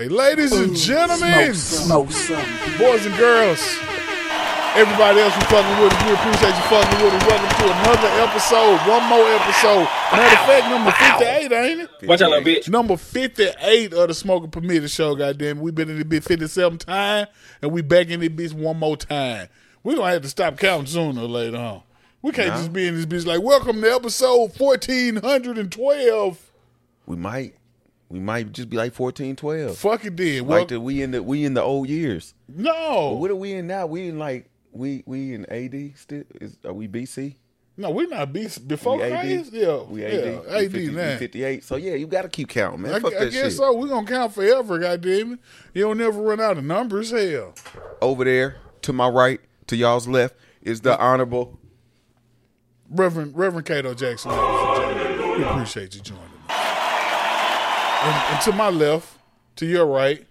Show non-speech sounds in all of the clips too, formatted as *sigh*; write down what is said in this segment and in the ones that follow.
Hey, ladies and gentlemen, Smoke something. boys and girls, everybody else who fucking with us, we appreciate you fucking with us. Welcome to another episode, one more episode. Matter of fact, number 58, ain't it? Watch out, little bitch. Number 58 of the Smoking Permitted Show, goddamn. We've been in the bitch 57 time, and we back in this bitch one more time. We're going to have to stop counting sooner or later on. We can't just be in this bitch like, welcome to episode 1412. We might, we might just be like fourteen, twelve. Fuck it then. Well, Like the we in the we in the old years. no. What are we in now? We in like we we in AD still? Is are we BC? No, we're not BC. before We Christ. Yeah, We yeah, AD. We AD 50, we now. 58. So yeah, you got to keep counting, man. I, Fuck I that guess shit. so. We're gonna count forever, goddamn it. You don't never run out of numbers. Hell, Over there to my right, to y'all's left, is the honorable. Reverend Reverend Cato Jackson. ladies and gentlemen. We appreciate you joining. And, and to my left, to your right,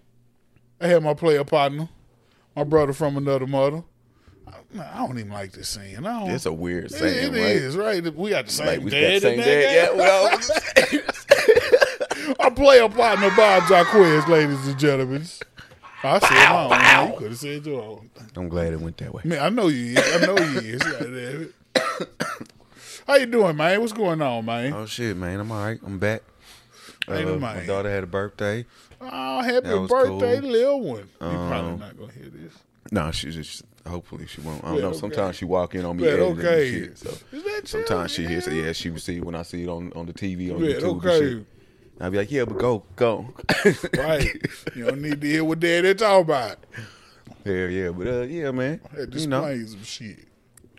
I have my player partner, my brother from another mother. I, I don't even like this saying. I don't. It's a weird It- saying, it right? is, right? We got the same Like we got dad. same in dad. that Yeah, guy. well, *laughs* *laughs* Our player partner, Bob Jaquez, ladies and gentlemen. I said my own. Now You could have said your own. I'm glad it went that way. Man, I know you is. I know you is. Goddamn it. *coughs* How you doing, man? What's going on, man? Oh shit, man, I'm all right. I'm back. Ain't Uh, my daughter had a birthday. Oh, happy birthday, cool. Um, little one. You probably not gonna hear this. No, she just hopefully she won't. I don't Yeah, know. okay. Sometimes she walk in on me Yeah, okay. shit. So sometimes she it. Yeah, she would see when I see it on on the TV on Yeah, YouTube okay. I'd be like, yeah, but go, go. Right. you don't need to hear what daddy talk about. yeah, yeah, but uh, yeah, man. To You know, some shit.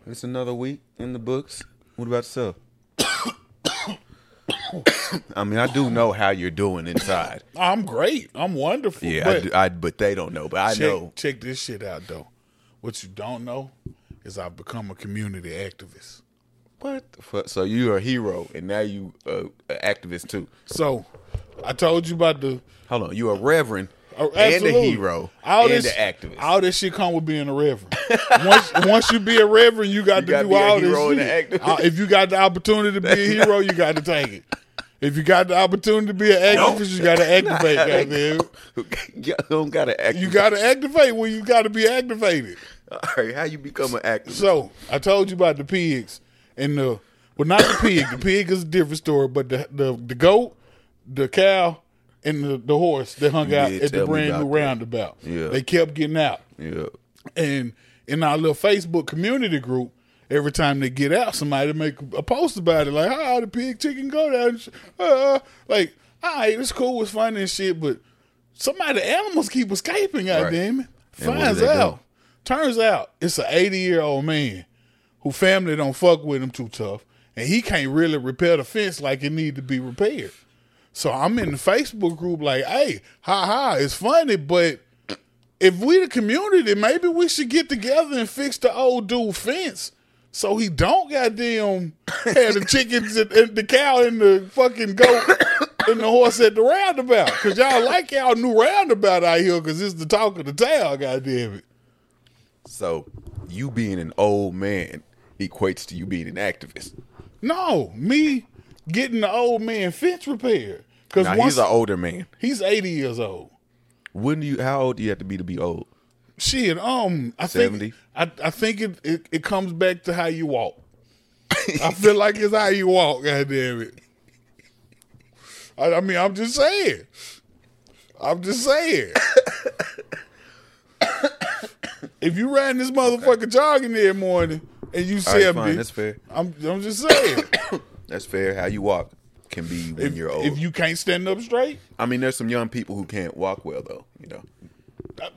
it's another week in the books. What about yourself? *coughs* I mean, I do know how you're doing inside. I'm great. I'm wonderful. Yeah, but I, do, I but they don't know. But I check, know. check this shit out though. What you don't know is I've become a community activist. What the fuck? So you're a hero, and now you uh, an activist too. So I told you about the Hold on, you a reverend Oh, and a hero all and this, an activist. All this shit come with being a reverend. once, *laughs* once you be a reverend, you got You to gotta do be a all hero this and an shit. activist. Uh, if you got the opportunity to be a hero, you got to take it. If you got the opportunity to be an activist, you got to activate. goddamn. you don't gotta act. You got to activate when you got to be activated. All right, how you become an activist? So I told you about the pigs and the well, not the pig. The pig is a different story, but the the, the goat, the cow, and the, the horse that hung out at the brand new roundabout. Yeah. They kept getting out. yeah, And in our little Facebook community group, every time they get out, somebody make a post about it, like, "How the pig chicken go down?" Uh, like, all right, it's cool, it's funny and shit, but somebody, the animals keep escaping. Goddamn it! And where do Finds out. Turns out it's an eighty year old man who family don't fuck with him too tough, and he can't really repair the fence like it need to be repaired. So I'm in the Facebook group like, hey, ha ha, it's funny, but if we the community, maybe we should get together and fix the old dude fence so he don't goddamn *laughs* have the chickens and, the cow and the fucking goat and the horse at the roundabout. Cause y'all like y'all new roundabout out here because it's the talk of the town, goddamn it. So you being an old man equates to you being an activist. No, me getting the old man fence repaired. Cause Now once he's an older man. he's 80 years old. When do you? How old do you have to be to be old? Shit, um, I 70? think I, I think it, it it comes back to how you walk. I feel like it's how you walk. God damn it. I, I mean, I'm just saying. I'm just saying. if you riding this motherfucker jogging every morning and you All right, 70, fine, that's fair. I'm I'm just saying. That's fair. How you walk can be when if, you're old. if you can't stand up straight, I mean, there's some young people who can't walk well, though. You know.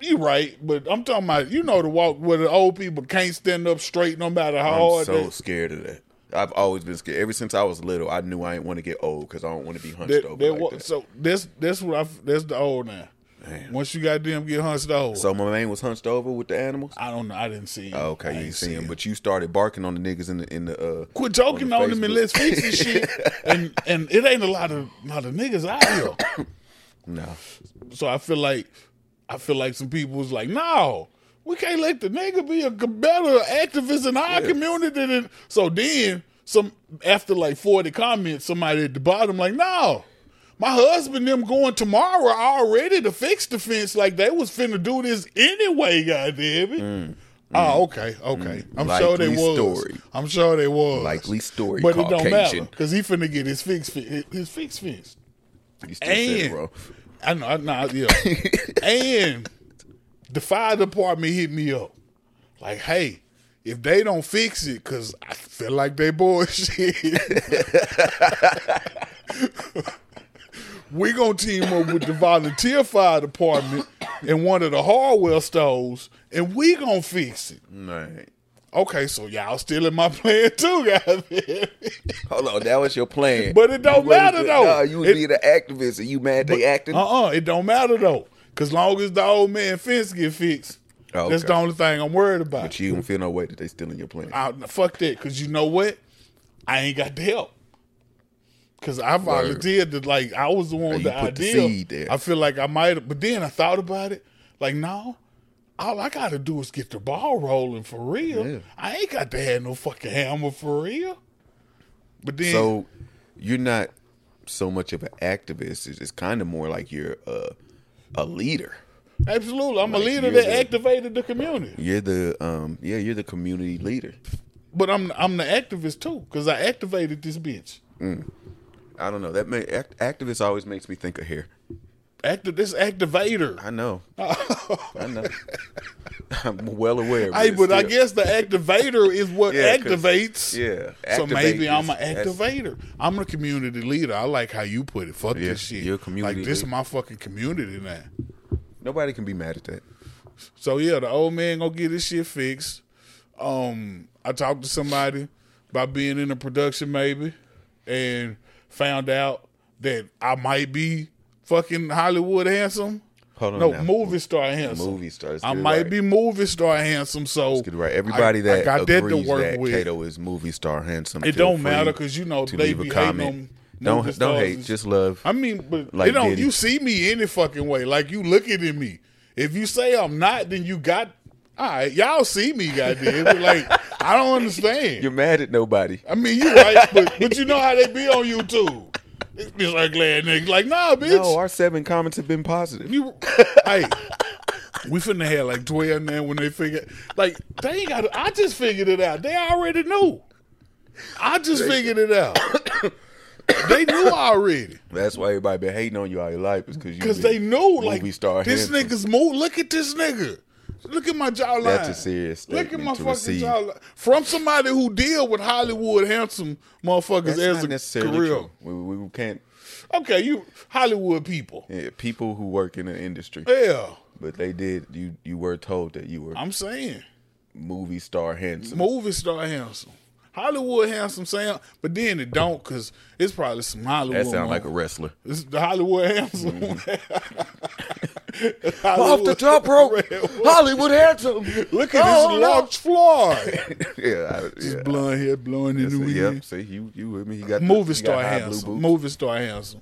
you're right. But I'm talking about you know the walk where the old people can't stand up straight no matter how I'm hard so they, scared of that. I've always been scared. Ever since I was little, I knew I didn't want to get old because I don't want to be hunched That, over that like that. So that's that's what I that's the old now. Damn. Once you got them get hunched over, So my man was hunched over with the animals. I don't know. I didn't see. Him. Oh, okay, I you ain't didn't see him, but you started barking on the niggas in the in the. Uh, quit joking on on, the them and let's fix this shit. *laughs* And and it ain't a lot of lot of niggas out here. *coughs* no, So I feel like I feel like some people was like, no, we can't let the nigga be a better activist in our community. Than, so then some after like forty comments, somebody at the bottom like, no, My husband them going tomorrow already to fix the fence. Like they was finna do this anyway. Goddamn it. Oh, mm, ah, mm, okay, mm. okay. I'm sure they Mm. Was. story. I'm sure they was. Likely story, but it don't matter because he finna get his fix fi- his fix fence. You still said And bro. I know, I know, yeah. *laughs* and the fire department hit me up like, "Hey, if they don't fix it, because I feel like they bullshit, *laughs* *laughs* we gonna team up with the volunteer fire department in one of the hardware stores, and we gonna fix it." Right. Okay, so y'all still in my plan too, *laughs* guys. Hold on, that was your plan. But it don't You matter, good- though. Nah, you was It- being an activist and you mad they acting. Uh uh it don't matter though. Cause long as the old man fence get fixed, Oh, that's the only thing I'm worried about. But you don't feel no way that they still in your plan. I, fuck that, cause you know what? I ain't got the help. Cause I volunteered to like I was the one with the the idea. there. I feel like I might have, but then I thought about it. Like no, all I gotta do is get the ball rolling for real. Yeah. I ain't got to have no fucking hammer for real. But then, So you're not so much of an activist. It's, it's kind of more like you're a, a leader. absolutely, I'm like a leader that the- activated the community. You're the um yeah you're the community leader. But I'm I'm the activist too, cause I activated this bitch. I don't know that may, act, activist always makes me think of hair. Active this activator. I know. *laughs* I know. *laughs* I'm well aware. Hey, but I guess the activator is what Yeah, activates. yeah, So activate maybe I'm an activator. I'm a community leader. I like how you put it. Fuck Yeah, this shit. you're a community like this is my fucking community now. nobody can be mad at that. So yeah, the old man gonna get his shit fixed. Um, I talked to somebody about being in a production maybe, and found out that I might be fucking Hollywood handsome. Hold on no, now. movie star handsome. Movie stars. I might right. be movie star handsome. So Get right. Everybody I, that I got that to agrees work that with. Kato is movie star handsome. It don't matter because you know they be hating comment. Don't don't hate, is- just love. I mean, but Like it don't. Diddy. You see me any fucking way. Like you looking at me. If you say I'm not, then you got. All right, y'all see me, goddamn. But like, I don't understand. You're mad at nobody. I mean, you right, but but you know how they be on YouTube. It's bitch like glad nigga. Like, nah, bitch. No, our seven comments have been positive. You, hey, we finna have like twelve now when they figure. Like they ain't got. I just figured it out. They already knew. I just figured it out. they knew already That's why everybody been hating on you all your life is because you because they knew. Like movie star this handsome. nigga's move. Look at this nigga. Look at my jawline. That's a serious Look at my to fucking receive. jawline. From somebody who deal with Hollywood handsome motherfuckers That's as not a necessarily career. true. We, we can't. Okay, you Hollywood people. Yeah, people who work in the industry, Yeah, but they did. You you were told that you were I'm saying. movie star handsome. movie star handsome. Hollywood handsome sound, but then it don't because it's probably some Hollywood. that sound like a wrestler. It's the Hollywood handsome. Mm-hmm. *laughs* Off the top rope, *laughs* Hollywood handsome. Look at Oh, this no. large Floyd. *laughs* yeah, I, His yeah. blonde hair blowing in the wind. Yep. See, you you with me? He got Movie he got star high blue handsome. Movie star handsome.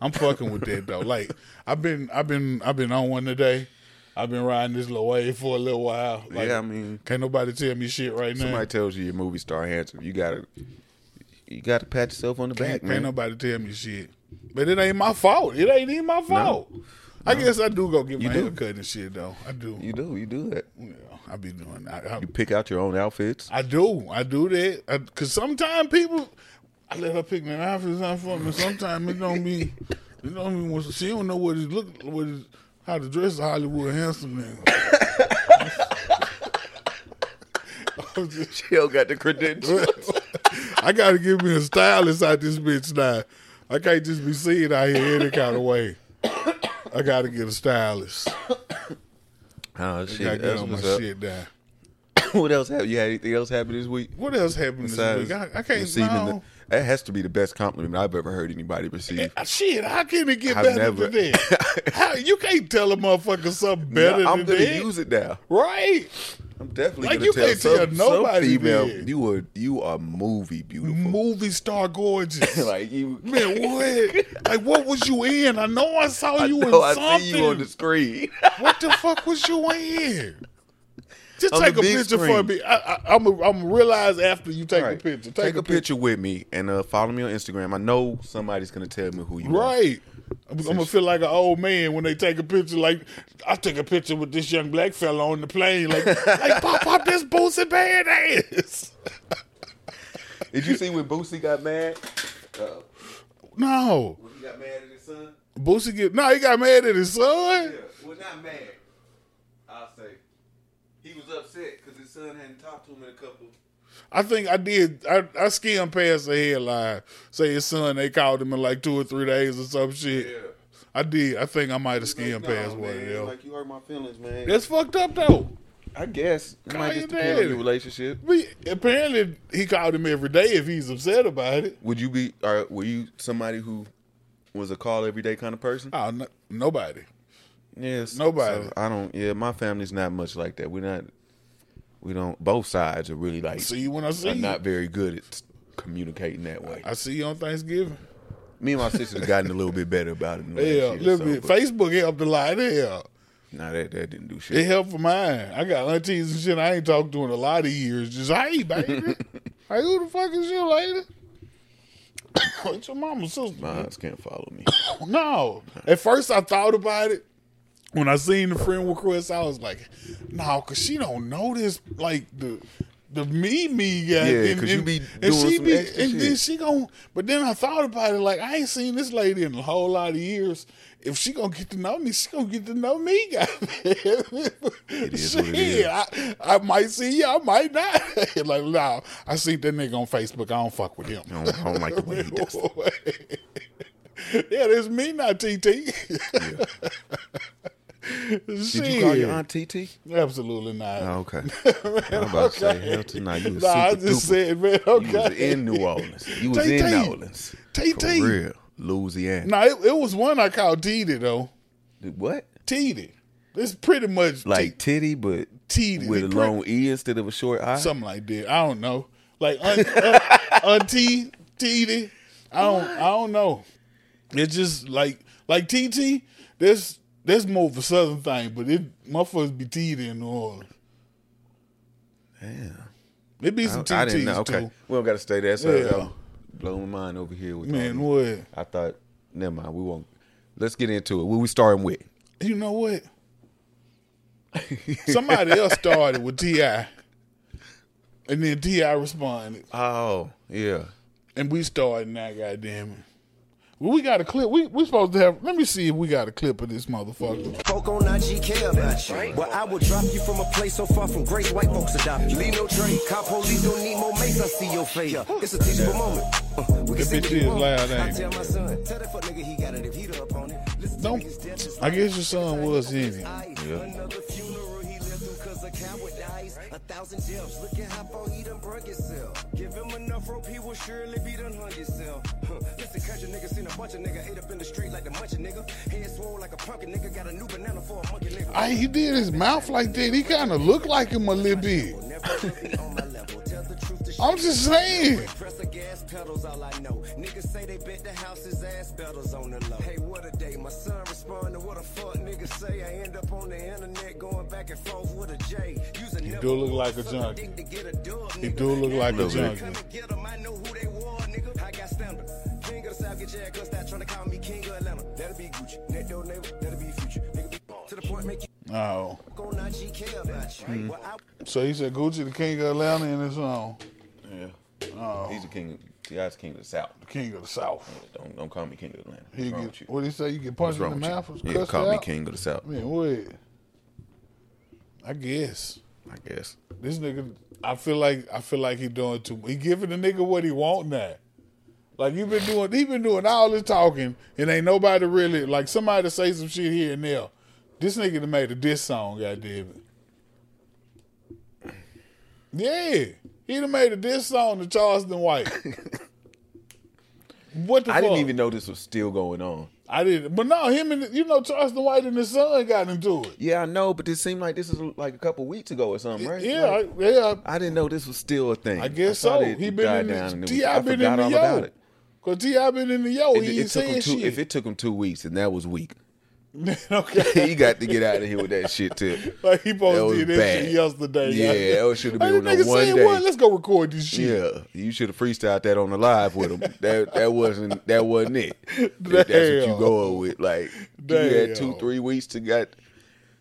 I'm fucking with that though. Like I've been, I've been, I've been on one today. I've been riding this little wave for a little while. Like, Yeah, I mean, can't nobody tell me shit right now. somebody tells you you're movie star handsome, you gotta you gotta pat yourself on the back, Can't, man. can't nobody tell me shit. But it ain't my fault. It ain't even my fault. I guess I do go get my do. hair cut and shit though. I do. You do, you do that. Yeah, I be doing that. I, You pick out your own outfits. I do. I do that. I, Cause sometimes people, I let her pick their outfits out for me. Sometimes it don't be, it don't be. She don't know what it look, what it, how to dress a Hollywood handsome nigga. *laughs* Just- She don't got the credentials. *laughs* I gotta give me a stylist out this bitch now. I can't just be seen out here any kind of way. I gotta get a stylist. *coughs* oh I shit, gotta get that's on my what's up. shit down. *coughs* what else happened? You had anything else happen this week? What else happened this week? I, I can't receiving. That has to be the best compliment I've ever heard anybody receive. Uh, Shit, how can it get I've better never- than that? *laughs* How, you can't tell a motherfucker something better No, I'm than gonna that. use it now. right. I'm definitely Like, gonna you tell, can't some, tell nobody some female that. you are you are movie beautiful. Movie star gorgeous. *laughs* like you, Man, what? Like, what was you in? I know I saw I you know in I something. see you on the screen. What the fuck was you in? Just take a picture for me. I, I, I'm gonna I'm realize after you take All a picture. Take, a, picture. with me and uh, follow me on Instagram. I know somebody's gonna tell me who you are. Right. I'm, I'm gonna feel like an old man when they take a picture. Like I took a picture with this young black fella on the plane. Like, like *laughs* pop up this Boosie badass. *laughs* Did you see when Boosie got mad? Uh, No, when he got mad at his son? Boosie get no. He got mad at his son. well, not mad. I'll say he was upset because his son hadn't talked to him in a couple. I think I did. I, I skimmed past the headline. Say his son, they called him in like two or three days or some shit. Yeah. I did. I think I might have skimmed Nah, past one of man, them. Like you hurt my feelings, man. That's fucked up though. I guess it Call might your just depend on daddy. your relationship. We, apparently, he called him every day if he's upset about it. Would you be? Or were you somebody who was a call every day kind of person? Oh, no, nobody. Yes. Nobody. So I don't. Yeah, my family's not much like that. We're not. We don't. Both sides are really like See you when I see are you. not very good at communicating that way. I see you on Thanksgiving. Me and my sister have gotten a little bit better about it. in the last Yeah, a little so, bit. Facebook helped a lot. Yeah, Nah, that that didn't do shit. it helped for mine. I got aunties and shit I ain't talked to in a lot of years. Just hey, baby, *laughs* hey, who the fuck is your lady? *coughs* it's your mama's sister. My aunts can't follow me. *coughs* No. At first, I thought about it. When I seen the friend request, I was like, "No, cause she don't know this. Like the the me me guy. Yeah, 'cause you be doing she be, and then shit. she gon' But then I thought about it. Like I ain't seen this lady in a whole lot of years. If she gonna get to know me, she gonna get to know me. *laughs* Goddamn. is what it Shit. I, I might see you. I might not. *laughs* like, no, I see that nigga on Facebook. I don't fuck with him. I don't, I don't like the way he *laughs* does. yeah, that's me, not TT. Did you call your aunt TT? Absolutely not. Oh, okay. *laughs* I'm about to say, hell tonight. You was Nah, I just duper. said, man, Okay. You okay. was in New Orleans. You was in New Orleans. TT. For real. Louisiana. No, it, it was one I called Titi though. What? Titi. It's pretty much Like titty, but Titi. with a long E instead of a short I? something like that. I don't know. Like un, un, uh, auntie Titi. I don't. I don't know. It's just like like TT. There's there's more of a southern thing, but it motherfuckers be Titi in New Orleans. Damn. It be some I, I didn't know. Okay. too. We don't got to stay there. So Yeah. Blowing my mind over here with Man, what? I thought, never mind. We won't. Let's get into it. What we starting with? You know what? Somebody *laughs* else started with T.I., and then T.I. responded, Oh, yeah. and we started now. Goddamn it! Well, we got a clip. We we supposed to have. Let me see if we got a clip of this motherfucker. Folk on IG care about you. Well, I will drop you from a place so far from grace. White folks adopt you. Leave no trace. Cop police don't need more mace. I see your face. It's a teachable moment. Uh, we That say bitch what we is loud, I ain't tell my son, tell that fuck nigga he got it if he the opponent. Listen Don't. niggas death just I guess your son was in it. Yeah. Thousand deaths. Look at how far he done brung himself. Give him enough rope, he will surely be done hung himself. Huh. Listen, country nigga seen a bunch of nigga ate up in the street like the munching nigga. Head swole like a pumpkin nigga. Got a new banana for a monkey nigga. I, he did his mouth like that. He kind of looked like him a little bit. I'm just saying. Press the gas pedals, all I know. Niggas say they bet the house is ass pedals on the low. Hey, what a day. My son respond to what a fuck niggas say. I end up on the internet going back and forth with a J. Using he do look like a junkie. He do look like a junkie. Get 'em, I know who they were, nigga. I got standard. King of the South, get your ass cussed out trying to call me King of Atlanta. That'll be Gucci. Next door neighbor, that'll be future. Nigga be to the point, make you Oh, go not G care about you. Hmm. Well, I so he said Gucci the king of Atlanta in his song, Yeah. Oh. He's the king. T.I.'s king of the South. the king of the South. Don't don't call me king of Atlanta. He What's wrong get, with you? what he say? You get punched in the mouth? Yeah, call me out? king of the South. Man, what? I guess I guess. this nigga. I feel like I feel like he doing too. He giving the nigga what he want now. Like you've been doing, he been doing all this talking, and ain't nobody really like somebody to say some shit here and there. This nigga done made a diss song, goddamn it. Yeah, he done made a diss song to Charleston White. *laughs* what the I didn't even know this was still going on. I didn't, but no, him and you know Charleston White and his son got into it. Yeah, I know, but this seemed like this was like a couple weeks ago or something, right? Yeah, Like, I, yeah. I didn't know this was still a thing. I guess thought so. it He been died in the it T.I. I been in the yo. about it. Cause T.I. been in the yo. It, he it ain't took him saying two. shit. If it took him two weeks, and that was weak. *laughs* okay. *laughs* he got to get out of here with that shit too. *laughs* Like he That supposed was that bad. shit yesterday. Yeah, that should have been the on one day. "What? Let's go record this shit. Yeah, you should have freestyled that on the live with him. That that wasn't that wasn't it. If That's what you Damn. going with. Like you had two three weeks to get.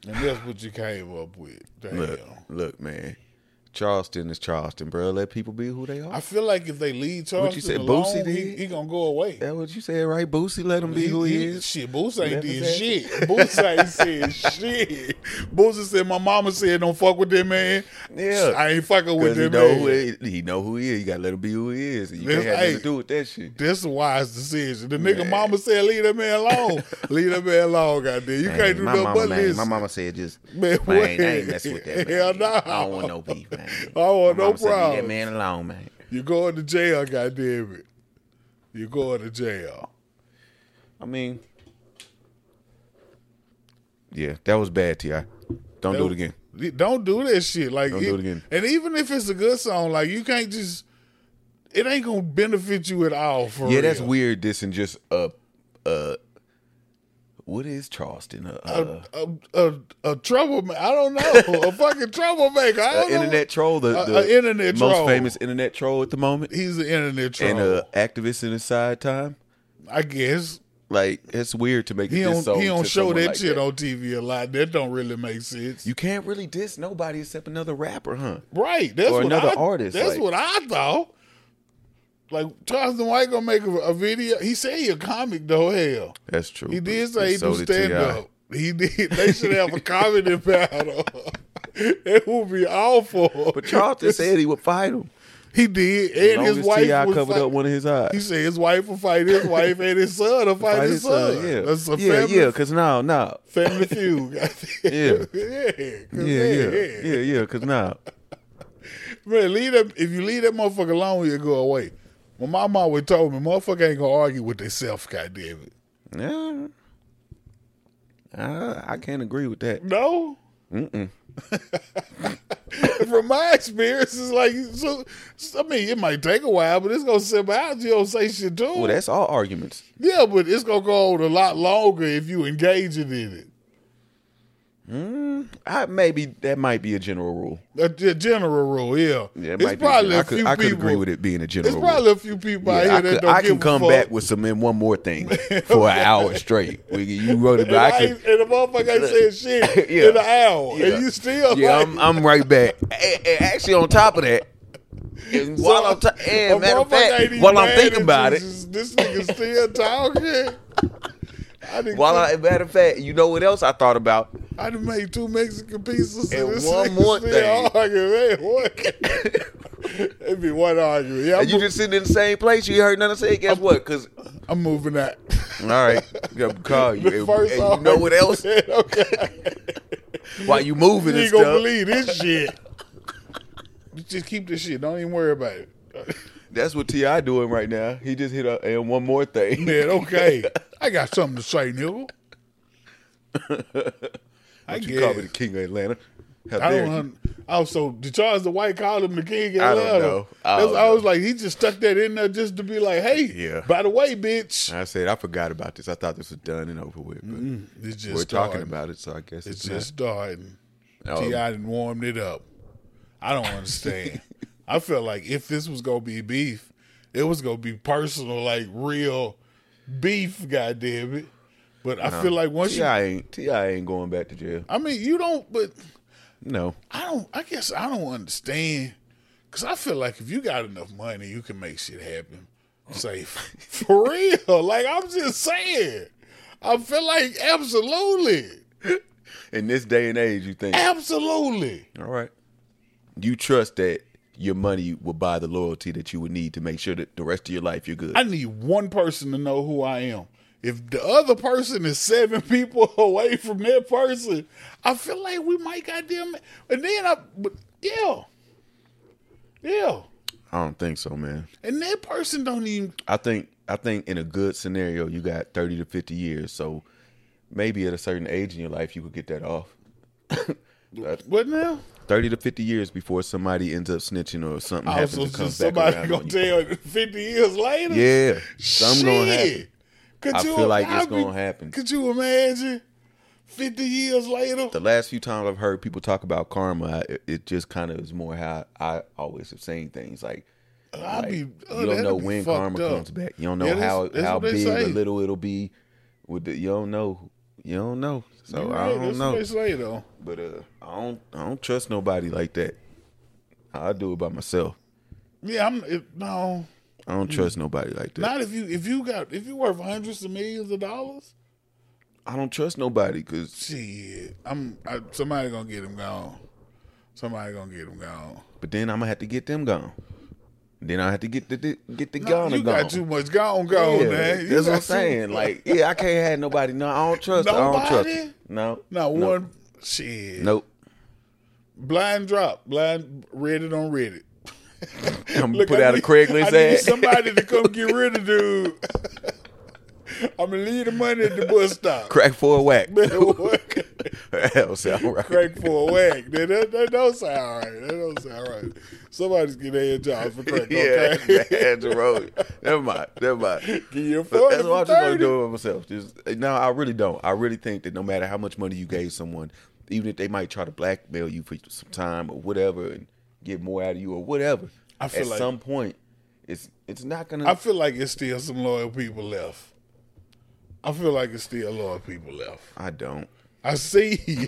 And that's what you came up with. Damn. Look, look, man. Charleston is Charleston, bro. Let people be who they are. I feel like if they leave Charleston say, alone, Boosie he, did? he gonna go away. That what you said, right? Boosie, let him be who he, is. Shit, Boosie ain't did said shit. Boosie ain't *laughs* said shit. Boosie said, "My mama said don't fuck with that man. Yeah. I ain't fucking with that know man." who he, he know who he is. You gotta let him be who he is. You That's- can't have hey. to do with that shit. That's a wise decision. The nigga Man. mama said, "Leave that man alone. *laughs* Leave that man alone, goddamn. You can't do nothing but man, listen." my mama said just Man, man, what? I ain't messing with that man. Hell no. I don't want no beef, man. *laughs* I don't want My no mama said, Leave that problem. man alone, man. You going to jail, goddamn it. You're going to jail. I mean, yeah, that was bad, Ti. Don't do it again. Don't do that shit. Like, Don't do it again. And even if it's a good song, like you can't just. It ain't gonna benefit you at all. For Yeah, that's weird. This and just a, uh, what is Charleston? A, A, a, a, troublemaker. I don't know. a *laughs* fucking troublemaker. I don't know. internet troll, the, the a internet most troll. famous internet troll at the moment, He's an internet troll. and an activist in his side time. I guess Like it's weird to make he it don't he don't show that like shit on TV a lot. That don't really make sense. You can't really diss nobody except another rapper, huh? right? That's or what another I, artist, That's like- what I thought. Like Charleston White gonna make a, a video. He said he a comic though. Hell, That's true. he did say he so do stand up. He did. They should have a *laughs* comedy battle. it would be awful. But Charleston said he would fight him. he did, As and long his as wife T.I. covered fight- up one of his eyes. He said his wife will fight his wife, and his son will fight, Fight his, his son. son, yeah. That's a yeah, family, yeah, because now, now. family feud. *laughs* Yeah. *laughs* yeah, 'cause Yeah, yeah, yeah, yeah, because now. Man, leave that. If you leave that motherfucker alone, he'll go away. Well, my mom always told me, motherfucker ain't gonna argue with themselves. Goddamn it. Yeah. I, I can't agree with that. No. *laughs* From my experience, it's like so. I mean, it might take a while, but it's gonna sit out. You don't say shit to 'em. Well, that's all arguments. Yeah, but it's gonna go on a lot longer if you engaging in it. Mm, I, maybe that might be a general rule. A, a general rule, yeah. Yeah, it it's be. probably I a could, few I could people. agree with it being a general It's rule. probably a few people out here I that don't I can come back with some in one more thing *laughs* *laughs* for an hour straight. We- You wrote it, and, but I I can. and the motherfucker ain't said *laughs* shit Yeah. in an hour, Yeah. and you still Yeah, like, I'm, I'm right back. Actually, on top of that, and while I'm ta- and matter of fact, while I'm thinking about it, this nigga still talking. I done, while I matter of fact, you know what else I thought about? I done made two Mexican pizzas And this one more thing. Arguing, man, what? *laughs* It'd be one argument. Yeah, I'm, And you mo- just sitting in the same place. You heard nothing say. Guess what? Because I'm moving that. all right, I'm gonna *laughs* call you. And, first and you know what else? argument, *laughs* okay. While you moving You and gonna stuff, believe this shit. Just keep this shit. Don't even worry about it. That's what Ti doing right now. He just hit a and one more thing. Man, *laughs* okay. I got something to say, nigga. *laughs* I you call me the king of Atlanta. How I dare don't. you. un- Also, did Charleston White call him the king? of I don't Atlanta? know. I That's- don't I was know. like, he just stuck that in there just to be like, hey, Yeah. by the way, bitch. I said I forgot about this. I thought this was done and over with. But It's just we're talking starting. about it, so I guess It's it's, just starting. not. Oh, T.I. done warmed it up. I don't understand. *laughs* I felt like if this was gonna be beef, it was gonna be personal, like real beef. Goddamn it! But I feel like once T.I. you, ain't T.I. ain't going back to jail. I mean, you don't. But No, I don't. I guess I don't understand because I feel like if you got enough money, you can make shit happen. Say *laughs* for real. Like I'm just saying. I feel like absolutely, in this day and age, you think absolutely. all right. You trust that your money will buy the loyalty that you would need to make sure that the rest of your life you're good. I need one person to know who I am. If the other person is seven *laughs* people away from that person, I feel like we might goddamn. And then I, but yeah, yeah, I don't think so, man. and that person don't even. I think I think in a good scenario, you got thirty to fifty years. So maybe at a certain age in your life, you could get that off. *laughs* But What now? Thirty to fifty years before somebody ends up snitching or something happens Also, to come Oh, back somebody gonna you. tell fifty years later. Yeah, something gonna Shit. happen. Could I you feel like it's I'd be- gonna happen. Could you imagine? 50 years later. the last few times I've heard people talk about karma, I, it, it just kind of is more how I always have seen things. Like, like, oh, be, you oh, don't know when karma up. comes back. You don't know Yeah, that's- how that's how big or little it'll be. With the, you don't know. You don't know. So I don't know. say though. But uh, I don't I don't trust nobody like that. I do it by myself. Yeah, I'm it, no. I don't trust nobody like that. Not if you if you got if you worth hundreds of millions of dollars. I don't trust nobody because Shit, I'm I, somebody gonna get him gone. Somebody gonna get him gone. but then I'm gonna have to get them gone. Then I have to get the get the No, you gone. got too much gone, gone, yeah, man. You that's what I'm saying. Like, yeah, I can't have nobody. No, I don't trust. I don't trust. Nobody? No, not no, one. Shit. Nope. Blind drop. Blind Reddit on Reddit. *laughs* I'm gonna Look, put I out a Craigslist I need ad. somebody to come get rid of dude. *laughs* I'm gonna leave the money at the bus stop. Crack for a whack. *laughs* *laughs* That don't sound right. Crack for a whack. That, that, that don't sound right. That don't sound right. Somebody's getting their jobs for crack. Yeah, Okay. *laughs* that's road. Never mind. Never mind. Give you a that's what I'm just gonna do it myself. Just no, I really don't. I really think that no matter how much money you gave someone, even if they might try to blackmail you for some time or whatever and get more out of you or whatever, I feel at like- some point, it's it's not gonna. I feel like it's still some loyal people left. I feel like it's still a lot of people left. I don't. I see.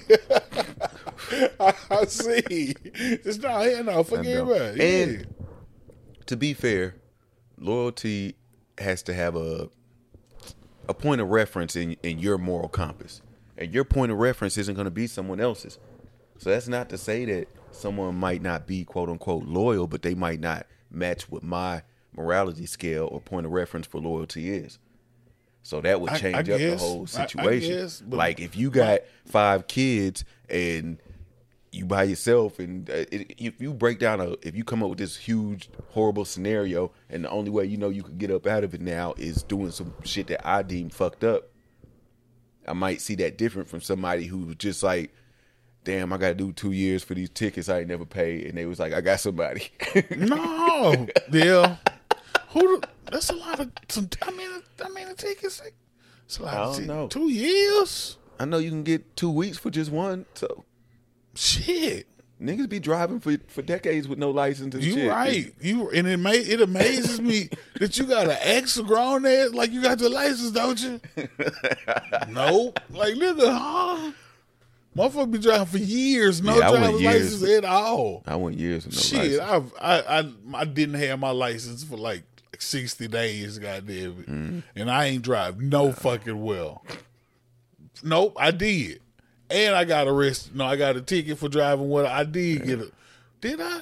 I, *laughs* I see. It's not here now. Forget it. Yeah. And- To be fair, loyalty has to have a a point of reference in in your moral compass, and your point of reference isn't going to be someone else's. So that's not to say that someone might not be quote unquote loyal, but they might not match what my morality scale or point of reference for loyalty is. So that would change I up the guess. whole I- I situation. guess, like if you got five kids and you by yourself, and uh, it, if you break down a, if you come up with this huge horrible scenario, and the only way you know you could get up out of it now is doing some shit that I deem fucked up. I might see that different from somebody who was just like, damn, I got to do two years for these tickets I ain't never paid, and they was like, I got somebody. No, *laughs* yeah. Who? That's a lot of. Some, I mean, I mean, the tickets. It's a lot I don't tickets. know. Two years. I know you can get two weeks for just one, so Shit. niggas be driving for for decades with no license and You shit. right. You and it may it amazes me *laughs* that you got an ex grown there like you got the license, don't you? *laughs* nope. Like nigga, huh? Motherfucker be driving for years, no Yeah, driver's years. license at all. I went years with no Shit, license. I've I, I I didn't have my license for like sixty days, goddamn it, Mm-hmm. and I ain't drive no fucking well. Nope, I did, and I got arrested. No, I got a ticket for driving. What I did get a, did I?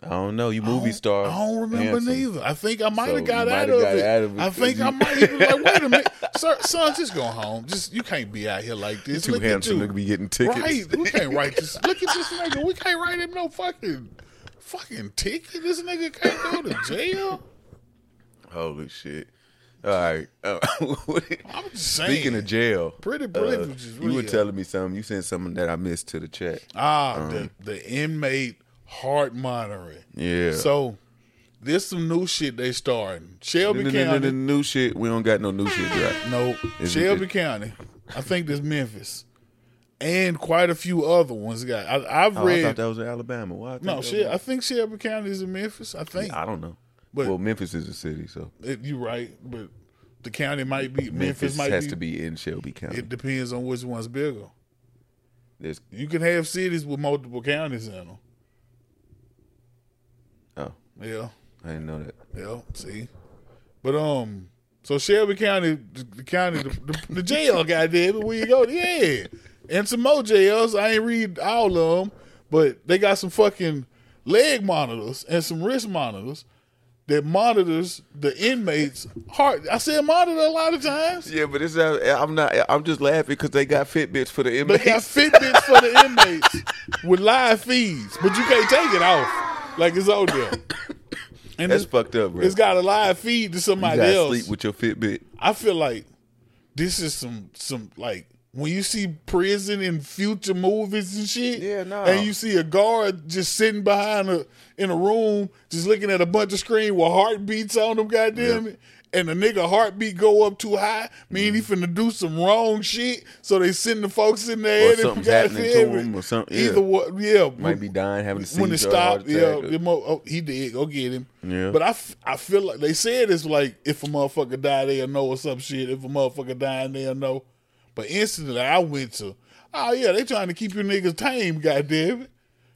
I don't know. You movie I star. I don't remember handsome. neither. I think I might So have got, out of, got it. out of it I think I might have been like, wait a *laughs* minute, sir, son, just go home. Just you can't be out here like this. Too Look handsome to be getting tickets. Right? We can't write this. Look at this *laughs* nigga. We can't write him no fucking fucking ticket. This nigga can't go to jail. Holy shit! All right. Uh, *laughs* I'm just saying. Speaking of jail, Pretty uh, privilege is you were telling me something. You sent something that I missed to the chat. Ah, the the inmate heart monitoring. Yeah. So there's some new shit they starting. Shelby the, the, County. the new shit. We don't got no new shit right. No, Is Shelby it- County. I think this Memphis, and quite a few other ones. Got I, I've Oh, I read. thought that was in Alabama. Why? I think no, shit. I think Shelby County is in Memphis. I think I don't know. But- well, Memphis is a city, so It- you're right, but the county might be Memphis. Memphis might has be, to be in Shelby County. It depends on which one's bigger. There's, You can have cities with multiple counties in them. oh, Yeah, I didn't know that. yeah. See, but um, so Shelby County, the, the county, the, the, the jail, goddamn it, where you go? Yeah, and some more. I ain't read all of them, but they got some fucking leg monitors and some wrist monitors that monitors the inmates' heart. I said monitor a lot of times. Yeah, but it's uh, I'm not. I'm just laughing because they got Fitbits for the inmates. They got Fitbits for the *laughs* inmates with live feeds, but you can't take it off like it's on there. *coughs* And That's it's, fucked up, bro. it's got a live feed to somebody gotta else. sleep with your Fitbit. I feel like this is some some like when you see prison in future movies and shit. Yeah, nah. And you see a guard just sitting behind a in a room, just looking at a bunch of screen with heartbeats on them, goddamn it. and the nigga heartbeat go up too high, mean he mm-hmm. finna do some wrong shit. So they send the folks in there. Or something's happening to him or something, yeah. Either what? Yeah, Might be dying, having a seizure, when it stopped. Yeah, or- oh, he did. Go get him. Yeah. But I, f- I feel like they said it's like if a motherfucker die, they'll know or some shit. If a motherfucker die, they'll know. But instantly, I went to, oh yeah, they trying to keep your niggas tame. Goddamn it.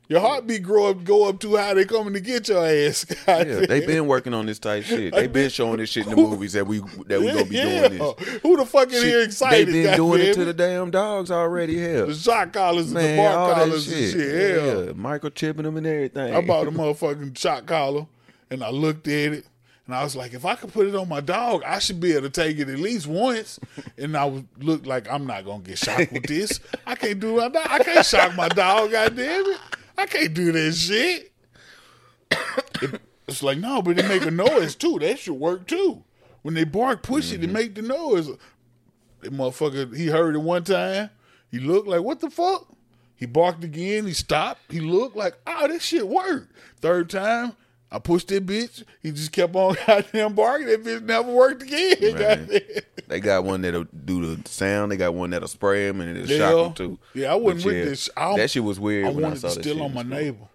Your heartbeat grow up, go up too high. They coming to get your ass. *laughs* Yeah, goddamn. they been working on this type shit. They been showing this shit in the movies that we that we gonna be Yeah. doing this. Who the fuck Shit, here excited? They been doing it to the damn dogs already. Hell, the shot collars and the bar collars shit. and shit. Yeah. Yeah, microchipping them and everything. I bought a motherfucking shot collar and I looked at it and I was like, if I could put it on my dog, I should be able to take it at least once. *laughs* And I was looked like I'm not gonna get shocked with this. I can't do it. I can't shock my dog. God damn it! I can't do that shit. It- it's like no, but it make a noise too. That should work too. When they bark, push it, it mm-hmm. make the noise. That motherfucker, he heard it one time. He looked like, what the fuck? He barked again. He stopped. He looked like, oh, this shit worked. Third time, I pushed that bitch. He just kept on *laughs* goddamn barking. That bitch never worked again. *laughs* Goddamn. They got one that'll do the sound. They got one that'll spray them and it'll Yeah. shock them too. Yeah, I wasn't with yeah, this. I, that shit was weird I when I wanted saw to steal on my neighbor.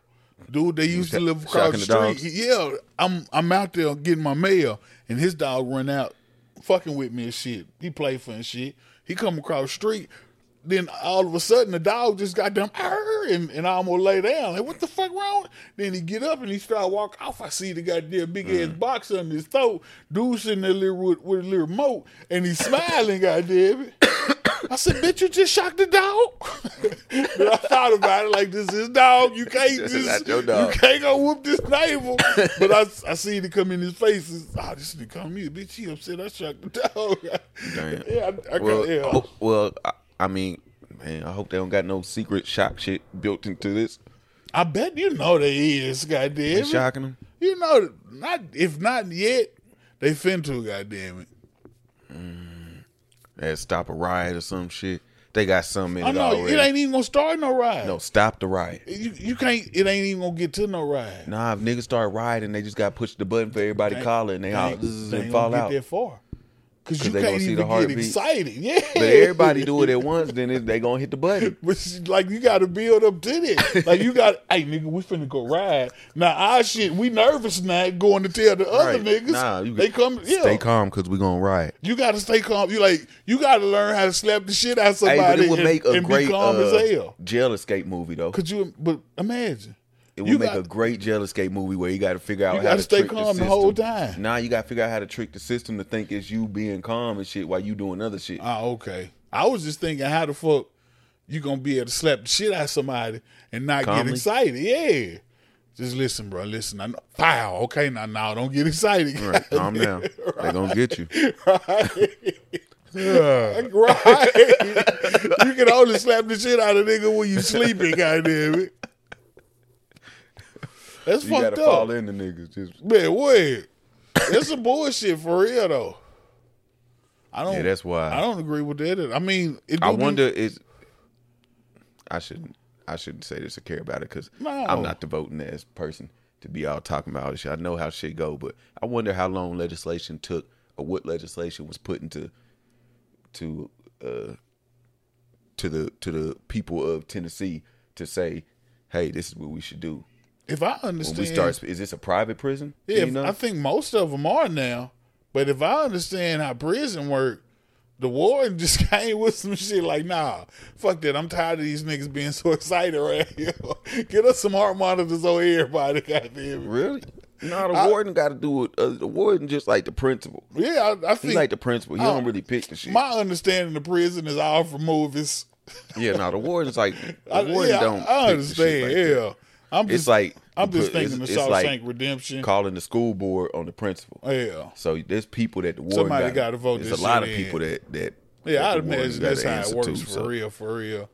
Dude, they used to live across the street. Yeah, I'm I'm out there getting my mail, and his dog run out, fucking with me and shit. He play for and shit. He come across the street. Then all of a sudden the dog just got them and, and I almost lay down. Like, what the fuck wrong? Then he get up and he start walk off. I see the goddamn big ass Mm. box under his throat. Dude sitting there little with, with a little remote and he's smiling, goddamn it. I said, bitch, you just shocked the dog. Then *laughs* I thought about it like this is dog. You can't That's just not your dog. you can't go whoop this neighbor. but I, I see it come in his face. It's, oh, this nigga come here, bitch. He upset. I shocked the dog. *laughs* Damn. yeah, I, I well, got, yeah. ho- well, I, I mean, man, I hope they don't got no secret shock shit built into this. I bet you know they is. Goddamn, They shocking them. You know, not if not yet, they fin to. Goddamn it. Mm. That stop a riot or some shit. They got something in I it know already. it ain't even gonna start no ride. no, stop the riot. you, you can't. It ain't even gonna get to no ride. Nah, if niggas start rioting, they just got to push the button for everybody They- calling. They all ain't- zzz, they ain't fall out. that far. Cause, 'Cause you they gonna can't see the even get excited. Yeah, But everybody do it at once, then it, they gonna hit the button. *laughs* But like you got to build up to this. Like you got, hey nigga, we finna go ride. Now our shit, we nervous now going to tell the other Right. niggas. Nah, you they come, yeah. Stay calm because we gonna ride. You got to stay calm. You like, you got to learn how to slap the shit out of Hey, somebody but it would and, make a and great be calm uh, as hell. jail escape movie though. Could you? But imagine. It would you make got- a great jail escape movie where you got to figure out You how gotta stay trick calm the the, whole time. Now you got to figure out how to trick the system to think it's you being calm and shit while you doing other shit. Ah, okay. I was just thinking, how the fuck you gonna be able to slap the shit out of somebody and not get excited? Yeah. Just listen, bro. Listen. I know. Pow. Okay, now, now, don't get excited. Right, calm *laughs* down. They gonna get you. right. *laughs* *laughs* you can only slap the shit out of a nigga when you sleeping, goddamn it. That's You fucked gotta up. fall in the niggas. Just Man, what? That's some bullshit for real though. I don't Yeah, that's why. I don't agree with that. I mean, it I be- wonder is I shouldn't I shouldn't say this or care about it because No. I'm not the voting ass person to be all talking about all this shit. I know how shit go, but I wonder how long legislation took or what legislation was put into to uh to the to the people of Tennessee to say, hey, this is what we should do. If I When understand we start, is this a private prison? Yeah, you if- know? I think most of them are now. But if I understand how prison work, the warden *laughs* just came with some shit like, nah, fuck that. I'm tired of these niggas being so excited right here. *laughs* Get us some heart monitors on everybody, *laughs* goddamn really? No, the I- warden got to do it. Uh, the warden just like the principal. Yeah, I, I think like the principal. He Oh, don't really pick the shit. my understanding of prison is all for movies. Yeah, no, the warden's like the I, warden yeah, don't. I, I pick the shit understand. like that. I'm just It's like I'm just thinking it's- of it's Shawshank like Redemption. calling the school board on the principal. yeah, So there's people that the warden Somebody got gotta vote There's a lot of in. people that that yeah. that I the warden imagine that's how it works to, for so real, for real.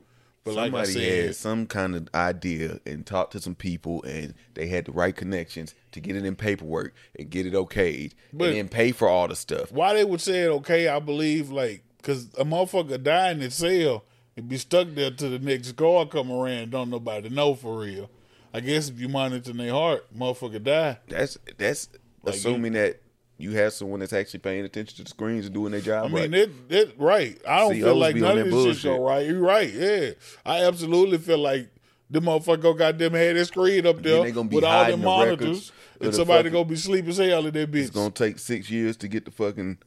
But like Somebody I said, had some kind of idea and talked to some people, and they had the right connections to get it in paperwork and get it okayed, But- and then pay for all the stuff. why they would say it okay, I believe, like, because a motherfucker die in his cell and be stuck there till the next guard come around. Don't nobody know for real. I guess if you monitor their heart, motherfucker die. That's that's Like assuming that you have someone that's actually paying attention to the screens and doing their job I mean, right. that that right. I don't See, feel like none of this shit go right. You're right. Yeah, I absolutely feel like the motherfucker go goddamn had that screen up there they gonna be with all them the monitors, and the somebody fucking- gonna be sleeping as hell in that bitch. it's gonna take six years to get the fucking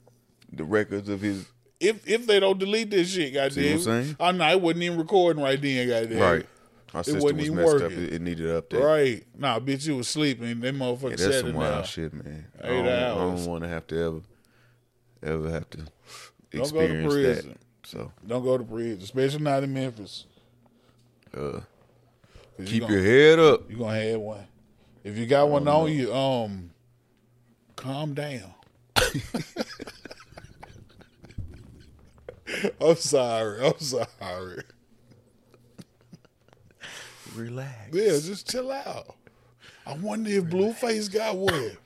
the records of his if if they don't delete this shit, See what I'm goddamn. saying? I know it wasn't even recording right then, goddamn. right. Our system wasn't was even messed up. working. It, it needed an update. Right. Nah, bitch, you was sleeping. That motherfucker Yeah, that's some wild now. shit, man. I Eight don't, I don't want to have to ever, ever have to go to experience prison. that. So Don't go to prison, especially not in Memphis. uh, 'Cause you keep gonna- your head up. You are gonna have one. If you got one on you, um, calm down. *laughs* *laughs* I'm sorry. I'm sorry. Relax. Yeah, just chill out. I wonder if Blueface got one.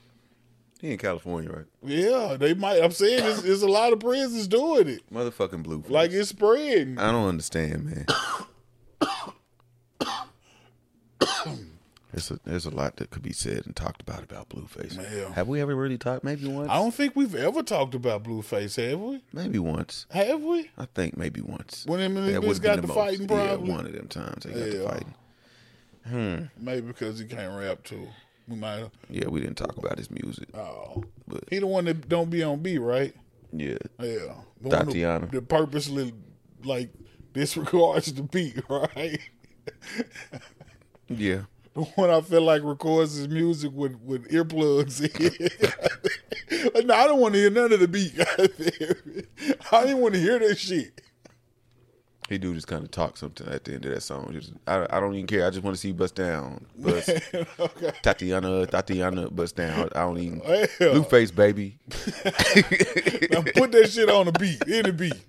He in California, right? Yeah, they might. I'm saying there's, there's a lot of prisons doing it. Motherfucking Blueface. Like it's spreading. I don't understand, man. There's a, there's a lot that could be said and talked about about Blueface. Yeah. Have we ever really talked? Maybe once. I don't think we've ever talked about Blueface, have we? Maybe once. Have we? I think maybe once. When them niggas got the most. fighting Yeah, one of them times they got the Yeah. Fighting. Maybe because he can't rap too. We might. have Yeah, we didn't talk about his music, Oh, but he the one that don't be on beat, right? yeah, Yeah, the one Thotiana. that, that purposely like disregards the beat, *laughs* right? yeah. The one I feel like records his music with with earplugs in. *laughs* no, I don't want to hear none of the beat. *laughs* I didn't want to hear that shit. He do just kind of talk something at the end of that song. Just I, I don't even care. I just want to see you bust down, bust *laughs* okay. Thotiana, Thotiana, bust down. I don't even Hell. Blueface baby. *laughs* Now put that shit on the beat, In the beat.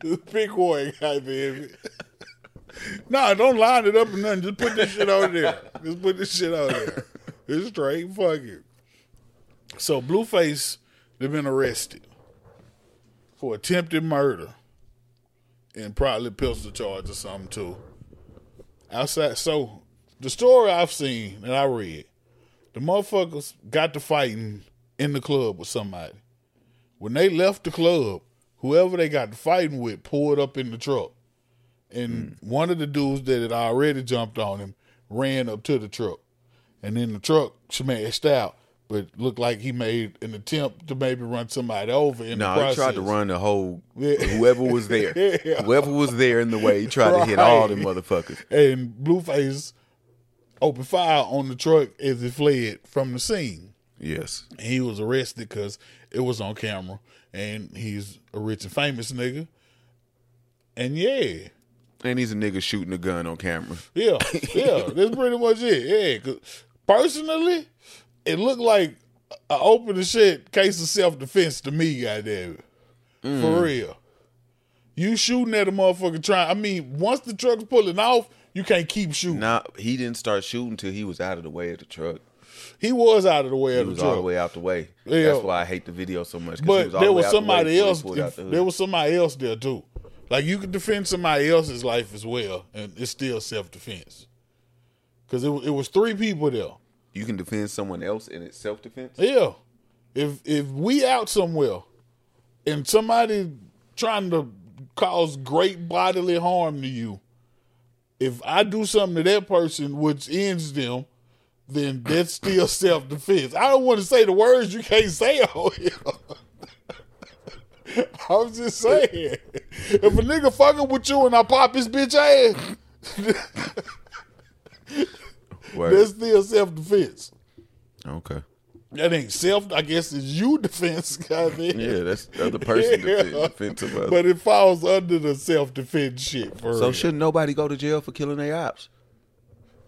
the big boy, goddamn it. Nah, don't line it up or nothing. Just put this shit out there. Just put this shit out there. It's straight. Fuck it. So Blueface, they've been arrested for attempted murder and probably pistol charge or something too. Outside, so the story I've seen and I read, the motherfuckers got to fighting in the club with somebody. When they left the club, whoever they got to fighting with pulled up in the truck. And hmm. one of the dudes that had already jumped on him ran up to the truck. And then the truck smashed out, but looked like he made an attempt to maybe run somebody over in No, the he tried to run the whole whoever was there. *laughs* Yeah. Whoever was there in the way, he tried to hit all them motherfuckers. And Blueface opened fire on the truck as it fled from the scene. Yes. And he was arrested because it was on camera, and he's a rich and famous nigga. And yeah, And he's a nigga shooting a gun on camera. yeah, *laughs* yeah, that's pretty much it. Yeah, personally, it looked like an open and shit case of self defense to me. Goddamn it, for mm. real. You shooting at a motherfucker trying. I mean, once the truck's pulling off, you can't keep shooting. Nah, he didn't start shooting till he was out of the way of the truck. He was out of the way He of the was truck. all the way out the way. Yeah. That's why I hate the video so much. But all there was out the somebody else. out the. There was somebody else there too. Like you could defend somebody else's life as well, and it's still self defense. Because it, it was three people there. You can defend someone else in its self defense. Yeah, if if we out somewhere, and somebody trying to cause great bodily harm to you, if I do something to that person which ends them, then that's still *laughs* self defense. I don't want to say the words you can't say *laughs* on here. I'm just saying. If a nigga fucking with you and I pop his bitch ass, *laughs* Word. that's still self defense. Okay. That ain't self. I guess it's you *laughs* defense, goddamn. Yeah, that's the other person *laughs* Yeah. defend, defense of us. But it falls under the self defense shit. For so real. shouldn't nobody go to jail for killing their ops?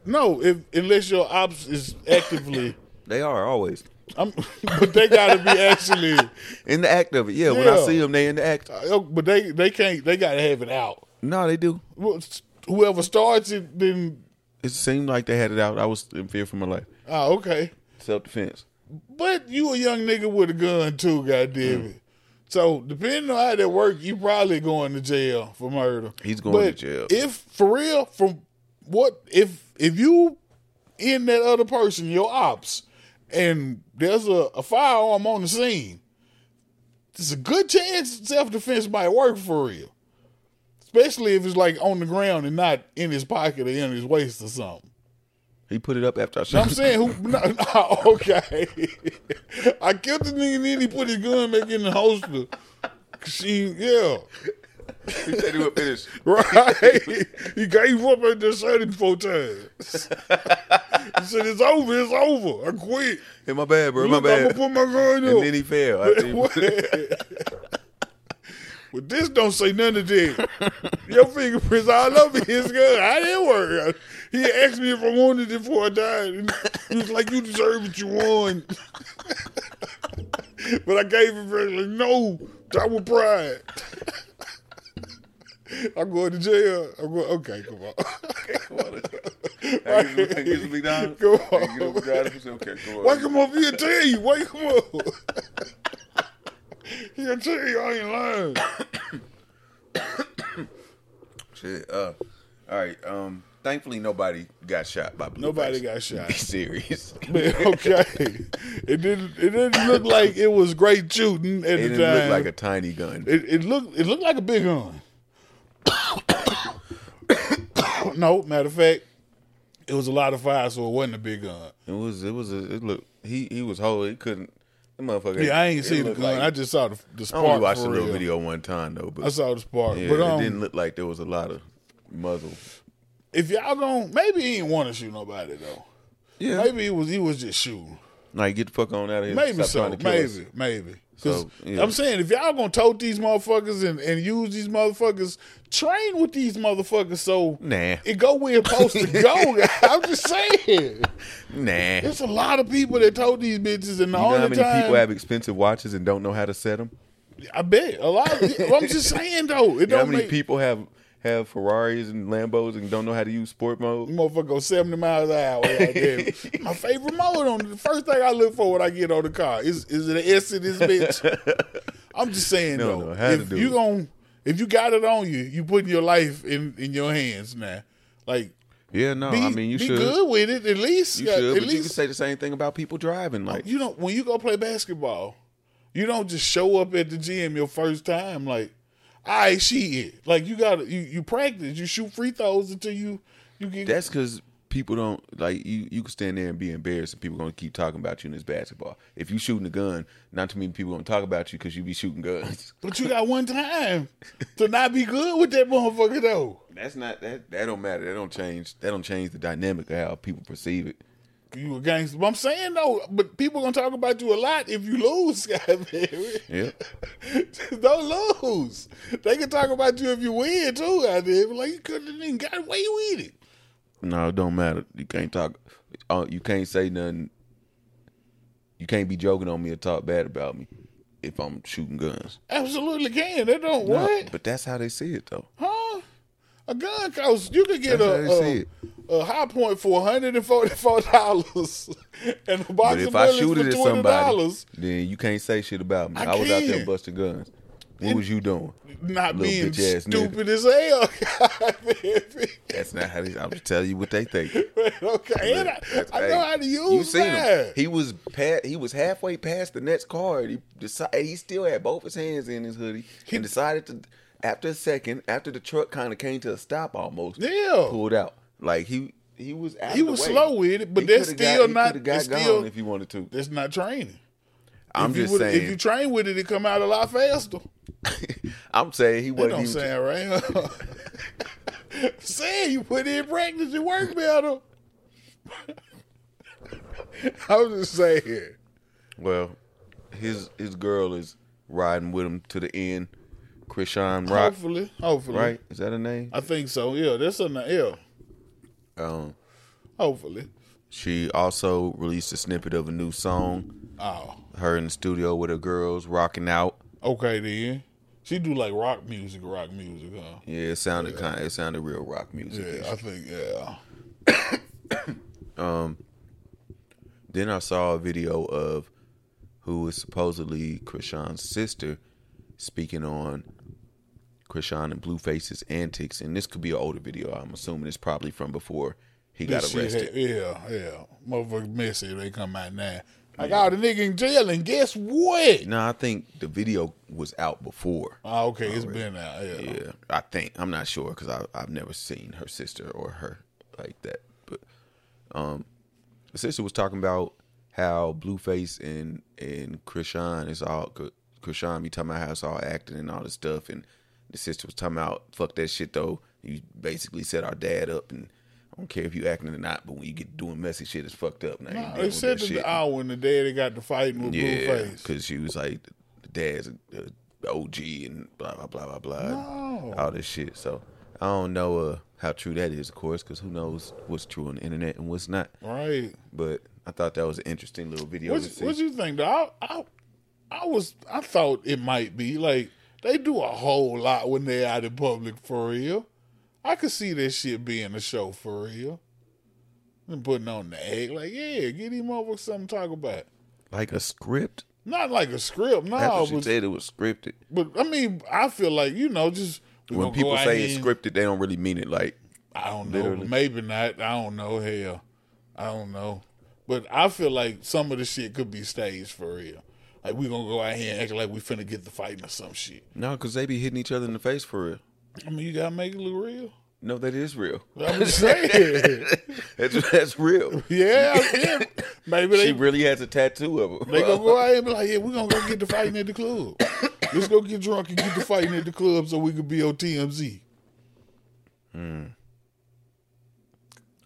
no, if unless your ops is actively, *laughs* They are always I'm, but they got to be actually. in the act of it. Yeah, when I see them, they in the act. uh, But they they can't. They got to have it out. No, they do. Well, Whoever starts it, then It seemed like they had it out. I was in fear for my life. oh okay. Self defense. But you a young nigga with a gun too, goddamn it. Mm. So depending on how that work, you probably going to jail for murder. He's going But to jail. If for real, from what if if you in that other person, your ops, and there's a, a firearm on the scene, there's a good chance self defense might work for real. Especially if it's like on the ground and not in his pocket or in his waist or something. He put it up after I You know shot. what I'm saying? Who, no, *laughs* no, okay. I killed the nigga and then he put his gun back in the holster. She, yeah. he said he would finish. *laughs* Right. he gave up at the 74 times. he said, It's over, it's over. I quit. Hey, my bad, bro. My Look, I'm gonna put my gun And then he fell. *laughs* after he put it- But this don't say none of that. Your fingerprints all over his gun. I didn't work. He asked me if I wanted it before I died. And he was like, You deserve what you won. *laughs* but I gave him very like, no, that was pride. *laughs* I'm going to jail. I'm going, okay, come on. Come on. Get some- get some McDonald's. Come get on. Okay, come on. Wake him up, he'll tell you. Wake him *laughs* up. he'll tell you I ain't lying. *coughs* Shit. Uh, all right. Um. Thankfully, nobody got shot by Blueface. Nobody got shot. Be serious. *laughs* Man, okay. It didn't. It didn't look like it was great shooting at it the didn't time. look like a tiny gun. it, it looked. It looked like a big gun. *coughs* no, matter of fact, it was a lot of fire, so it wasn't a big gun. It was. It was. A, it looked. He he was whole. He couldn't. The motherfucker. Yeah, I ain't seen the gun. like- I just saw the, the I only watched the little real. video one time though, but I saw the spark, yeah, but um, it didn't look like there was a lot of muzzle. if y'all don't, maybe he didn't want to shoot nobody though. Yeah, Maybe he was. He was just shooting. like get the fuck on out of here. Maybe so. to kill us. Maybe, maybe. 'Cause So, yeah. I'm saying if y'all gonna tote these motherfuckers and, and use these motherfuckers, train with these motherfuckers so Nah. it go where it's supposed to go. *laughs* I'm just saying. Nah. There's a lot of people that tote these bitches, and the You know how many time people have expensive watches and don't know how to set them? I bet a lot. Of, I'm just saying though, it You know how many make people have have Ferraris and Lambos and don't know how to use sport mode? motherfucker go 70 miles an hour. *laughs* My favorite mode on the first thing I look for when I get on the car is is it an S in this bitch? *laughs* I'm just saying Don't though, to if you it. gon' if you got it on you, you putting your life in in your hands now. Like Yeah, no, be, I mean you be should. Be good with it at least. You should, at but you can say the same thing about people driving. Like, you know when you go play basketball, you don't just show up at the gym your first time like, I shit. Like you got to you you practice, you shoot free throws until you you get that's because people don't like you. You can stand there and be embarrassed, and people gonna keep talking about you in this basketball. If you shooting a gun, not too many people gonna talk about you because you be shooting guns. *laughs* But you got one time to not be good with that motherfucker though. That's not that. That don't matter. That don't change. That don't change the dynamic of how people perceive it. You a gangster. But I'm saying though, but people gonna talk about you a lot if you lose, *laughs* goddamn. Yeah. *laughs* Don't lose. They can talk about you if you win too, goddamn. Like you couldn't even got away with it. No, it don't matter. You can't talk. Uh, you can't say nothing. You can't be joking on me or talk bad about me if I'm shooting guns. Absolutely can. They don't No, what? but that's how they see it, though. Huh? A gun costs you could get That's how they a, see a, it. a Hi-Point for hundred and forty four *laughs* dollars and a box But of if I bullets shoot it for at twenty somebody, dollars. then you can't say shit about me. I I, was out there can. busting guns. What was you doing? Not Little being bitch-ass nigga. stupid as hell. *laughs* That's not how they. I'm just telling you what they think. *laughs* okay, and I, That's- I hey, know how to use You seen him? He was pa- He was halfway past the next card. He decided he still had both his hands in his hoodie and decided to. After a second, after the truck kind of came to a stop, almost Yeah. pulled out. Like he he was out He was way. slow with it, but He that's got- still he not- got it's still- if he wanted to. That's not training. I'm if just saying. If you train with it, it come out a lot faster. *laughs* I'm saying he That wasn't don't even. sound right. *laughs* saying you put in practice, you work better. *laughs* I was just saying. Well, his his girl is riding with him to the end. Chrisean Rock, Hopefully, hopefully, right? Is that a name? I think so. Yeah, that's a yeah. Um, Hopefully. she also released a snippet of a new song. Oh, Her in the studio with her girls rocking out. okay then. She do like rock music, rock music, huh? Yeah, it sounded kind. It sounded real rock music. Yeah, I think yeah. *coughs* um Then I saw a video of who is supposedly Chrisean's sister speaking on Chrisean and Blueface's antics, and this could be an older video. I'm assuming it's probably from before he got This shit arrested. had- yeah, yeah. Motherfuckers messy. They come out now. Like all the nigga in jail, and guess what? No, I think the video was out before. Oh, okay, it's been out. Yeah. Yeah, I think I'm not sure because I've never seen her sister or her like that. But um, the sister was talking about how Blueface and and Chrisean is all Chrisean be talking about how it's all acting and all this stuff, and the sister was talking about fuck that shit though. You basically set our dad up, and I don't care if you acting or not, but when you get doing messy shit, it's fucked up. Now Nah, they said that the hour when the daddy got the fighting with yeah, Blueface. because she was like, the dad's a, OG and blah blah blah blah blah, No. all this shit. So I don't know uh, how true that is, of course, because who knows what's true on the internet and what's not. Right. But I thought that was an interesting little video to what you think? Though? I, I I was I thought it might be like they do a whole lot when they out in public for real. I could see that shit being a show for real. And putting on the egg like yeah, get him over something to talk about. like a script. Not like a script, no, That's what she but, said. It was scripted. but I mean I feel like you know just When people say it's scripted, they don't really mean it. Like I don't know. Literally. Maybe not. I don't know. Hell, I don't know. But I feel like some of the shit could be staged for real. Like we gonna go out here and act like we finna get the fighting or some shit. no, because they be hitting each other in the face for real. I mean, you gotta make it look real. No, that is real. I'm just saying. *laughs* That's that's real. yeah, *laughs* yeah. Maybe they She really has a tattoo of her. they gonna go *laughs* out here and be like, yeah, we gonna go get the fighting at the club. Let's go get drunk and get the fighting at the club so we could be on TMZ. Hmm.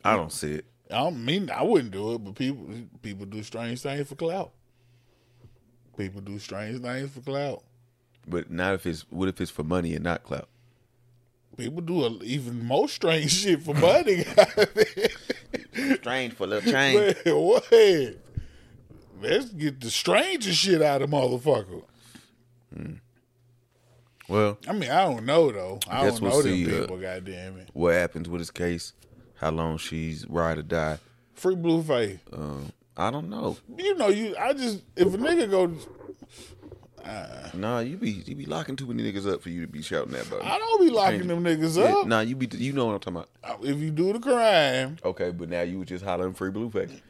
I don't see it. I don't mean I wouldn't do it, but people people do strange things for clout. People do strange things for clout. But not if it's what if it's for money and not clout. People do a, even more strange *laughs* shit for money. *laughs* Strange for little change. Man, what? Let's get the strangest shit out of motherfucker. Well, I mean, I don't know though. I Guess don't we'll know see, them uh, people. goddamn it. what happens with his case? How long she's ride or die? Free Blueface. Um, I don't know. You know, you. I just if a nigga go, Nah, you be you be locking too many niggas up for you to be shouting that about. I don't be locking them niggas Yeah, up. nah, you be you know what I'm talking about. If you do the crime Okay, but now you was just hollering free Blueface.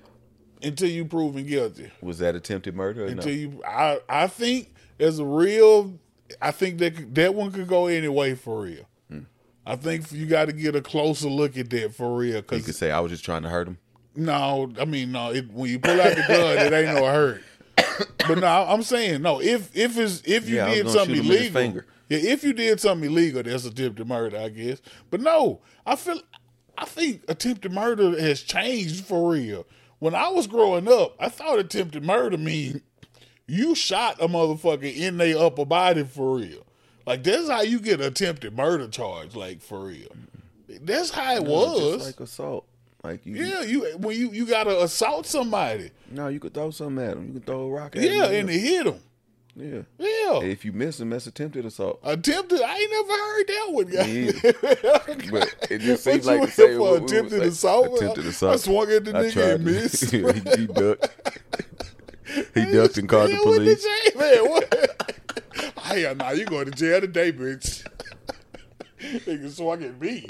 until you proven guilty. Was that attempted murder? Or no? Until you, I, I think there's a real. I think that that one could go anyway for real. Hmm. I think you got to get a closer look at that for real. Cause you could say I was just trying to hurt him. No, I mean no. It, when you pull out the gun, it ain't no hurt. But no, I'm saying no. If if it's if you Yeah, did something shoot him in his illegal, yeah, if you did something illegal, that's attempted murder, I guess. But no, I feel I think attempted murder has changed for real. When I was growing up, I thought attempted murder mean you shot a motherfucker in their upper body for real. Like that's how you get attempted murder charge, like for real. That's how it was. just like assault. Like you, yeah, you when you you gotta assault somebody. No, you could throw something at him. You could throw a rock at Yeah, him. and it hit him. yeah. Yeah. If you miss him, that's attempted assault. Attempted. I ain't never heard that one. guy. Yeah. *laughs* But it just seems like to say for attempted like, assault? Attempted assault. I swung at the I nigga and missed. *laughs* he, he ducked. he *laughs* ducked and called the Yeah, police. say, man? What? Hell nah, you going to jail today, bitch. Nigga swung at me.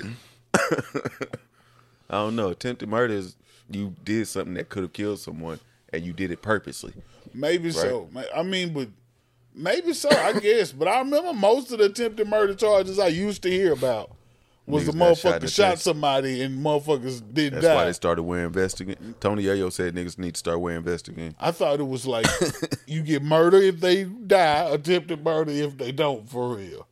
I don't know. Attempted murder is you did something that could have killed someone and you did it purposely. Maybe so. I mean, but maybe so. I guess. But I remember most of the attempted murder charges I used to hear about was the Niggas shot motherfucker the shot somebody and motherfuckers didn't That's die. why they started wearing vests again. Tony Yayo said niggas need to start wearing vests again. I thought it was like *laughs* you get murder if they die, attempted murder if they don't, for real.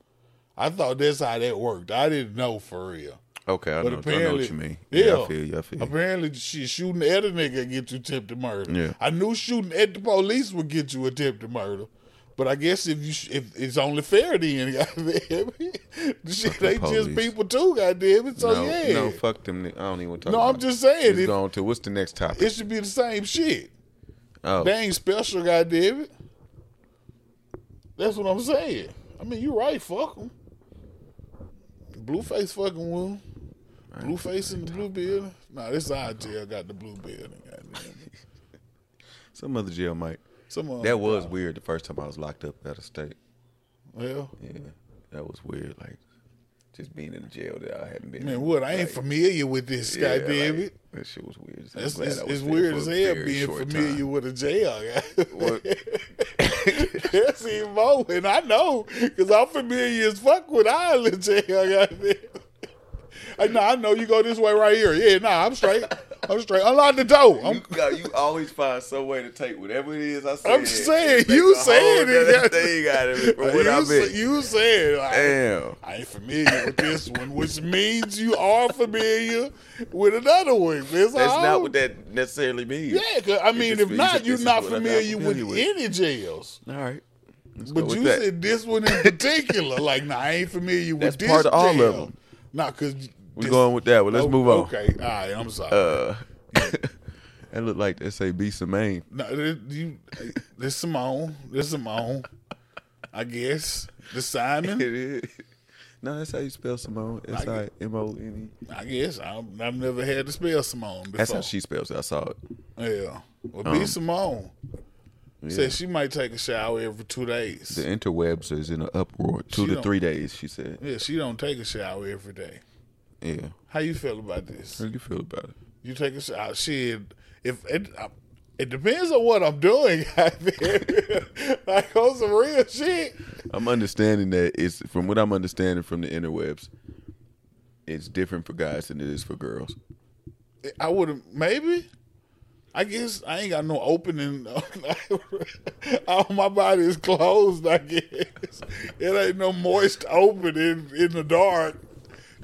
I thought that's how that worked. I didn't know for real. Okay, I, But know, I know what you mean. Yeah, Yeah, I feel you. I feel you. Apparently, she shooting at a nigga get you attempted murder. Yeah. I knew shooting at the police would get you attempted murder. But I guess if you if it's only fair then, *laughs* goddamn it. Shit, they just people too, goddamn it. So no, yeah, no, fuck them. I don't even want to talk No, I'm just saying, Let's if- to what's the next topic? it should be the same shit. oh, They ain't special, goddamn it. That's what I'm saying. I mean, you're right. Fuck them. Blueface fucking with. Blueface in the blue building. Nah, this our jail got the blue building. Goddamn *laughs* some other jail might. Some 'em- That was weird the first time I was locked up out of state. Well, Yeah, that was weird. Like just being in the jail that I hadn't been. man, in. what? I ain't Like, familiar with this. yeah, goddamn like, it. That shit was weird. I'm It's, glad it's, I was it's there weird for as hell very being short familiar time. with a jail. What? *laughs* *laughs* That's even more, and I know because I'm familiar as fuck with Island jail. Goddamn. I know, I know you go this way right here. Yeah, nah, I'm straight. I'm straight. Unlock the door. I'm, You, got, you always find some way to take whatever it is I say. I'm saying, you saying it. thing out of it from what you, I meant. you said, like, Damn. I ain't familiar with this one, which means you are familiar with another one. That's, That's not what that necessarily means. Yeah, 'cause, I mean, if not, you're not familiar with with. any jails. All right. Let's But you that. said this one in *laughs* particular. like, nah, I ain't familiar with That's this part of all of jail. them. Nah, cause We're going with that. Well, let's oh, move on. Okay, all right. I'm sorry. Uh, *laughs* that looked like they say B Maine. no, this, you, this Simone, this Simone. I guess the Simon. *laughs* It is. No, that's how you spell Simone. S I M O N E. I guess I, I've never had to spell Simone before. That's how she spells it. I saw it. Yeah. Well, Um, B Simone Yeah. said she might take a shower every two days. The interwebs is in an uproar. Two She to three days, she said. yeah, she don't take a shower every day. Yeah. How you feel about this? How do you feel about it? You take a shower. Uh, shit, if it, I- it depends on what I'm doing. *laughs* *laughs* like on some real shit. I'm understanding that it's from what I'm understanding from the interwebs. It's different for guys than it is for girls. I would have maybe. I guess I ain't got no opening. *laughs* All my body is closed. I guess it ain't no moist opening in the dark.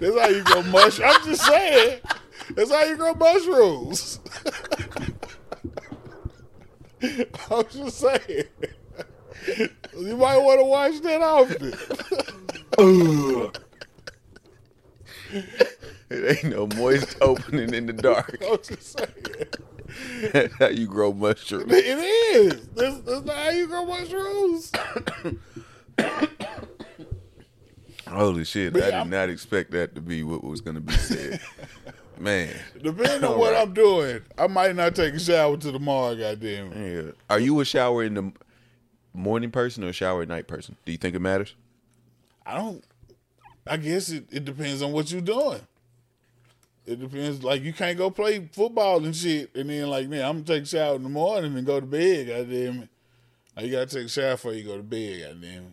That's how you grow mush. I'm just saying. That's how you grow mushrooms. *laughs* I'm just saying. You might want to watch that often. *laughs* It ain't no moist opening in the dark. *laughs* I'm just saying. That's how you grow mushrooms. It is. That's, that's not how you grow mushrooms. *coughs* Holy shit! But I I'm- did not expect that to be what was going to be said. *laughs* Man, Depending on what right. I'm doing, I might not take a shower till tomorrow. Goddamn. it. yeah. Are you a shower in the morning person or a shower at night person? Do you think it matters? I don't. I guess it, it depends on what you're doing. It depends. Like you can't go play football and shit, and then like man, I'm gonna take a shower in the morning and go to bed. Goddamn it. Like, you gotta take a shower before you go to bed. Goddamn it.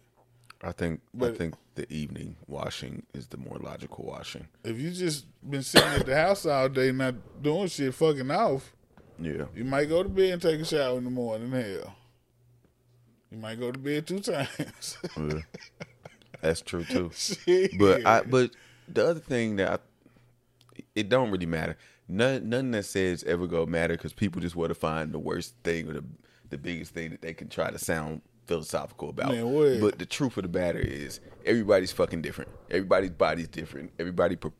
I think I think the evening washing is the more logical washing. If you just been sitting at the house all day not doing shit, fucking off, Yeah. you might go to bed and take a shower in the morning. Hell, you might go to bed two *laughs* times. Yeah. That's true too. *laughs* Shit. But I but the other thing that I, it don't really matter. None nothing that says ever go matter because people just want to find the worst thing or the the biggest thing that they can try to sound philosophical about. Man? But the truth of the matter is everybody's fucking different. Everybody's body's different. Everybody per-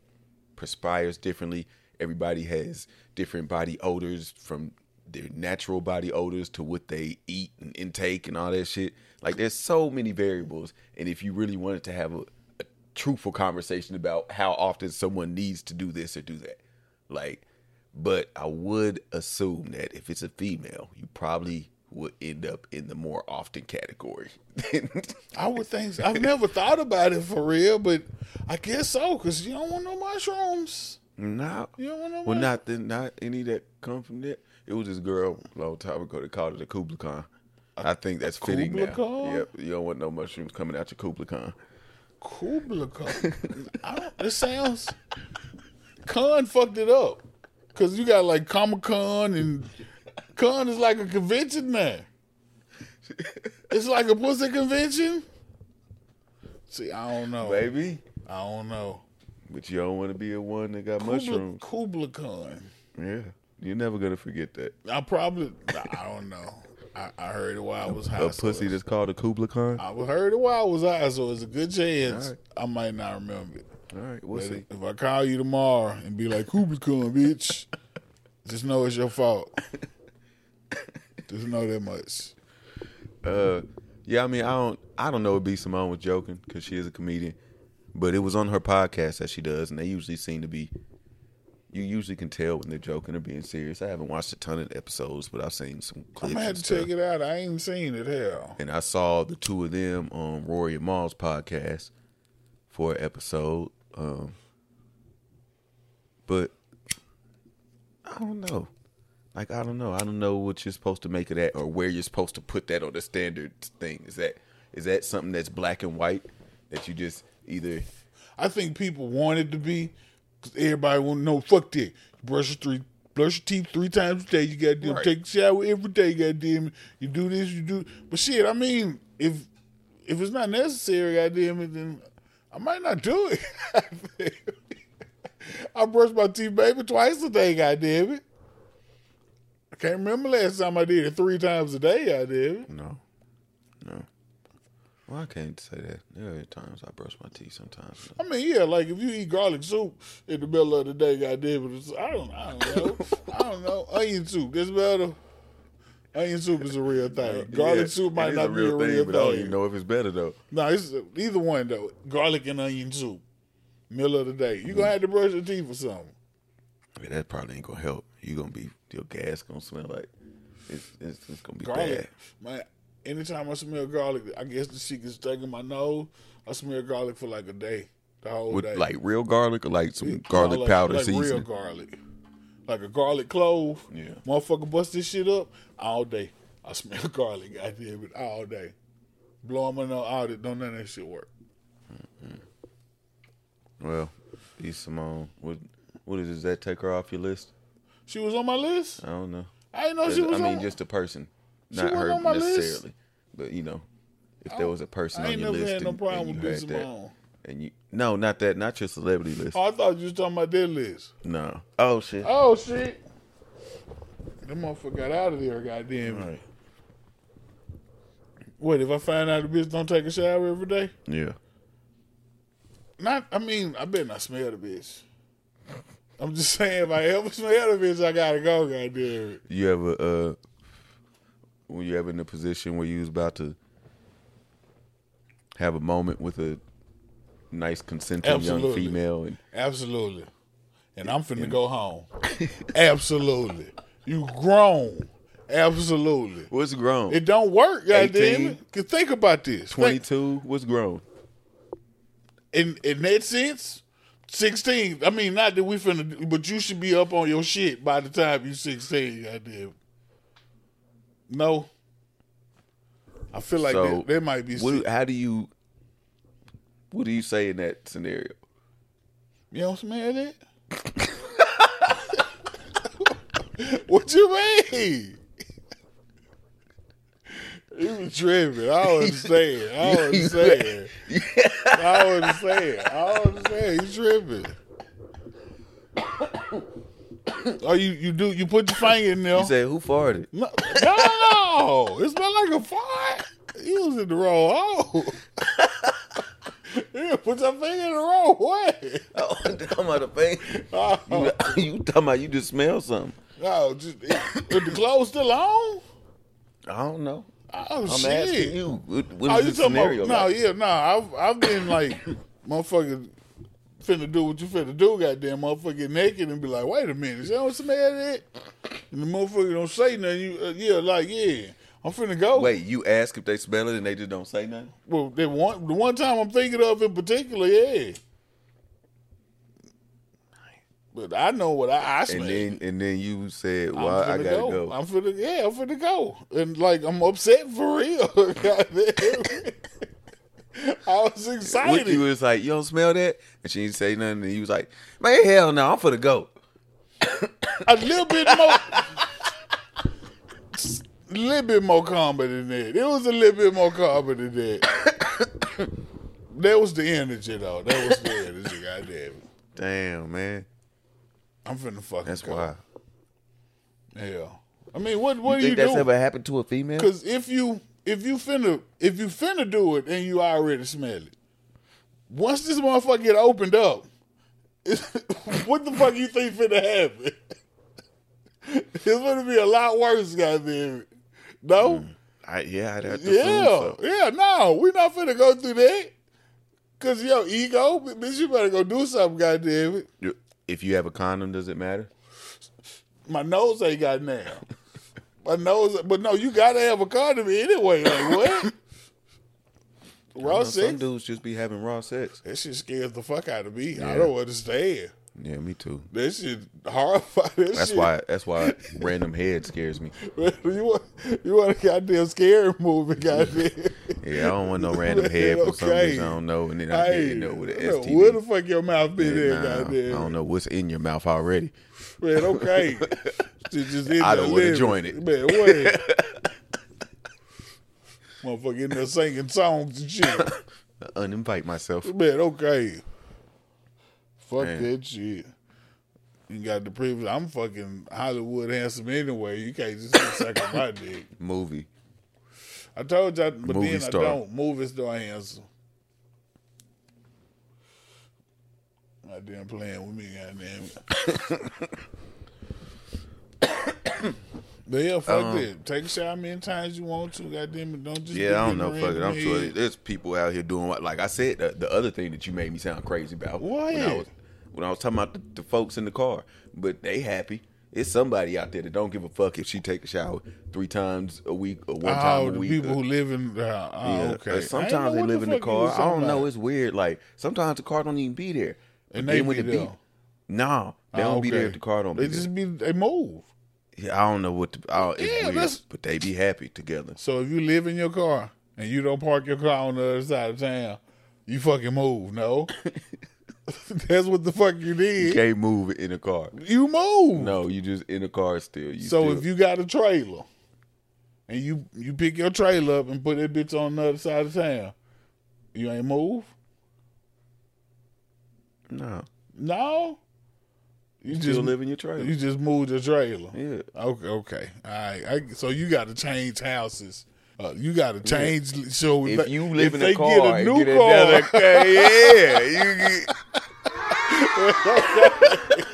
perspires differently. Everybody has different body odors from their natural body odors to what they eat and intake and all that shit. Like there's so many variables, and if you really wanted to have a, a truthful conversation about how often someone needs to do this or do that, like, but I would assume that if it's a female, you probably would end up in the more often category. I would think so. I've never thought about it for real, but I guess so because you don't want no mushrooms. no, You don't want no well, not the, not any that come from that. It was this girl a long time ago. They called it a Kubla Khan. I think that's fitting Kubla now. Khan? Yep, you don't want no mushrooms coming out your Kubla Khan. Kubla Khan. I don't. It sounds. Khan fucked it up because you got like Comic Con and Con is like a convention now. It's like a pussy convention. See, I don't know. Baby, I don't know. but you don't want to be a one that got Kubla, mushrooms. Kubla Khan. Yeah, you're never gonna forget that. I probably. I don't know. I, I heard it while I was high. A so pussy that's called a Kubla Khan. I heard it while I was high, so it's a good chance right. I might not remember it. All right, we'll But see. if I call you tomorrow and be like, Kubla Khan, bitch, just know it's your fault. *laughs* just know that much. Uh, yeah, I mean, I don't, I don't know if B Simone was joking because she is a comedian, but it was on her podcast that she does, and they usually seem to be. You usually can tell when they're joking or being serious. I haven't watched a ton of episodes, but I've seen some clips. I'm gonna have to stuff. check it out. I ain't seen it. Hell, and I saw the two of them on Rory and Mal's podcast for an episode. Um, but I don't know. Like I don't know. I don't know what you're supposed to make of that, or where you're supposed to put that on the standard thing. Is that is that something that's black and white that you just either I think people want it to be because everybody want to know. Fuck that. You brush your three, brush your teeth three times a day. You got to Right. take a shower every day. Goddamn it. You do this. You do. But shit, I mean, if if it's not necessary, goddamn it, then I might not do it. *laughs* I brush my teeth maybe twice a day. Goddamn it. I can't remember last time I did it three times a day. Goddamn it. no, no. Well, I can't say that. There are times I brush my teeth. Sometimes I mean, yeah, like if you eat garlic soup in the middle of the day, goddamn it, I don't, I don't know, *laughs* I don't know. Onion soup, that's better. Onion soup is a real *laughs* thing. Garlic Yeah, soup might not be a real but I don't thing. even know if it's better though. No, it's either one though. Garlic and onion soup, middle of the day. you're gonna mm. have to brush your teeth or something. I mean, that probably ain't gonna help. You gonna be your gas gonna smell like it's it's, it's gonna be bad. Man. Anytime I smell garlic, I guess the shit gets stuck in my nose. I smell garlic for like a day, the whole. With day. like real garlic or like some garlic like- powder like real garlic, like a garlic clove. Yeah. motherfucker, bust this shit up all day. I *laughs* smell garlic, goddamn it, all day. Blowing my nose, out, it don't none of that shit work. Mm-hmm. Well, E Simone, what what is does that take her off your list? She was on my list. I don't know. I didn't know she was. I mean, on. just a person, not her on my list. necessarily, but you know, if there was a person I on ain't your never list had no and, problem and with you had that, and you no, not that, not your celebrity list. oh, I thought you was talking about that list. No. Oh shit. Oh shit. That motherfucker got out of there, goddamn. it. Right. What if I find out the bitch don't take a shower every day? Yeah. Not, I mean, I better not smell the bitch. I'm just saying, if I ever smell the bitch, I gotta go, goddamn it. You ever uh, when you ever in a position where you was about to have a moment with a nice consenting young female and Absolutely. And I'm finna go home. Absolutely. You grown. Absolutely. what's grown? It don't work, goddamn 18? it. think about this. 22, Think- two. What's grown? in in that sense, sixteen. I mean, not that we finna, but you should be up on your shit by the time you sixteen. Goddamn. No. I feel like so that, that might be. What, how do you? What do you say in that scenario? You don't smell that? what you mean? You was tripping. I don't understand. *laughs* I don't understand. *laughs* I don't understand. I don't understand. You tripping. Oh, you, you do you put your finger in there? You say who farted? no, no, no. it smelled like a fart. You was in the wrong hole. you *laughs* put your finger in the wrong way. Oh, I'm talking about a thing. Oh. You, you talking about you just smell something? No, just the clothes still on? I don't know. Oh I'm shit! you. What, what oh, is you the talking scenario? about? No, like? yeah, no. I've I've been like, *laughs* motherfucker, finna do what you finna do. Goddamn, motherfucker, get naked and be like, wait a minute, you don't smell that? And the motherfucker don't say nothing. You, uh, yeah, like yeah, I'm finna go. Wait, you ask if they smell it and they just don't say nothing? well, the one the one time I'm thinking of in particular, yeah. But I know what I, I smell. And then and then you said, "Well, I gotta go." I'm finna, yeah, I'm finna go. And like, I'm upset for real. *laughs* I was excited. you was like, "You don't smell that," and she didn't say nothing. And you was like, "Man, hell no, I'm finna go." a little bit more, a little bit more calmer than that. It was a little bit more calmer than that. *coughs* that was the energy, though. That was the energy. Goddamn. Damn, man, I'm finna fucking that's go. why. Yeah. I mean, what what You do you think that's do? ever happened to a female? Because if you if you finna if you finna do it and you already smell it, once this motherfucker get opened up, *laughs* what the fuck you think finna happen? *laughs* it's gonna be a lot worse, goddamn it. No, mm. I, yeah, I'd have to yeah, assume so. yeah, no, we not finna go through that. Cause yo, ego, bitch, you better go do something, goddamn it. If you have a condom, does it matter? My nose ain't got now. My nose, but no, you gotta have a condom anyway. Like what? *coughs* Raw know, sex. some dudes just be having raw sex. That shit scares the fuck out of me. I don't understand. Yeah, me too. That shit horrifying. *laughs* That That's shit- why. That's why random head scares me. *laughs* you want you want a goddamn scary movie, goddamn. *laughs* Yeah, I don't want no random head for some Okay. reason I don't know, and then I Hey, you know with an STD. where the fuck your mouth been Yeah, there, nah, I don't know what's in your mouth already. Man, okay. just, just I don't wanna join it. Man, what? Motherfucker in there singing songs and shit. I uninvite myself. Man, okay. Fuck Man. that shit. You got the privilege. I'm fucking Hollywood handsome anyway. You can't just *coughs* sit sucking my dick. Movie. I told y'all, but Movie then star. I don't. Movie star handsome. Goddamn playing with me, goddamn. *coughs* but yeah, fuck Um, that. Take a shower many times you want to, goddamn it. Don't just Yeah, I don't know. Fuck it. I'm sure there's people out here doing what. Like I said, the, the other thing that you made me sound crazy about. What? When I was, when I was talking about the, the folks in the car, but they happy. It's somebody out there that don't give a fuck if she take a shower three times a week or one Oh, time a the week. people who live in. Uh, oh, Yeah, okay. uh, Sometimes they live in the you was car. I don't know. It's weird. Like sometimes the car don't even be there. And But they then when be the there. no, they Oh, don't be there if the car don't They be just there. be. They move. Yeah, I don't know what. The, I, it's Yeah, weird, that's- but they be happy together. So if you live in your car and you don't park your car on the other side of town, you fucking move. No, *laughs* *laughs* that's what the fuck you did. You can't move in a car. You move. No, you just in a car still. You So still, if you got a trailer and you you pick your trailer up and put that bitch on the other side of town, you ain't move. no, No, you you just live in your trailer. You just moved your trailer. yeah, Okay, okay, all right. I, so you got to change houses. Uh, you got to change. So if like, you live if in they a car, get a new get car, car, *laughs* yeah, you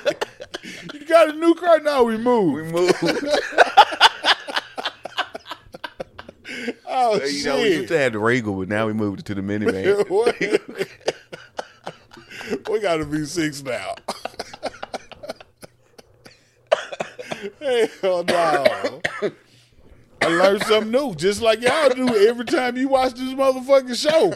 get, you got a new car now. We move. we move. *laughs* *laughs* oh you shit! know, we used to have the Regal, but now we moved it to the minivan. We got to be six now. Hell no. I learned something new, just like y'all do every time you watch this motherfucking show.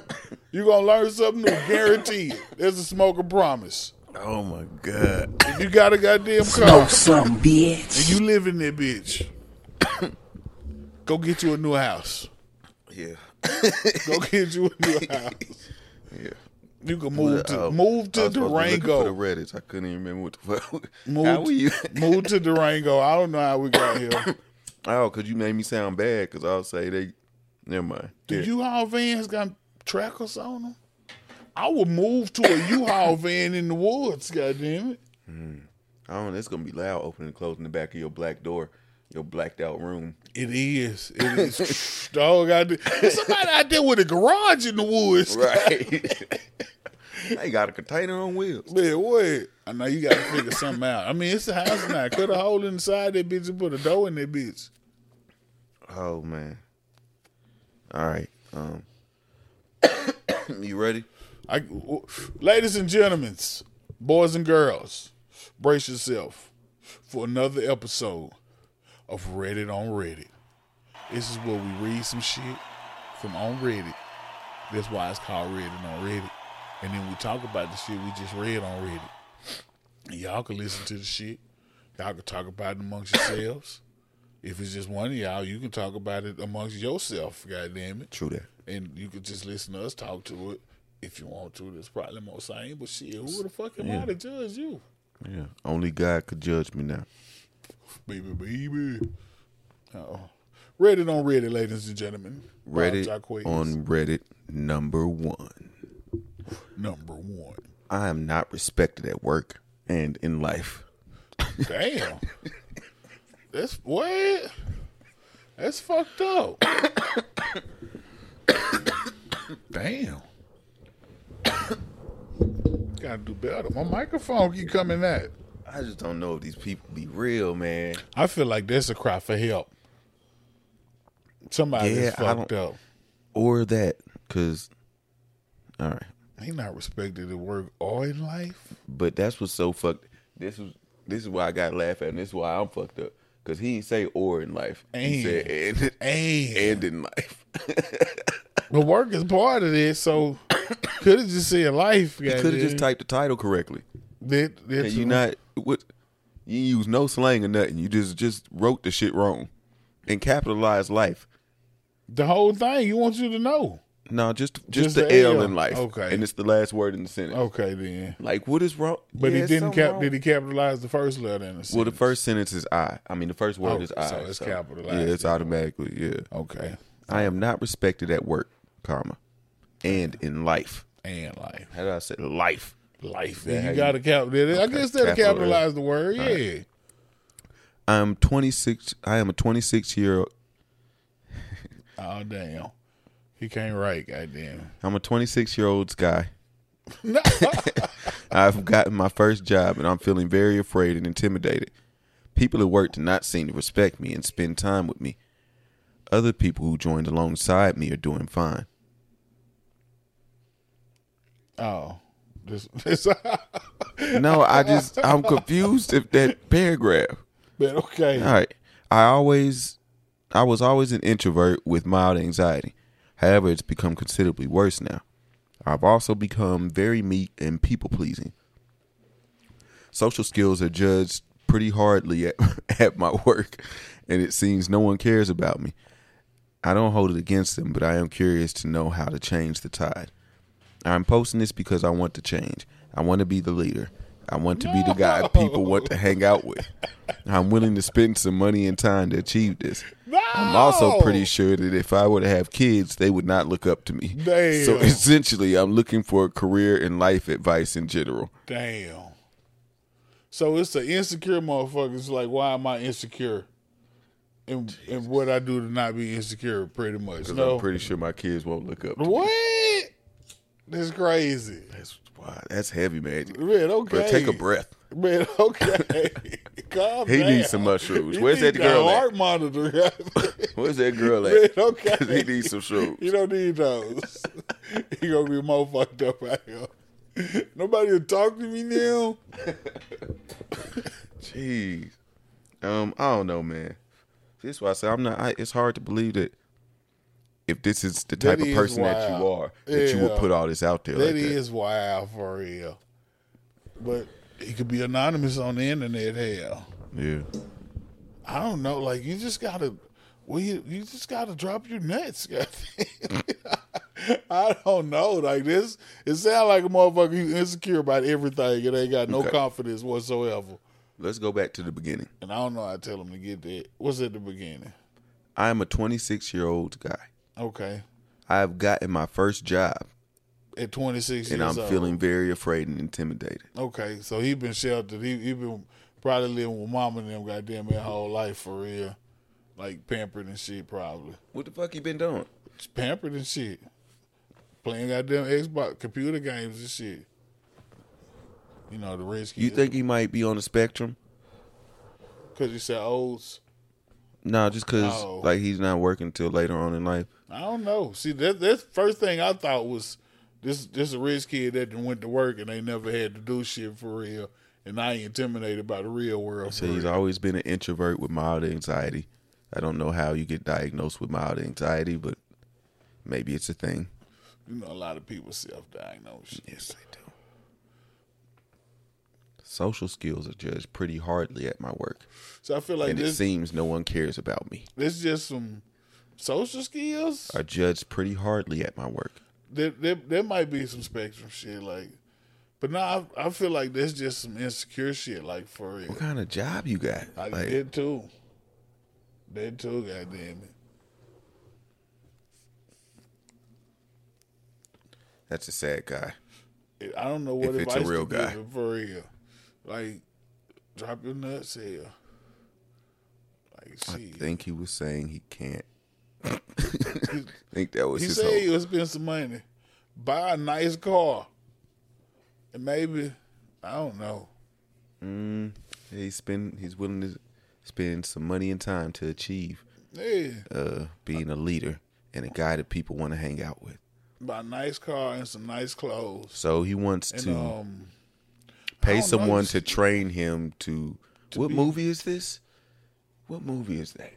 You're going to learn something new, guaranteed. There's a smoker promise. oh my god! If you got a goddamn car Some bitch. and you live in that bitch, go get you a new house. Yeah, Go get you a new *laughs* house. yeah. You can move to Oh, move I to was supposed be Durango. For the Reddits, I couldn't even remember what the fuck. Move, *laughs* How were you? move to Durango. I don't know how we got here. *laughs* oh, because you made me sound bad. Because I'll say they. Never mind. Do Yeah. U-Haul vans got trackers on them? I would move to a U-Haul *laughs* van in the woods. Goddamn it! Hmm. I don't. know. It's gonna be loud opening and closing the back of your black door, your blacked out room. It is. It is. *laughs* Dog, I did. Somebody out there with a garage in the woods. Right. *laughs* they got a container on wheels. Man, what? I know you got to figure something out. I mean, it's a house now. Cut a hole inside that bitch and put a door in that bitch. Oh man. All right. Um. *coughs* you ready? I, ladies and gentlemen, boys and girls, brace yourself for another episode of Reddit on Reddit. This is where we read some shit from on Reddit. That's why it's called Reddit on Reddit. And then we talk about the shit we just read on Reddit. Y'all can listen to the shit. Y'all can talk about it amongst yourselves. If it's just one of y'all, you can talk about it amongst yourself, God damn it True that. and you could just listen to us talk to it if you want to. That's probably more sane. But shit, who the fuck am I to judge you, Yeah. Only God could judge me now. baby, baby? Oh, Reddit on Reddit, ladies and gentlemen. Reddit on Reddit number one. number one. I am not respected at work and in life. Damn, *laughs* that's what. That's fucked up. Damn. Gotta do better. My microphone keep coming at. I just don't know if these people be real, man. I feel like that's a cry for help. Somebody Yeah, fucked up. Or that, because, all right. He not respected at work or in life. But that's what's so fucked. This is this is why I got laugh at, and this is why I'm fucked up. Because he didn't say or in life. He And. said and, And, and in life. *laughs* but work is part of this, so could have just said life. He could have just typed the title correctly. That And you not what you use no slang or nothing. You just just wrote the shit wrong and capitalized life. the whole thing. You want you to know. No, just just, Just the, the L, L. in life. Okay. and it's the last word in the sentence. Okay, then. Like what is wrong? But Yeah, he didn't cap. wrong. Did he capitalize the first letter in the Well, the first sentence is I. I mean, the first word Oh, is I. so it's capitalized Yeah, it's automatically. Yeah. Okay, I am not respected at work, comma, and in life. and life, How did I say life? life. Yeah, you got to cap. I guess that capital capitalize the word. Yeah. I'm 26. I am a 26 year old. *laughs* Oh damn, he can't write. Goddamn. I'm a 26 year old guy. *laughs* I've gotten my first job and I'm feeling very afraid and intimidated. People at work do not seem to respect me and spend time with me. Other people who joined alongside me are doing fine. oh, this, this *laughs* No, I just I'm confused if that paragraph. but okay. All right. I always I was always an introvert with mild anxiety. However, it's become considerably worse now. I've also become very meek and people pleasing. Social skills are judged pretty hardly at, *laughs* at my work, and it seems no one cares about me. I don't hold it against them, but I am curious to know how to change the tide. I'm posting this because I want to change. I want to be the leader. I want to be the guy people want to hang out with. I'm willing to spend some money and time to achieve this. I'm also pretty sure that if I were to have kids, they would not look up to me. Damn. So essentially, I'm looking for career and life advice in general. Damn. So it's the insecure motherfuckers. Like, why am I insecure? And and what I do to not be insecure, pretty much. No. I'm pretty sure my kids won't look up to me. That's crazy. That's, wow, that's heavy, man. Man, okay. Bro, take a breath. Man, *laughs* okay. *laughs* Calm He down. needs some mushrooms. He Where's that girl a at? heart monitor. *laughs* Where's that girl at? Man, okay. he needs some shrooms. You don't need those. he gonna be more fucked up out here. Nobody will talk to me now. Jeez. Um, I don't know, man. This is why I say I'm not. I, it's hard to believe that if this is the type That of person that you are, that you would put all this out there That like that. is wild for real. But he could be anonymous on the internet. Hell, Yeah. I don't know. Like you just gotta, well, you, you just gotta drop your nuts. *laughs* I don't know. Like this, it sounds like a motherfucker who's insecure about everything and ain't got no Okay. confidence whatsoever. Let's go back to the beginning. And I don't know. how I tell him to get that. What's at the beginning? I am a 26 year old guy. Okay, I have gotten my first job, at 26 and I'm old. feeling very afraid and intimidated. Okay, so he been sheltered. He he been probably living with mama and them goddamn his whole life for real, like pampered and shit. Probably What the fuck you been doing? Just pampered and shit, playing goddamn Xbox computer games and shit. You know the kids. You think he might be on the spectrum? Because you said olds. No, just because No. like he's not working till later on in life. I don't know. See, that that's first thing I thought was this this a rich kid that went to work and they never had to do shit for real, and I ain't intimidated by the real world. So he's real. always been an introvert with mild anxiety. I don't know how you get diagnosed with mild anxiety, but maybe it's a thing. You know, a lot of people self-diagnose. Yes, they do. Social skills are judged pretty hardly at my work, So I feel like and it seems no one cares about me. this just some social skills. Are judged pretty hardly at my work. There, there, there might be some spectrum shit, like, but now I, I feel like there's just some insecure shit, like for real. What kind of job you got? I Like, did too. Did too, goddamn it. that's a sad guy. I don't know what If it's a real to give guy. him, for real. Like, drop your nuts here. Like, see. I think he was saying he can't. I *laughs* think that was He his said whole. he would spend some money, buy a nice car, and maybe I don't know. Mm, he's spend. He's willing to spend some money and time to achieve Yeah, uh, being a leader and a guy that people want to hang out with. buy a nice car and some nice clothes, So he wants and to um, pay don't know, someone to train him to. what be- movie is this? What movie is that?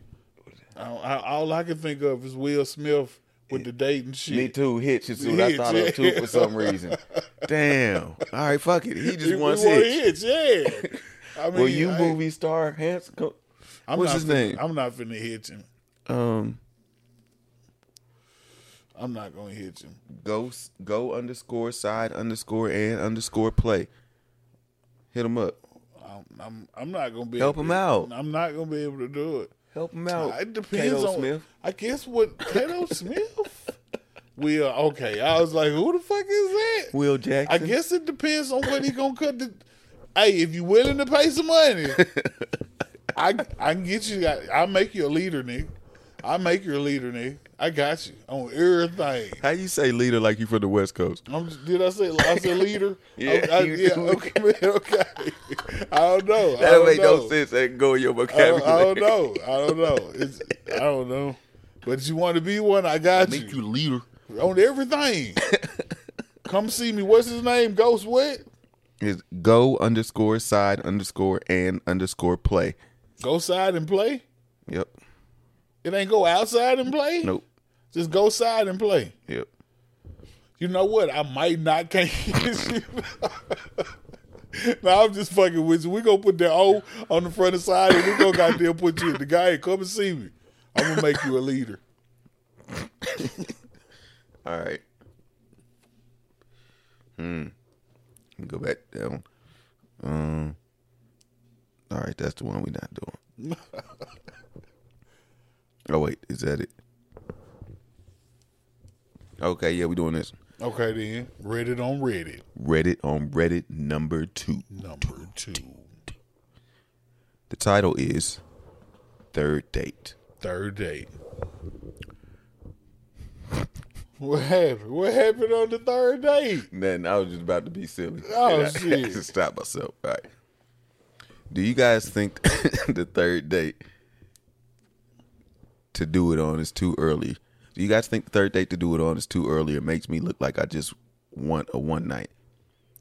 I, I, all I can think of is Will Smith with the date and shit. Me too. Hitch is what I Hitch, thought of too for some reason. *laughs* Damn. All right, fuck it. He just wants want Hitch. yeah. *laughs* I mean, Well, you I- movie star handsome. co- I'm What's not his finna- name? I'm not finna hit him. Um, I'm not gonna hit him. go go underscore side underscore and underscore play. Hit him up. I'm, I'm, I'm not gonna be Help him to- out. I'm not gonna be able to do it. Help him out. It depends Kato on. Smith. I guess what Kato *laughs* Smith. Will okay. I was like, who the fuck is that? Will Jackson. I guess it depends on what he gonna cut the. Hey, if you willing to pay some money, *laughs* I I can get you. I, I'll make you a leader, nigga. I'll make you a leader, nigga. I got you on everything. How you say leader like you from the West Coast? I'm, did I say I said leader? *laughs* Yeah, I, I, yeah. Okay, man, okay. I don't know. I That don't make know. no sense. That go in your I don't, vocabulary. I don't know. I don't know. It's, I don't know. But you want to be one? I got you. Make you leader. on everything. Come see me. What's his name? Ghost what? Is go underscore side underscore and underscore play. Go side and play. Yep. It ain't go outside and play. Nope. Just go side and play. Yep. You know what? I might not can't *laughs* get you. no, I'm just fucking with you. We gonna put the O on the front and side, and we gonna goddamn put you. The guy, come and see me. I'm gonna make you a leader. *laughs* All right. Hmm. Go back down. Um. All right, that's the one we're not doing. *laughs* oh wait, is that it? Okay, yeah, we doing this. Okay, then Reddit on Reddit. Reddit on Reddit number two. Number two, The title is Third Date. third date. What happened? What happened on the third date? Then I was just about to be silly. Oh, *laughs* And I had to stop myself. All right. Do you guys think *laughs* the third date to do it on is too early? Do you guys think the third date to do it on is too early? It makes me look like I just want a one night.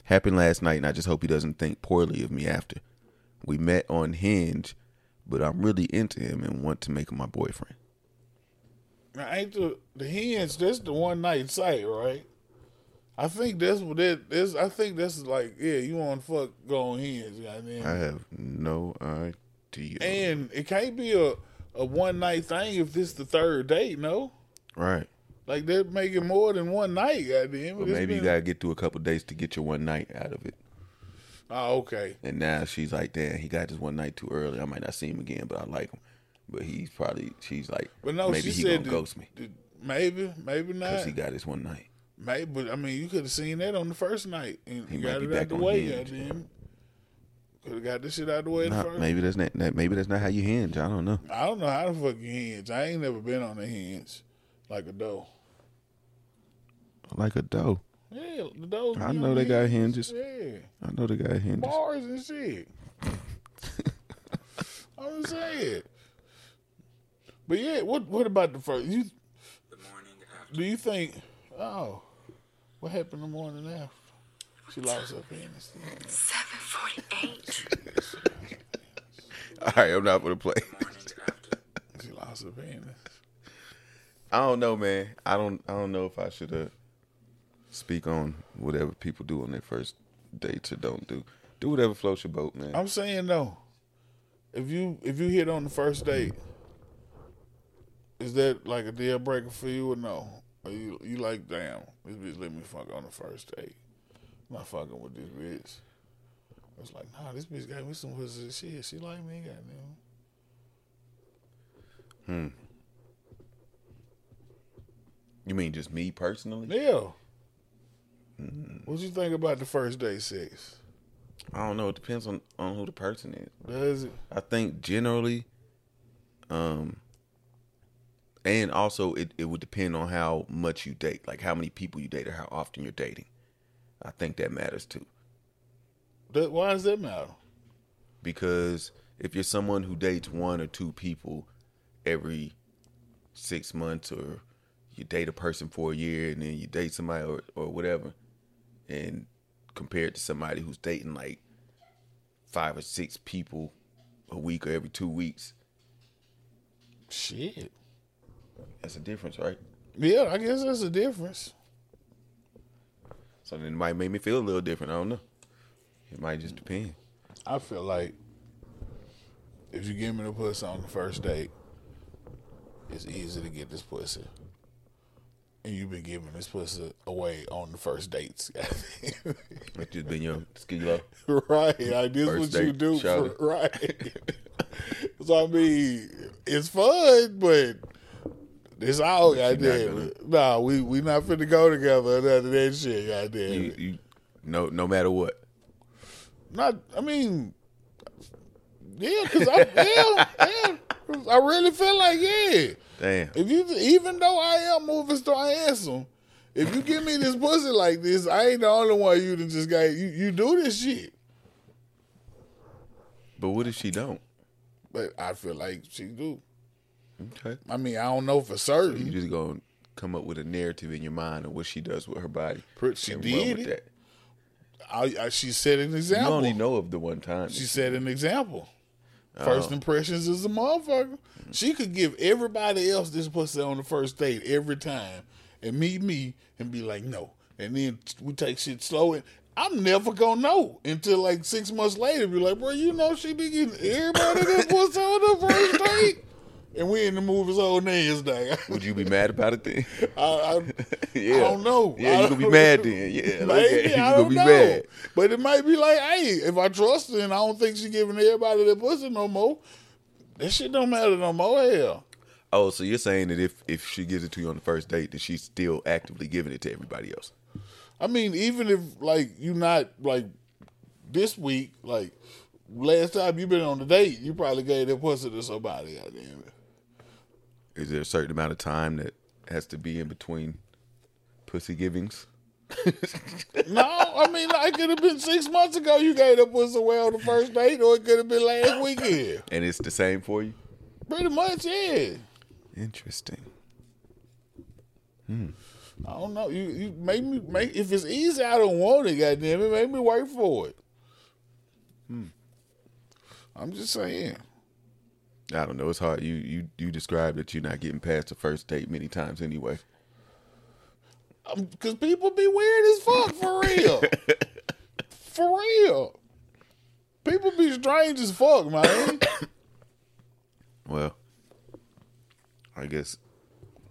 Happened last night, and I just hope he doesn't think poorly of me after. We met on Hinge, but I'm really into him and want to make him my boyfriend. Now, ain't the the hinge? That's the one night site, right? I think that's what that is. I think that's like, yeah, you want to fuck go on hinge, goddamn. I mean? I have no idea. And it can't be a a one night thing if this the third date, no. Right. Like they're making more than one night, goddamn. But It's maybe you gotta get through a couple days to get your one night out of it. Oh, okay. And now she's like, damn, he got this one night too early. I might not see him again, but I like him. But he's probably, she's like, But no, maybe she he said gonna that- ghost me that Maybe, maybe not. because he got his one night. Maybe, but I mean, you could have seen that on the first night and He you got it out the way, goddamn. Could have got this shit out the way the Nah, first. maybe that's not, that, maybe that's not how you hinge. I don't know. I don't know how the fuck to fucking hinge. I ain't never been on a hinge like a dough. Like a dough. Yeah, the dough. I know they got hinges. hinges. Yeah, I know they got hinges. bars and shit. *laughs* I'm saying. But yeah, what what about the first? You The morning after. do you think? Oh, what happened the morning after? She lost her penis. 748. *laughs* All right, I'm not gonna play. Morning after. She lost her penis. I don't know, man. I don't. I don't know if I should uh, speak on whatever people do on their first dates or don't do. Do whatever floats your boat, man. I'm saying though, if you if you hit on the first date, is that like a deal breaker for you or no? Or you you like damn this bitch let me fuck on the first date? I'm not fucking with this bitch. It's like nah, this bitch got me some pussy shit. She like me, goddamn. You mean just me personally? Yeah. What do you think about the first date sex? I don't know. It depends on on who the person is. Does it? I think generally, um, and also it, it would depend on how much you date, like how many people you date or how often you're dating. I think that matters too, That, why does that matter? because if you're someone who dates one or two people every six months, or you date a person for a year and then you date somebody or, or whatever, and compared to somebody who's dating like five or six people a week or every two weeks, Shit. That's a difference, right? Yeah, I guess that's a difference. So then it might make me feel a little different. I don't know. It might just depend. I feel like if you give me the pussy on the first date, it's easy to get this pussy. And you've been giving this pussy away on the first dates. *laughs* It's just been your ski low. right. Like this First what you do for *laughs* right. so I mean, it's fun, but it's all But goddamn. Nah, we we not finna go together none of that shit, goddamn. You, you, no, no matter what. Not, I mean, yeah, because I, yeah, *laughs* yeah, I really feel like, yeah. Damn. If you, even though I am moving star handsome, if you give me this pussy like this, I ain't the only one you just got. You, you do this shit, But what if she don't? but I feel like she do. Okay. I mean, I don't know for certain. You just gonna come up with a narrative in your mind of what she does with her body. Pretty- she did with it. I, I, she set an example. You only know of the one time. She set an example. First oh. impressions is a motherfucker. She could give everybody else this pussy on the first date every time and meet me and be like, no. And then we take shit slow. And I'm never gonna know until like six months later. Be like, bro, you know she be getting everybody this pussy on the first date. And we in the movies all Wednesday. *laughs* Would you be mad about it then? I, I, yeah. *laughs* I don't know. Yeah, you gonna be mad then. Yeah. Maybe okay. *laughs* You gonna be know, mad. but it might be like, hey, if I trust her and I don't think she giving everybody that pussy no more, that shit don't matter no more. Hell, Oh, so you're saying that if if she gives it to you on the first date, that she's still actively giving it to everybody else? I mean, even if like you not like this week, like last time you been on the date, you probably gave that pussy to somebody. Goddamn it. Is there a certain amount of time that has to be in between pussy givings? *laughs* No, I mean, like, it could have been six months ago you gave that pussy away on the first date, or it could have been last weekend. And it's the same for you? Pretty much, yeah. Interesting. I don't know. You you make me make if it's easy, I don't want it. Goddamn it, make me work for it. Hmm. I'm just saying. I don't know. It's hard. You you you described that you're not getting past the first date many times anyway. Um, because people be weird as fuck for real. *laughs* for real. People be strange as fuck, man. *coughs* Well, I guess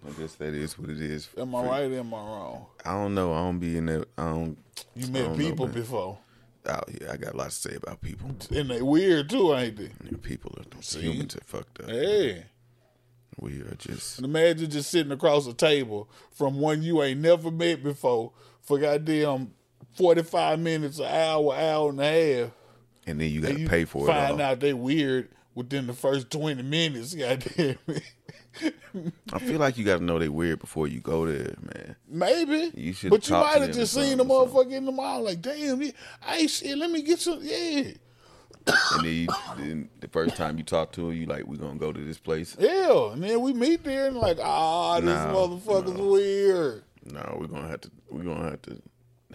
I guess that is what it is. Am I right? Am I wrong? I don't know. I don't be in that. I don't. You met don't people man. before, Oh yeah, I got a lot to say about people. and they weird too, ain't they? People are humans are fucked up. Hey, We are just and imagine just sitting across a table from one you ain't never met before for goddamn forty five minutes, an hour, hour and a half. and then you got to pay for it Find out they weird within the first twenty minutes. *laughs* Goddamn it. I feel like you got to know they weird before you go there, man. Maybe. You should But you might have just seen the motherfucker in the mall like, damn, yeah, hey shit, let me get some yeah. And then, you, then the first time you talk to her, you like, we gonna go to this place. Yeah. And then we meet there and like, ah, this No, motherfucker's weird. No, we're gonna have to. We're gonna have to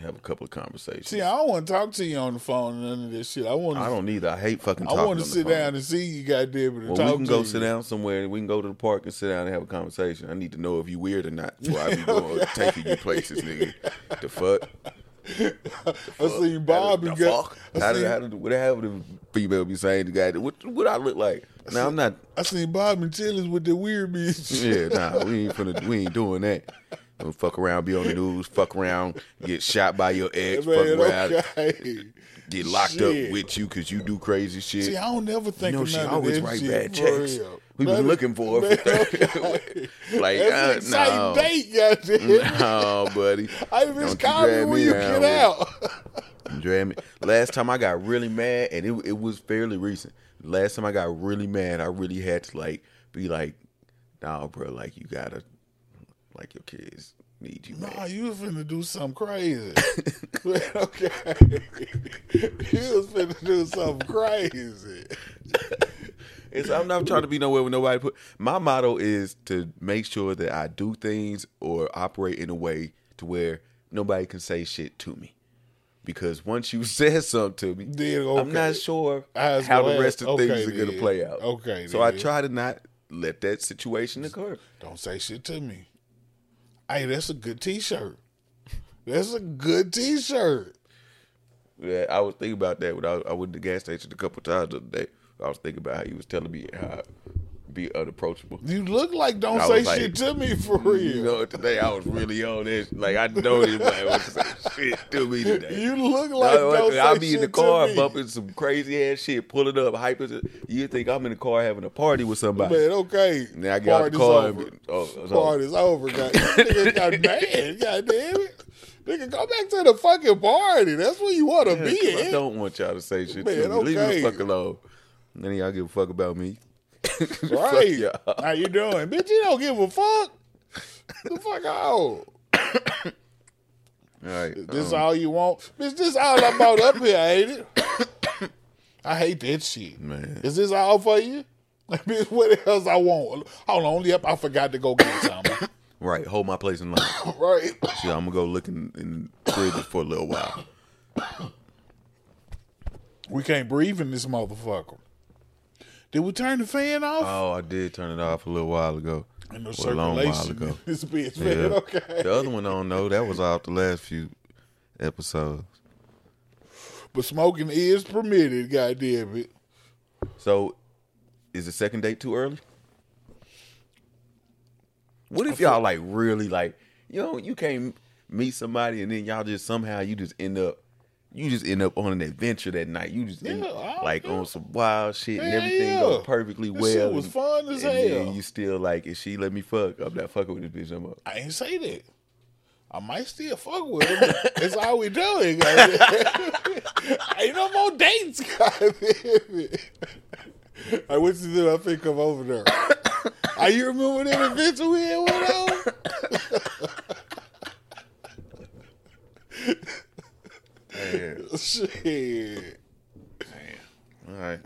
have a couple of conversations. See, I don't want to talk to you on the phone and none of this shit. I want I don't either. I hate fucking talking I want to sit down and see you goddamn Well, talk we can go you. sit down somewhere. We can go to the park and sit down and have a conversation. I need to know if you weird or not before I be *laughs* going taking you places, nigga. The fuck? *laughs* I seen Bobby the got fuck? I How did, how did, what have the female be saying to the guy? What what I look like? Now I'm not. I seen Bob and Chili's with the weird bitch. Yeah, nah, we *laughs* ain't finna, we ain't doing that. Don't fuck around, be on the news, fuck around, get shot by your ex, fuck around, okay. get locked Shit. up with you because you do crazy shit. See, I don't ever think you know, she always write shit, bad checks. real. We've been looking for her. *laughs* okay. like, That's uh, no. date, *laughs* no, buddy. I Don't just you call me drag when you get out. Drag me. Last time I got really mad, and it it was fairly recent. Last time I got really mad, I really had to like be like, "Nah, bro, like you gotta, like your kids need you." Nah, you was finna do something crazy. *laughs* *laughs* okay. you was finna do something crazy. It's, I'm not trying to be nowhere with nobody. Put my motto is to make sure that I do things or operate in a way to where nobody can say shit to me. Because once you *laughs* said something to me, Then, I'm not sure How the rest of act. things Okay, are going to play out. Okay, So I try to not let that situation occur. Don't say shit to me. Hey, that's a good T-shirt. That's a good T-shirt. Yeah, I was thinking about that when I, I went to the gas station a couple times the other day. I was thinking about how he was telling me how be unapproachable. You look like don't say like, shit to me for real. You know, today I was really on this. Like I know man was shit to me today. *laughs* You look like No, don't I'll be in the car bumping some crazy ass shit, pulling up, hyping. You think I'm in the car having a party with somebody? Man, okay. Now I get out the Party's car. over. And, oh, over. Party's over. God, *laughs* nigga got mad. God damn it. Nigga, go back to the fucking party. That's where you want to be I don't want y'all to say shit Man, to me. Leave me okay. the fuck alone. None of y'all give a fuck about me. *laughs* Fuck Right. y'all. How you doing? Bitch, you don't give a fuck. the fuck out. All *coughs* right. This um, all you want? Bitch, this all I'm about up here, ain't it? *coughs* I hate that shit. Man. Is this all for you? *laughs* Bitch, what else I want? Hold on, yep, I forgot to go get something. *coughs* right. Hold my place in line. right. Shit, I'm gonna go look in, in the fridge for a little while. We can't breathe in this motherfucker. Did we turn the fan off? Oh, I did turn it off a little while ago. and the Or a long while ago. *laughs* This bitch, Yeah. man. Okay. The other one I don't know. That was off the last few episodes. But smoking is permitted, goddamn it. So, is the second date too early? What if y'all like really like you know you can't meet somebody and then y'all just somehow you just end up you just end up on an adventure that night. You just Yeah, I- like on some wild shit and everything yeah. goes perfectly This well. shit was and- fun as and hell. you still like if she let me fuck, I'm not fucking with this bitch no more. I ain't say that. I might still fuck with him. *laughs* That's all we doing. *laughs* ain't no more dates, *laughs* goddamn. I went to do I think come over there. *coughs* Are you remember that adventure we had went on? Man, Shit. Damn. All right.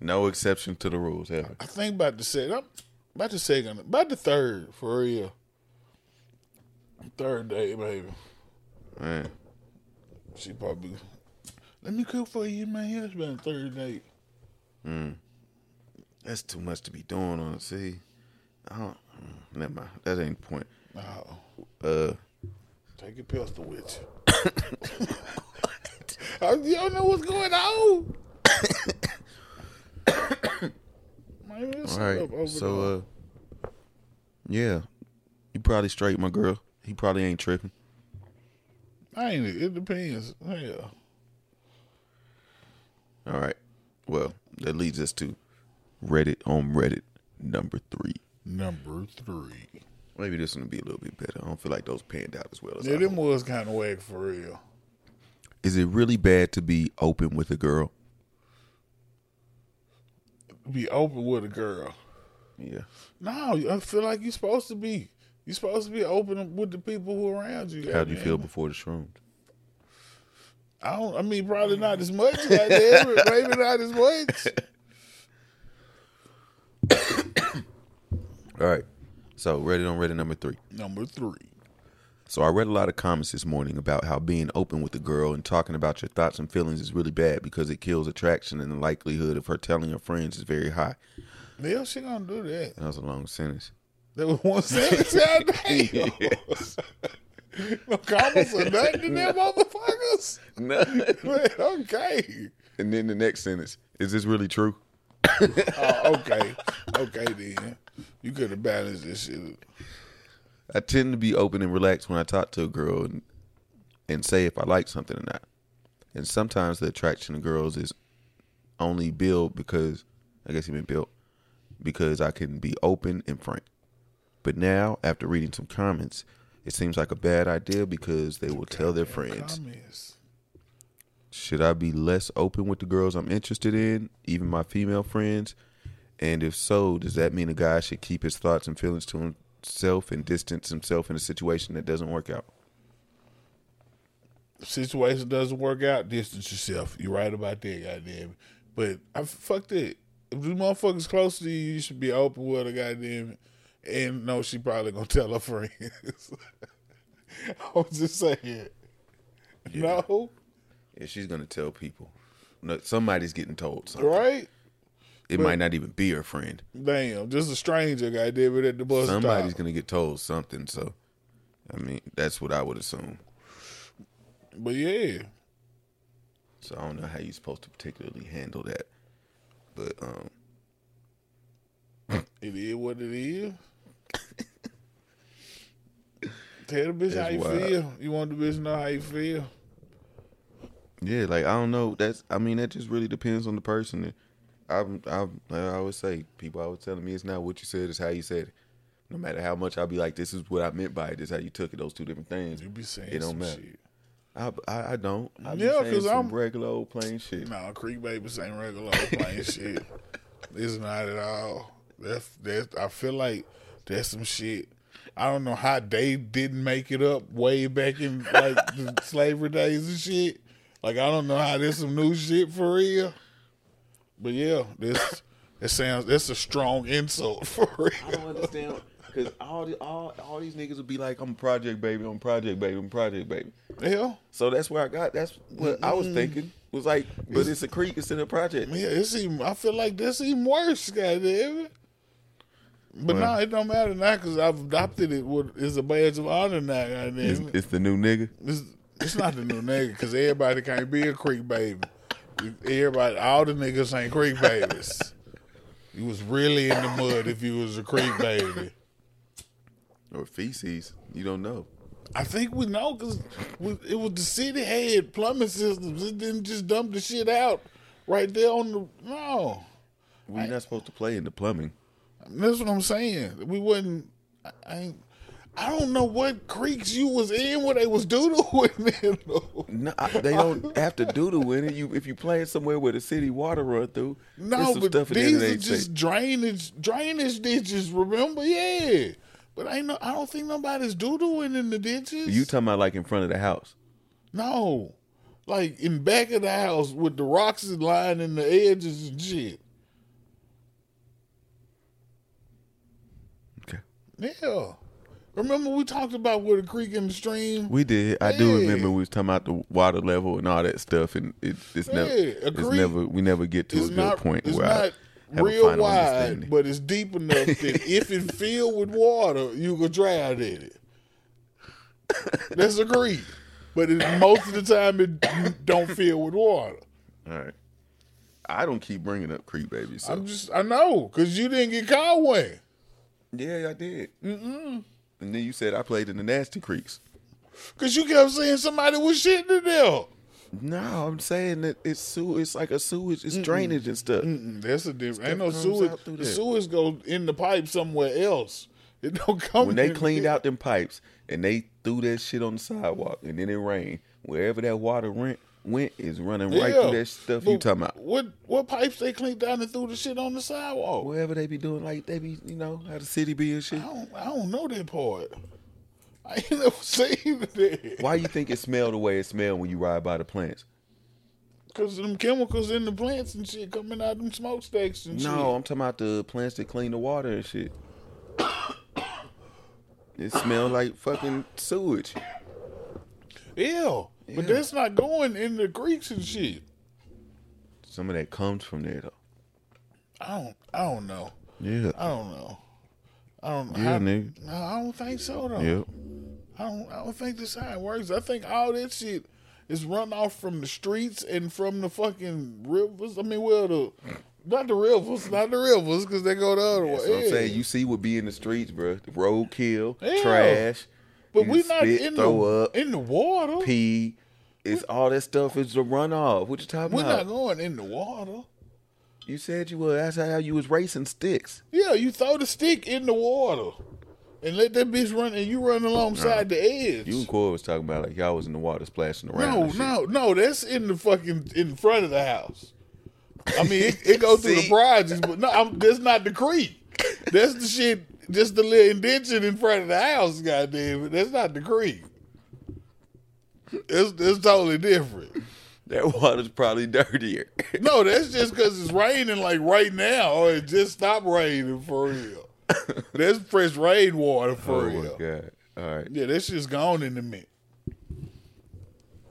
No exception to the rules ever. I think about the second, I'm about the second, about the third, for real. Third day, baby. Man. She probably, let me cook for you, man. It's been a third date. That's too much to be doing on sea. I don't mm, never mind. That ain't the point. Oh, Uh take your pistol with you. I- you don't know what's going on. Man, all right. up over So uh yeah. You probably straight, my girl. He probably ain't tripping. I ain't it. It depends. Yeah. All right. Well, that leads us to Reddit on Reddit number three. Number three. Maybe this one will be a little bit better. I don't feel like those panned out as well as Yeah, I them hoped. was kind of whack for real. Is it really bad to be open with a girl? Be open with a girl. Yeah. No, I feel like you're supposed to be. You're supposed to be open with the people who are around you. How do you feel before the shrooms? I don't. I mean, probably not as much. Goddamn, *laughs* maybe not as much. *coughs* All right. So Reddit on Reddit number three. Number three. So I read a lot of comments this morning about how being open with a girl and talking about your thoughts and feelings is really bad because it kills attraction and the likelihood of her telling her friends is very high. Yeah, she gonna do that. That was a long sentence. That was one sentence. Goddamn. *laughs* No comments or nothing in there, *laughs* motherfuckers. Man, okay. and then the next sentence is this really true? Oh, okay. Okay, then. You could have balanced this shit. I tend to be open and relaxed when I talk to a girl and, and say if I like something or not. And sometimes the attraction to girls is only built because I guess he been built because I can be open and frank. But now, after reading some comments, it seems like a bad idea because they will tell their friends. Comments. Should I be less open with the girls I'm interested in, even my female friends? And if so, does that mean a guy should keep his thoughts and feelings to himself and distance himself in a situation that doesn't work out? Situation doesn't work out, distance yourself. You're right about that, goddamn. But I fucked it. If these motherfuckers close to you, you should be open with her, goddamn. And no, she probably gonna *laughs* tell her friends. *laughs* I'm just saying. No, Yeah, she's gonna tell people. No, somebody's getting told something. right? It might not even be her friend. Damn, just a stranger, goddamn it, at the bus Somebody's stop. gonna get told something. So I mean, that's what I would assume. But yeah, So I don't know how you're supposed to particularly handle that. But um, *laughs* it is what it is. *laughs* Tell the bitch how you wild. feel. You want the bitch to know how you feel. yeah, like I don't know. That's I mean, that just really depends on the person. I'm, I'm, I always say, people always telling me it's not what you said, it's how you said it. No matter how much I'll be like, this is what I meant by it. This is how you took it. Those two different things. You be saying It don't some matter. shit. I, I, I don't. I Yeah, saying 'cause some I'm- regular old plain shit. No, Creek Babies ain't regular old plain *laughs* shit. It's not at all. That's that's. I feel like that's some shit. I don't know how they didn't make it up way back in like the *laughs* slavery days and shit. Like I don't know how there's some new shit for real. But yeah, this it sounds that's a strong insult *laughs* for real. I don't understand because all the, all all these niggas would be like, "I'm a project baby, I'm a project baby, I'm a project baby." Yeah, So that's where I got. That's what I was thinking. Was like, but it's a creek instead of a project. yeah. It's even. I feel like that's even worse, goddamn it. But Well- no, it don't matter now because I've adopted it. What is a badge of honor now? Goddamn It's, it. it's the new nigga. It's, it's not the new nigga because everybody can't be a creek baby. Everybody, all the niggas ain't creek babies. You was really in the mud if you was a creek baby. or feces. You don't know. I think we know because it was the city had plumbing systems. It didn't just dump the shit out right there on the no. We're not supposed to play in the plumbing. That's what I'm saying. We wasn't. I, I ain't. I don't know what creeks you was in where they was doodling *laughs* in. though. No, I- they don't have to doodle in it. You if you playing somewhere where the city water run through. No, but stuff in there these are just drainage drainage ditches. Remember, yeah. But ain't no. I don't think nobody's doodling in the ditches. You talking about like in front of the house? no, like in back of the house with the rocks and in the edges and shit. Okay, Yeah. Remember we talked about with the creek and the stream. we did. I do remember we was talking about the water level and all that stuff, and it, it's never, Yeah, a it's never, we never get to a it's good not. point it's where not I have a real final wide, but it's deep enough that *laughs* if it filled with water, you could drown in it. That's a creek, but it, most of the time it don't fill with water. all right, I don't keep bringing up creek babies. So. I'm just, I know, cause you didn't get caught one. yeah, I did. Mm-mm. And then you said I played in the nasty creeks. Cause you kept saying somebody was shitting in there. No, I'm saying that it's sew. It's like a sewage. It's drainage and stuff. Mm, That's a different. Ain't no sewage. The sewage go in the pipe somewhere else. It don't come. When they cleaned there. out them pipes and they threw that shit on the sidewalk and then it rained, wherever that water went, went is running right through that stuff you talking about. What what pipes they clean down and threw the shit on the sidewalk? Whatever they be doing, like they be, you know, how the city be and shit. I don't I don't know that part. I ain't *laughs* never seen that. Why you think it smell the way it smell when you ride by the plants? Cause them chemicals in the plants and shit coming out of them smokestacks and shit. No, I'm talking about the plants that clean the water and shit. It smell like fucking sewage. shit. Ew. But Yeah. that's not going in the creeks and shit. Some of that comes from there though. I don't I don't know. Yeah. I don't know. I don't Yeah, I, nigga. No, I don't think so though. Yep. I don't. I don't think that's how it works. I think all that shit is run off from the streets and from the fucking rivers. I mean, well, the not the rivers, not the rivers, because they go the other way. I'm saying. You see what be in the streets, bro. The roadkill, Yeah. trash. But you we not in the up, in the water. pee. It's all that stuff is the runoff. What you talking about? We're not going in the water. You said you were. That's how you was racing sticks. Yeah, you throw the stick in the water and let that bitch run, and you run alongside the edge. You and Corey was talking about like y'all was in the water splashing around. No, no, no. That's in the fucking in front of the house. I mean, it, it *laughs* goes through the projects, but no, I'm, that's not the creek. That's the shit. Just the little indention in front of the house. Goddamn it, that's not the creek. It's it's totally different. That water's probably dirtier. *laughs* No, that's just because it's raining like right now, or it just stopped raining for real. That's fresh rain water for oh my real. god! All right. Yeah, that's shit's gone in the minute.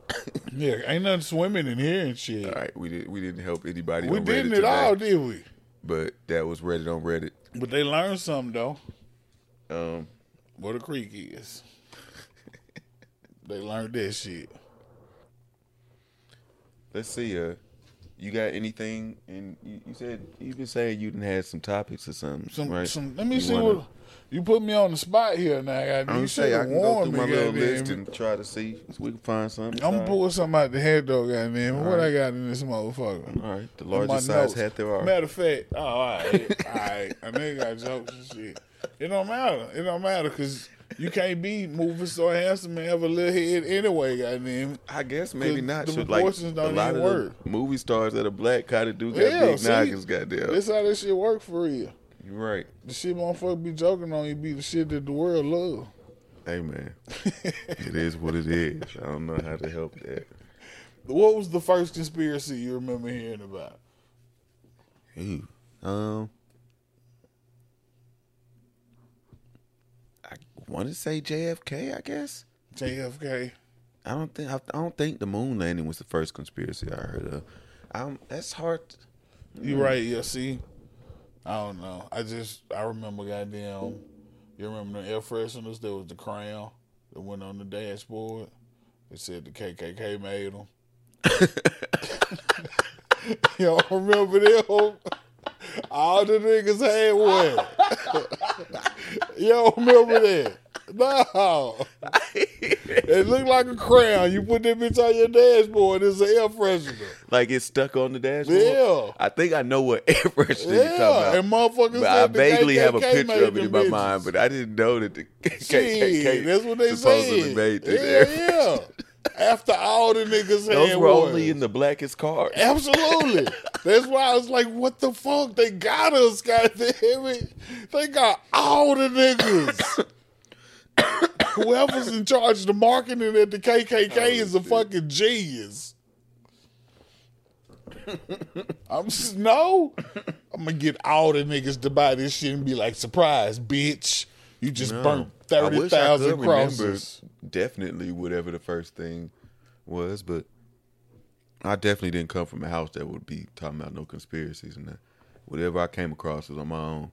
*coughs* yeah, ain't nothing swimming in here and shit. All right. We did. We didn't help anybody. We didn't at all, did we? But that was Reddit on Reddit. But they learned something though. Um, What a creek is. *laughs* They learned that shit. Let's see. Uh, you got anything? And you, you said you've been saying you didn't have some topics or something, Some, right? some. Let me You see wanna- what you put me on the spot here. Now. I'm you say I can go through my little list and try to see if we can find something. I'm gonna pull something out the head though, goddamn. What right. I got in this motherfucker? All right, the largest size notes. hat there are. Matter of fact, oh, all right, all right. I know you got jokes and shit. It don't matter. It don't matter because you can't be moving so handsome and have a little head anyway, goddamn. I guess maybe not. the Should, like proportions a don't lot even of work. movie stars that are black kind of do got Yeah, big see? noggins. Goddamn, That's how this shit work for real. you're right. The shit motherfucker be joking on you be the shit that the world love. Hey man, *laughs* it is what it is. I don't know how to help that. What was the first conspiracy you remember hearing about? Ooh, um, I want to say JFK. I guess. JFK. I don't think I, don't think the moon landing was the first conspiracy I heard of. Um, that's hard. You right, yeah, see? I don't know. I just I remember goddamn you remember the air fresheners? There was the crown that went on the dashboard. It said the KKK made them. don't *laughs* *laughs* remember them? All the niggas had one. you don't remember that? No. it looked like a crown. You put that bitch on your dashboard. It's an air freshener. Like it's stuck on the dashboard. Yeah. I think I know what *laughs* air freshener you're talking Yeah, about. and motherfuckers But I vaguely have a picture of it in my mind, but I didn't know that the *laughs* KKK that's what they supposedly said. made this yeah, air yeah. After all the niggas had Those were only in the blackest cars. Absolutely. *laughs* That's why I was like, what the fuck? They got us, it. They got all the niggas. *coughs* Whoever's in charge of the marketing at the KKK Oh, is a fucking genius. I'm just, no. I'm gonna get all the niggas to buy this shit and be like, surprise, bitch. You just No. burnt wish 30,000 crosses. Definitely whatever the first thing was, but I definitely didn't come from a house that would be talking about no conspiracies and that. Whatever I came across was on my own,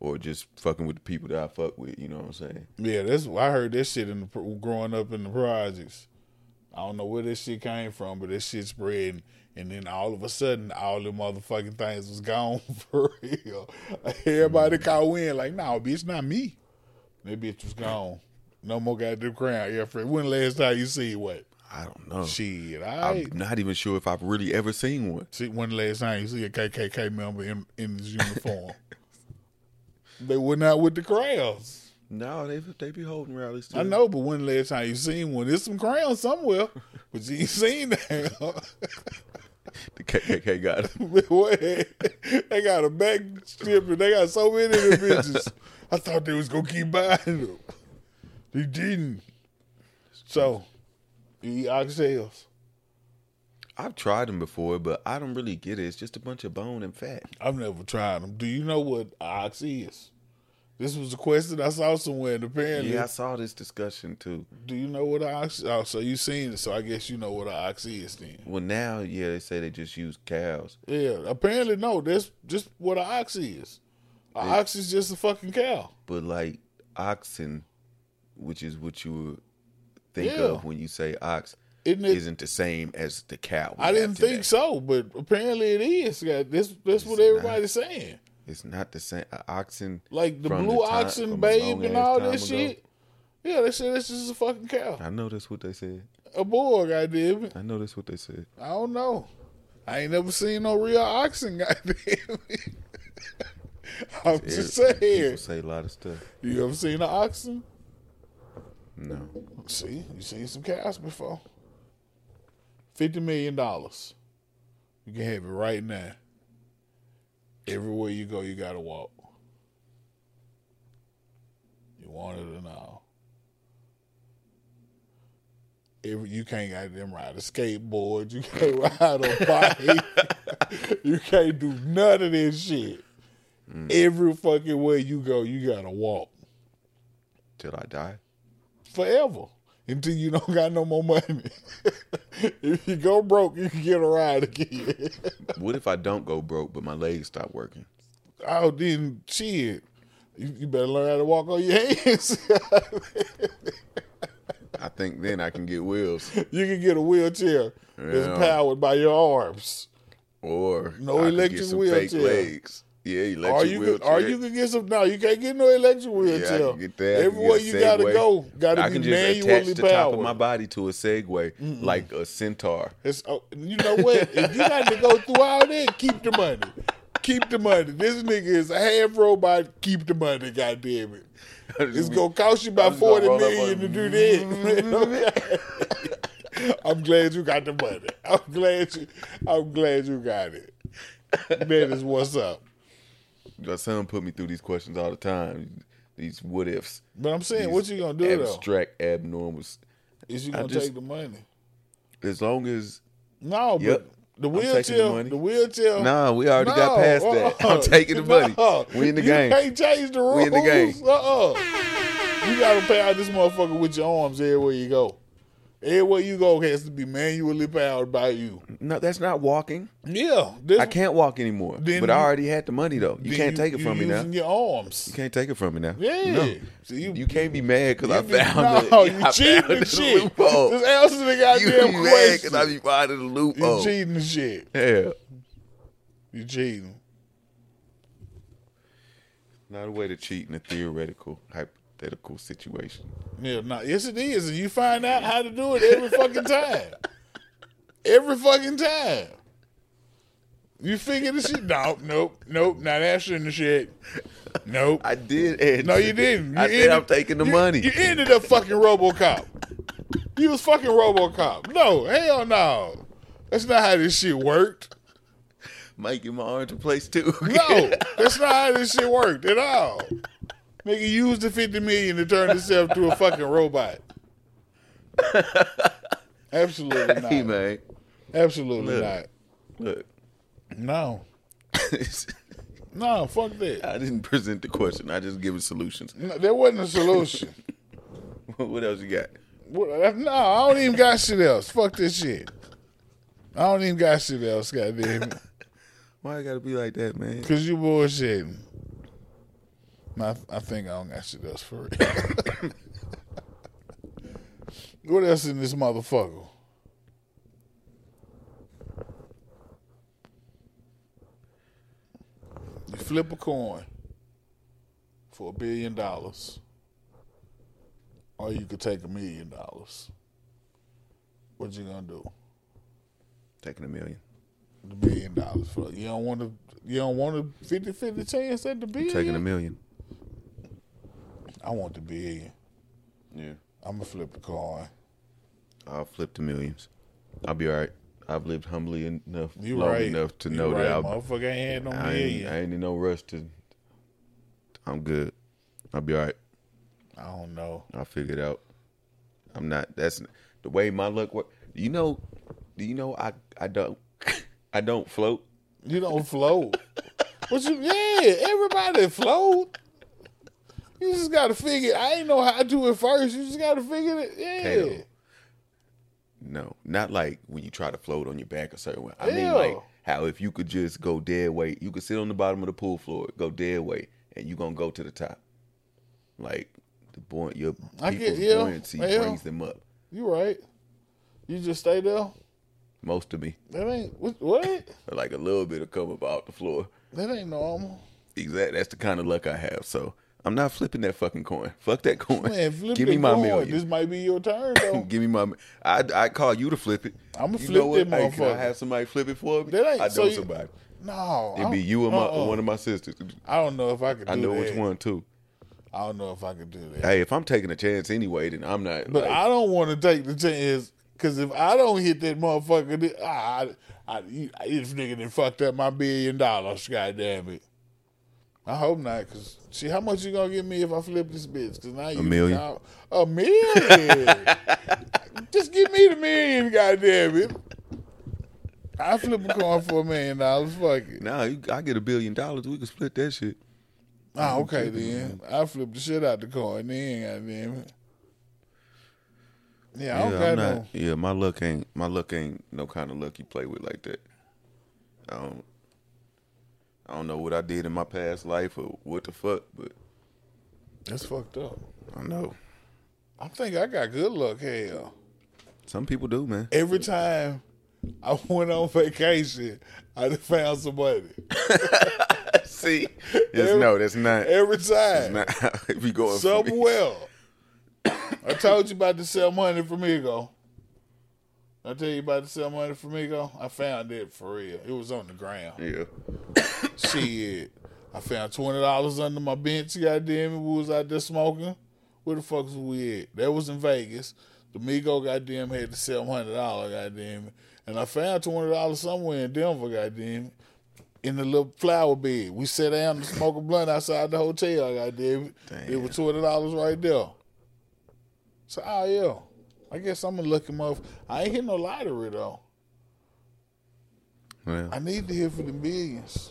or just fucking with the people that I fuck with. You know what I'm saying? Yeah, that's I heard this shit in the growing up in the projects. I don't know where this shit came from, but this shit spread, and then all of a sudden, all the motherfucking things was gone *laughs* for real. Everybody mm-hmm. caught wind, like, "Nah, bitch, not me." That bitch was gone. No more goddamn crown. Yeah, friend. When last time you see what? I don't know. Shit, I'm not even sure if I've really ever seen one. see. When last time you see a KKK member in in his uniform? *laughs* they went out with the crowns. No, they they be holding rallies too. I know, but when last time you seen one? There's some crowns somewhere, but you ain't seen them. the KKK got *laughs* it. They got a back strip and they got so many of them bitches. *laughs* I thought they was gonna keep buying them. They didn't. So, you eat oxtails. I've tried them before, but I don't really get it. It's just a bunch of bone and fat. I've never tried them. Do you know what ox is? This was a question I saw somewhere. And apparently, Yeah, I saw this discussion too. do you know what ox? Oh, so you seen it? So I guess you know what an ox is then. Well, now, yeah, they say they just use cows. Yeah, apparently no. That's just what an ox is. An ox is just a fucking cow. But like oxen, which is what you would think Yeah. of when you say ox, Isn't it? isn't the same as the cow. I didn't think so, but apparently it is. This that's what It's everybody's saying. It's not the same. A oxen, Like the blue time- oxen, babe, and all that ago. shit. Yeah, they said this is a fucking cow. I know that's what they said. A boy, goddamn it. I know that's what they said. I don't know. I ain't never seen no real oxen, *laughs* goddamn it. I'm just People saying. say a lot of stuff. You ever seen an oxen? No, See, you seen some cows before. Fifty million dollars. You can have it right now. Everywhere you go, you gotta walk. You want it or not? Every you can't goddamn ride a skateboard. You can't *laughs* ride a bike. *laughs* you can't do none of this shit. Mm. Every fucking way you go, you gotta walk till I die. Forever until you don't got no more money. *laughs* if you go broke, you can get a ride again. *laughs* What if I don't go broke, but my legs stop working? oh, then shit. You, you better learn how to walk on your hands. *laughs* I think then I can get wheels. You can get a wheelchair that's powered by your arms. Or No I electric get some fake wheelchair. Yeah, electric Or you wheelchair. could, or you could get some. No, you can't get no electric yeah, wheelchair. Can get that. Everywhere you gotta go, gotta I be can just manually attach the top of my body to a Segway like a centaur. It's, oh, you know what? if you got to go through all that, keep the money. Keep the money. This nigga is a half robot. Keep the money. Goddamn it. *laughs* It's gonna cost you about forty million on- to do that. *laughs* *laughs* I'm glad you got the money. I'm glad you. I'm glad you got it. That is what's up. My son put me through these questions all the time. These what ifs. But I'm saying, what you gonna do Abstract abnormals. though? Is you gonna just- take the money? As long as No, Yep. but the I'm the wheelchair, money. the wheelchair. Nah, we already got past that. Uh-uh. I'm taking the *laughs* money. We in the you game. can't change the rules. We in the game. Uh-uh. You gotta pay out this motherfucker with your arms everywhere you go. Everywhere you go has to be manually powered by you. no, that's not walking. Yeah, this, I can't walk anymore. But I already had the money though. You can't take it you from me now. using Your arms. You can't take it from me now. Yeah. No. So you, You can't be mad because I you found no, the, you *laughs* I cheating the shit. loophole. Just answer the You goddamn be mad because I be finding the You cheating and shit. Yeah. You cheating. Not a way to cheat in a theoretical, hypothetical situation. Yeah, no, yes it is, and you find out how to do it every fucking time. Every fucking time. You figure this shit? Nope, nope, nope. Not answering the shit. Nope. I did answer. no, you didn't. You I said I'm taking the you- money. You ended up fucking RoboCop. You was fucking RoboCop. No, hell no. That's not how this shit worked. Might get my arm to place too. No, that's not how this shit worked at all. Nigga used the 50 million to turn himself to a fucking robot. *laughs* Absolutely not. hey man, Absolutely Look. not. look. No. *laughs* No, fuck that. I didn't present the question. I just give it solutions. No, there wasn't a solution. *laughs* what else you got? What- no, I don't even got shit else. Fuck this shit. I don't even got shit else, goddamn it. Why I gotta be like that, man? Cause you bullshitting. I, I think I don't got shit else for it. *laughs* what else in this motherfucker? You flip a coin for a billion dollars, or you could take a million dollars. What you gonna do? Taking a million. The billion dollars for you don't want to. You don't want a 50-50 chance at the billion. Taking a million. I want the billion. Yeah. I'm gonna flip the coin. I'll flip the millions. I'll be all right. I've lived humbly enough, You long right. enough to You know right. that I'll, motherfucker ain't had no I, ain't, million. I ain't in no rush to. I'm good. I'll be all right. I don't know. I'll figure it out. I'm not. That's the way my luck works. You know. Do you know I I don't *laughs* I don't float. You don't float. what you? Yeah, everybody float. You just gotta figure. It. I ain't know how to do it first. You just gotta figure it. Yeah. Kato. No, not like when you try to float on your back a certain way. I mean like how if you could just go dead weight, you could sit on the bottom of the pool floor, go dead weight, and you gonna go to the top. Like the buoy, your I get- yeah, buoyancy yeah. brings them up. You right. You just stay there. Most of me, That ain't what. what? *laughs* like a little bit of come up off the floor. That ain't normal. Exact. That's the kind of luck I have. So I'm not flipping that fucking coin. *laughs* Fuck that coin. Man, flip Give me my coin. million. This might be your turn *coughs* though. Give me my. I I call you to flip it. I'ma You flip know what? that Hey, can I motherfucker. have somebody flip it for me? That ain't- I know so you- somebody. no, It'd be you and my uh-uh. one of my sisters. I don't know if I could. I know that. which one too. I don't know if I could do that. Hey, if I'm taking a chance anyway, then I'm not. But like, I don't want to take the chance because if I don't hit that motherfucker, ah, I, I, I, this nigga done fucked up my billion dollars. God damn it. I hope not, cause see how much you gonna give me if I flip this bitch? Cause now you a million. now- a million. Just give me the million, goddamn it. I flip a coin for a million dollars. Fuck it. nah, you, I get a billion dollars. We can split that shit. Ah, okay then. I flip the shit out the coin then, goddamn it. Yeah, I don't yeah, no. Yeah, my luck ain't. My luck ain't no kind of luck you play with like that. I don't. I don't know what I did in my past life or what the fuck, but That's fucked up. I know. I think I got good luck. Hell, Some people do, man. every time I *laughs* went on vacation, I found somebody. *laughs* See, yes, no, that's not. Every time, Not *laughs* it be going. somewhere. *coughs* I told you about the sell money from Ego. I tell you about the sell money from Ego. I found it for real. It was on the ground. Yeah. Shit. I found twenty dollars under my bench, goddamn it. We was out there smoking. Where the fuck was we at? That was in Vegas. The Migo goddamn had to sell hundred dollars, goddamn it. And I found twenty dollars somewhere in Denver, goddamn it. In the little flower bed. We sat down to smoke a blunt outside the hotel, goddamn it. It was twenty dollars right there. So oh yeah. I guess I'm gonna look him up. I ain't hit no lottery though. Well, I need to hit for the millions.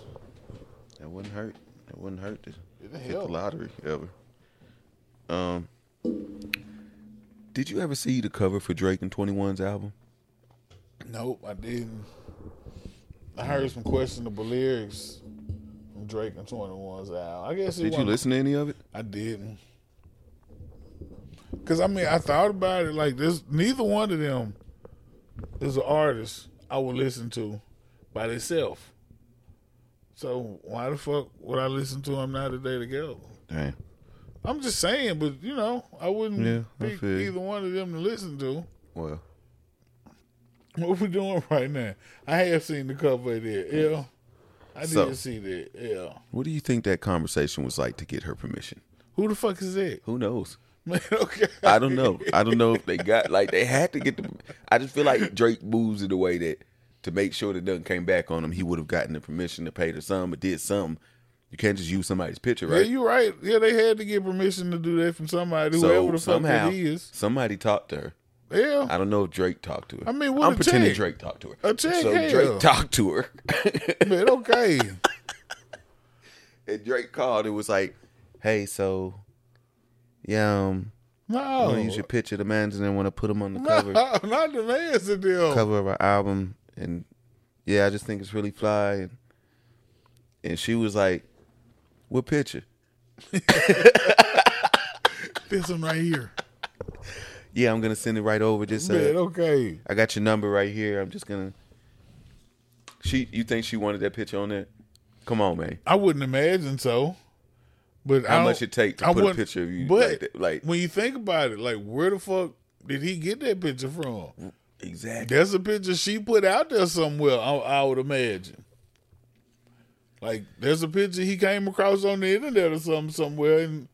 that wouldn't hurt. That wouldn't hurt to hit the lottery ever. Um, did you ever see the cover for Drake and 21's album? Nope, I didn't. I heard some questionable lyrics from Drake and 21's album. I guess it Did you listen to any of it? I didn't. Cause I mean, I thought about it like this. Neither one of them is an artist I would listen to by themselves. So why the fuck would I listen to them now they together? Damn. I'm just saying, but you know, I wouldn't Yeah, I pick you. either one of them to listen to. Well, What we doing right now? I have seen the cover of that. Yeah, I So- did see that. Yeah. what do you think that conversation was like to get her permission? Who the fuck is that? Who knows? Man, *laughs* okay. I don't know. I don't know if they got like they had to get the. I just feel like Drake moves in a way that to make sure that nothing came back on him, he would have gotten the permission to pay the sum or did something. You can't just use somebody's picture, right? Yeah, you're right. Yeah, they had to get permission to do that from somebody, so whoever the fuck somehow that is. somebody talked to her. Yeah. I don't know if Drake talked to her. I mean, what I'm pretending check. Drake talked to her. A check, so hell. Drake talked to her, *laughs* Man, okay. *laughs* and Drake called. It was like, "Hey, so yeah, um, No. want to use your picture, the man's, and then want to put him on the cover." No, *laughs* not the man's the deal. cover of our album and yeah, I just think it's really fly and and she was like, What picture? *laughs* This one right here. Yeah, I'm gonna send it right over. Just Man, uh, okay. I got your number right here. I'm just gonna She you think she wanted that picture on there? Come on, man. I wouldn't imagine so. But How much it take to I put a picture of you But like that? Like when you think about it, like where the fuck did he get that picture from? exactly. That's a picture she put out there somewhere. I, I would imagine. Like there's a picture he came across on the internet or something somewhere, and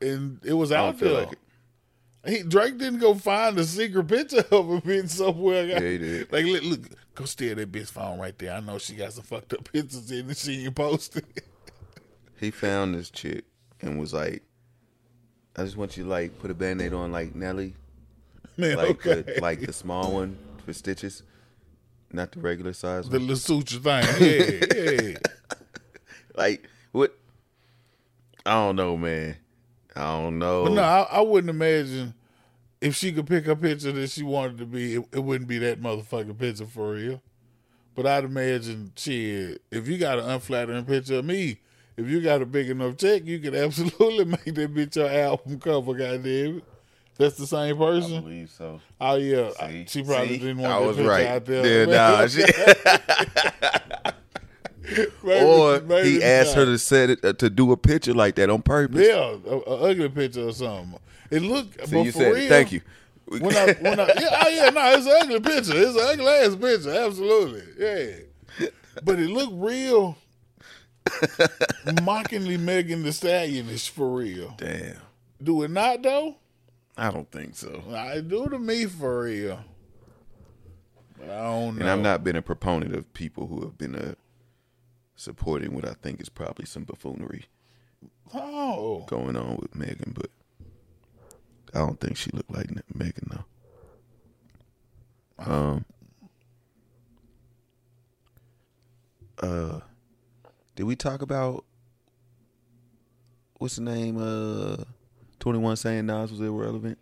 and it was out there. like. He Drake didn't go find a secret picture *laughs* of a bitch somewhere. Yeah, he did. Like look, look, go steal that bitch phone right there. I know she got some fucked up pictures in it. She ain't posted. He found this chick and was like, I just want you to like put a band-aid on like Nelly. *laughs* Man, Like okay. the like the small one for stitches. Not the regular size the one. little suture thing. Yeah, yeah. *laughs* Like what? I don't know, man. I don't know. But no, I, I wouldn't imagine if she could pick a picture that she wanted to be, it, it wouldn't be that motherfucking picture for real. But I'd imagine, shit, if you got an unflattering picture of me, if you got a big enough check, you could *laughs* absolutely make that bitch your album cover, goddamn it. That's the same person. I believe so. Oh yeah, See? she probably See? didn't want I that was picture right. out there. Yeah, nah, *laughs* *laughs* Maybe- or maybe he asked not. her to set it uh, to do a picture like that on purpose. Yeah, a, a ugly picture or something. It looked. See, you said real. Thank you. When I, when I, yeah, oh yeah, no, it's an ugly picture. It's an ugly ass picture, absolutely, yeah. But it looked real, *laughs* mockingly Megan Thee Stallion is for real. Damn, Do it not though? I don't think so. I do to me for real. But I don't know. And I've not been a proponent of people who have been uh, supporting what I think is probably some buffoonery Oh, going on with Megan, but I don't think she looked like Megan though. Um. Uh, did we talk about what's the name? Uh, Twenty One saying Nas was irrelevant.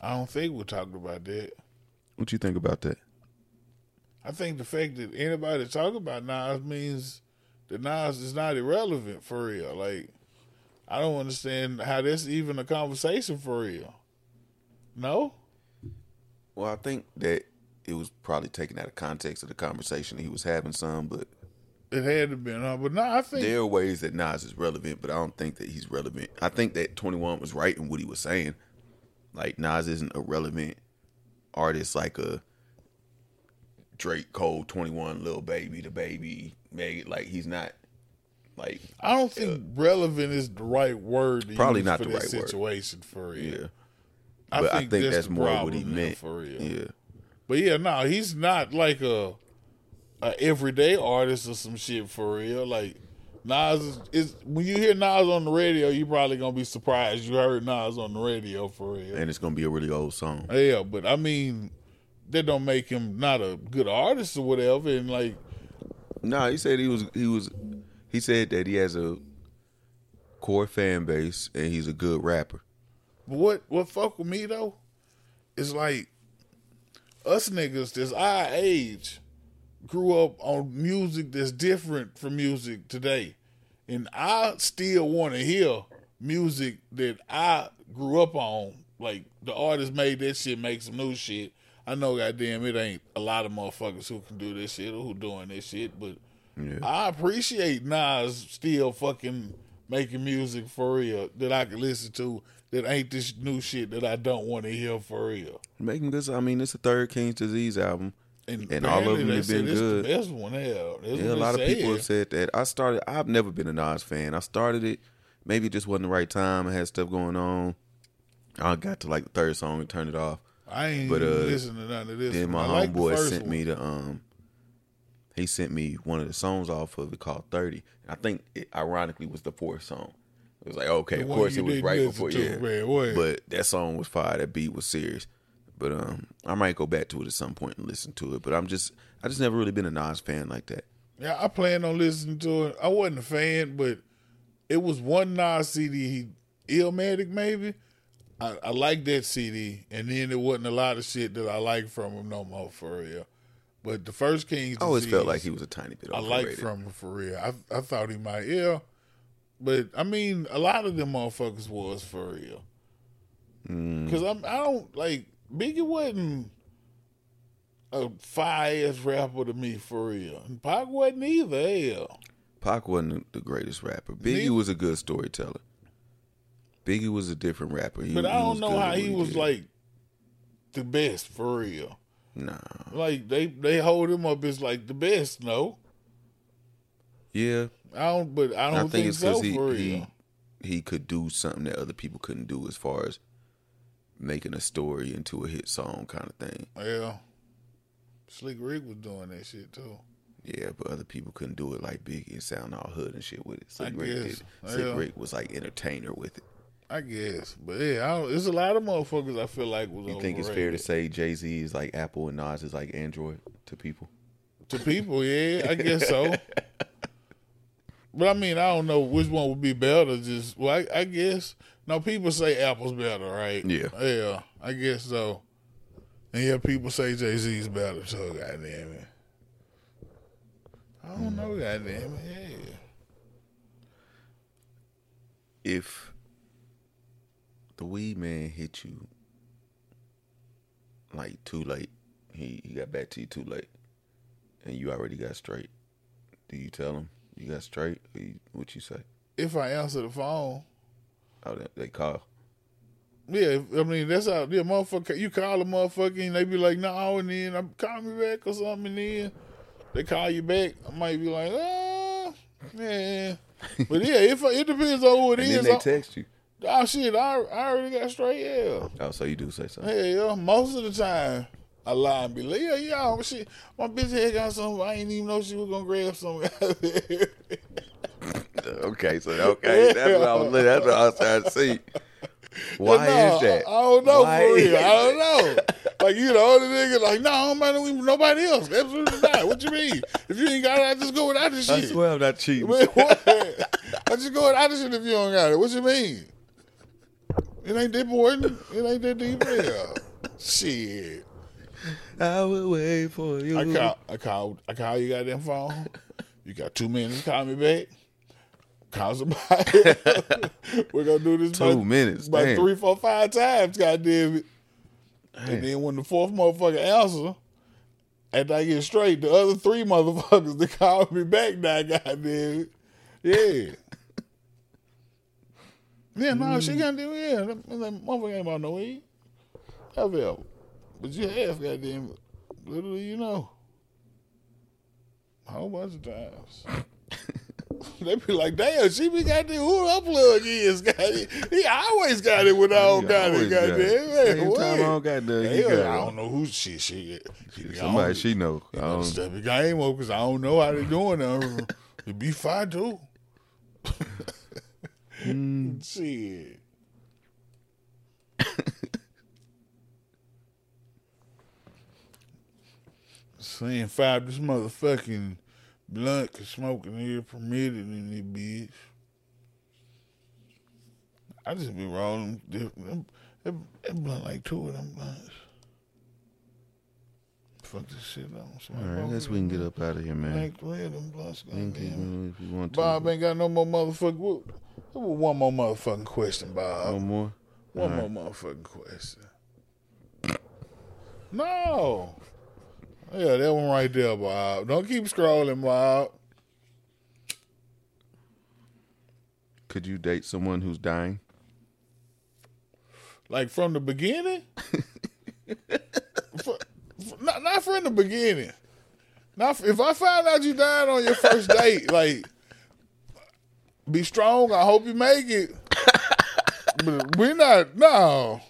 I don't think we're talking about that. What you think about that? I think the fact that anybody talk about Nas means that Nas is not irrelevant for real. Like, I don't understand how that's even a conversation for real. No, Well, I think that it was probably taken out of context of the conversation he was having some, but it had to be. Huh? But no, I think there are ways that Nas is relevant, but I don't think that he's relevant. I think that 21 was right in what he was saying. Like Nas isn't a relevant artist like a Drake, Cole, 21, Lil Baby, DaBaby, Meg. Like he's not like I don't think uh, relevant is the right word. Probably not the right word. situation for real. yeah. I but think, I think that's, that's, more what he meant for real. Yeah. But yeah, no, he's not like a, a everyday artist or some shit for real. Like Nas is, is when you hear Nas on the radio, you probably gonna be surprised you heard Nas on the radio for real. And it's gonna be a really old song. yeah, but I mean, that don't make him not a good artist or whatever. And like, No, he said he was he was he said that he has a core fan base and he's a good rapper. But what what fuck with me though It's like us niggas that's our age grew up on music that's different from music today. And I still want to hear music that I grew up on. Like the artist made that shit, make some new shit. I know goddamn it ain't a lot of motherfuckers who can do this shit or who doing this shit, but Yeah. I appreciate Nas still fucking making music for real that I can listen to that ain't this new shit that I don't want to hear for real. Making this I mean it's a third King's Disease album. And, And all of them have been good. The best one, hell. That's Yeah, a lot of people have said. that. I started I've never been a Nas fan. I started it, maybe it just wasn't the right time. I had stuff going on. I got to like the third song and turned it off. I ain't but, even uh, listening to none of this. Then my like homeboy sent one. me the um he sent me one of the songs off of it called 30. I think it ironically was the fourth song. It was like, okay, The of course it was right before to, yeah. man. But that song was fire, that beat was serious. But um I might go back to it at some point and listen to it. But I'm just I just never really been a Nas fan like that. Yeah, I plan on listening to it. I wasn't a fan, but it was one Nas CD, he, Illmatic maybe. I, I like that CD, and then there wasn't a lot of shit that I like from him no more for real. But the first King's I always felt like he was a tiny bit I overrated. like from him for real. I I thought he might, yeah. But I mean, a lot of them motherfuckers was for real. Mm. Because I'm I don't like Biggie wasn't a fire ass rapper to me for real. And Pac wasn't either. Hell. Pac wasn't the greatest rapper. Biggie was a good storyteller. Biggie was a different rapper. He, But I don't know how what he was did. like the best for real. Nah. Like they they hold him up as like the best. No, Yeah, I don't. But I I, don't think, think, it's so because he, for real. he he could do something that other people couldn't do as far as making a story into a hit song kind of thing. yeah, Slick Rick was doing that shit too. Yeah, but other people couldn't do it like Biggie and sound all hood and shit with it. Slick I Rick did. guess. it. Slick Yeah. Rick was like entertainer with it. I guess, but yeah, I don't, there's a lot of motherfuckers I feel like was. You think it's fair to say Jay Z is like Apple and Nas is like Android to people? to people? Yeah, I guess so. *laughs* But I mean, I don't know which one would be better. Just well, I, I guess no. People say Apple's better, right? Yeah. yeah, I guess so. And yeah, people say Jay Z's better. So goddamn it, I don't know. Hmm. Goddamn it, yeah. if the weed man hit you like too late, he, he got back to you too late, and you already got straight, do you tell him you got straight? Or you, what you say? If I answer the phone, Oh, they, they call. yeah. I mean, that's how yeah, motherfucker. You call a motherfucker and they be like, "No," and then I'm call me back or something, and then they call you back. I might be like, "Ah, yeah." *laughs* But yeah, if it depends on who it And is. then they text you. Oh shit! I, I already got straight. Yeah, Oh, so you do say something. hell yeah. Most of the time, I lie and be like, yeah, yeah, shit. My bitch head got something. I ain't even know she was gonna grab something. *laughs* Okay, so okay, that's what I was. That's what I was trying to see. *laughs* Why No, is that? I, I don't know Why for real. I don't know. *laughs* like you know, the nigga like, no, I don't mind with nobody else. Absolutely not. What you mean? If you ain't got it, I just go without the I shit. swear I'm not cheating. *laughs* Man, what? I just go without the shit if you don't got it. What you mean? It ain't that important. It ain't that deep. Yeah. Shit. I will wait for you. I call, I call, I call you goddamn phone. You got two minutes. Call me back. Call somebody. *laughs* We're gonna do this Two about, minutes, about damn. three, four, five times. Goddamn it. And then when the fourth motherfucker answer, after I get straight, the other three motherfuckers they call me back now, goddamn. Yeah. Yeah, no, she mm. got do yeah. That, that motherfucker ain't about no weed. Ever. But you have goddamn little do you know. A whole bunch of times. *laughs* *laughs* they be like, damn, she be got the who her plug is. Goddamn. *laughs* He always got it when I don't He got it. always got it. Same time I don't got the- he Hell, got. I don't know who she she. she Somebody she know. I don't- step the game up because I don't know how they doing now. It be fine too. Hmm. *laughs* Shit. Saying five, this motherfucking blunt can smoking here permitted in this bitch. I just be rolling different. That, that blunt like two of them blunts. Fuck this shit. Smoke All right, both let's we can get up out of here, man. Ain't go ahead and blunts. Goddamn. if you want to. Bob ain't got no more motherfucking. What, one more motherfucking question, Bob? One more. one All more motherfucking question. No. Oh, yeah, that one right there, Bob. Don't keep scrolling, Bob. Could you date someone who's dying? Like from the beginning? For- for- not, not from the beginning. Not if I find out you died on your first *laughs* date, like be strong. I hope you make it. but we're not no.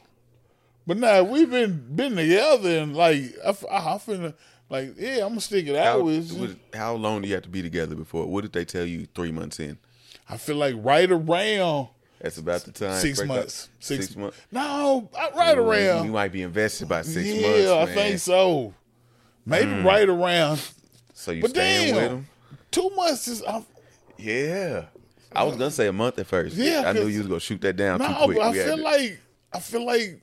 But now we've been been together and like I finna like yeah I'm gonna stick it How, out with you. how long do you have to be together before? What did they tell you three months in? I feel like right around That's about the time. six months. Six, months. No, I- right around. You might be invested by six yeah, months. Yeah, I think so. Maybe mm. right around. So you But staying damn, with him? two months is I'm, Yeah. I was gonna say a month at first. Yeah, I knew you was gonna shoot that down too no, quick. but I We feel like I feel like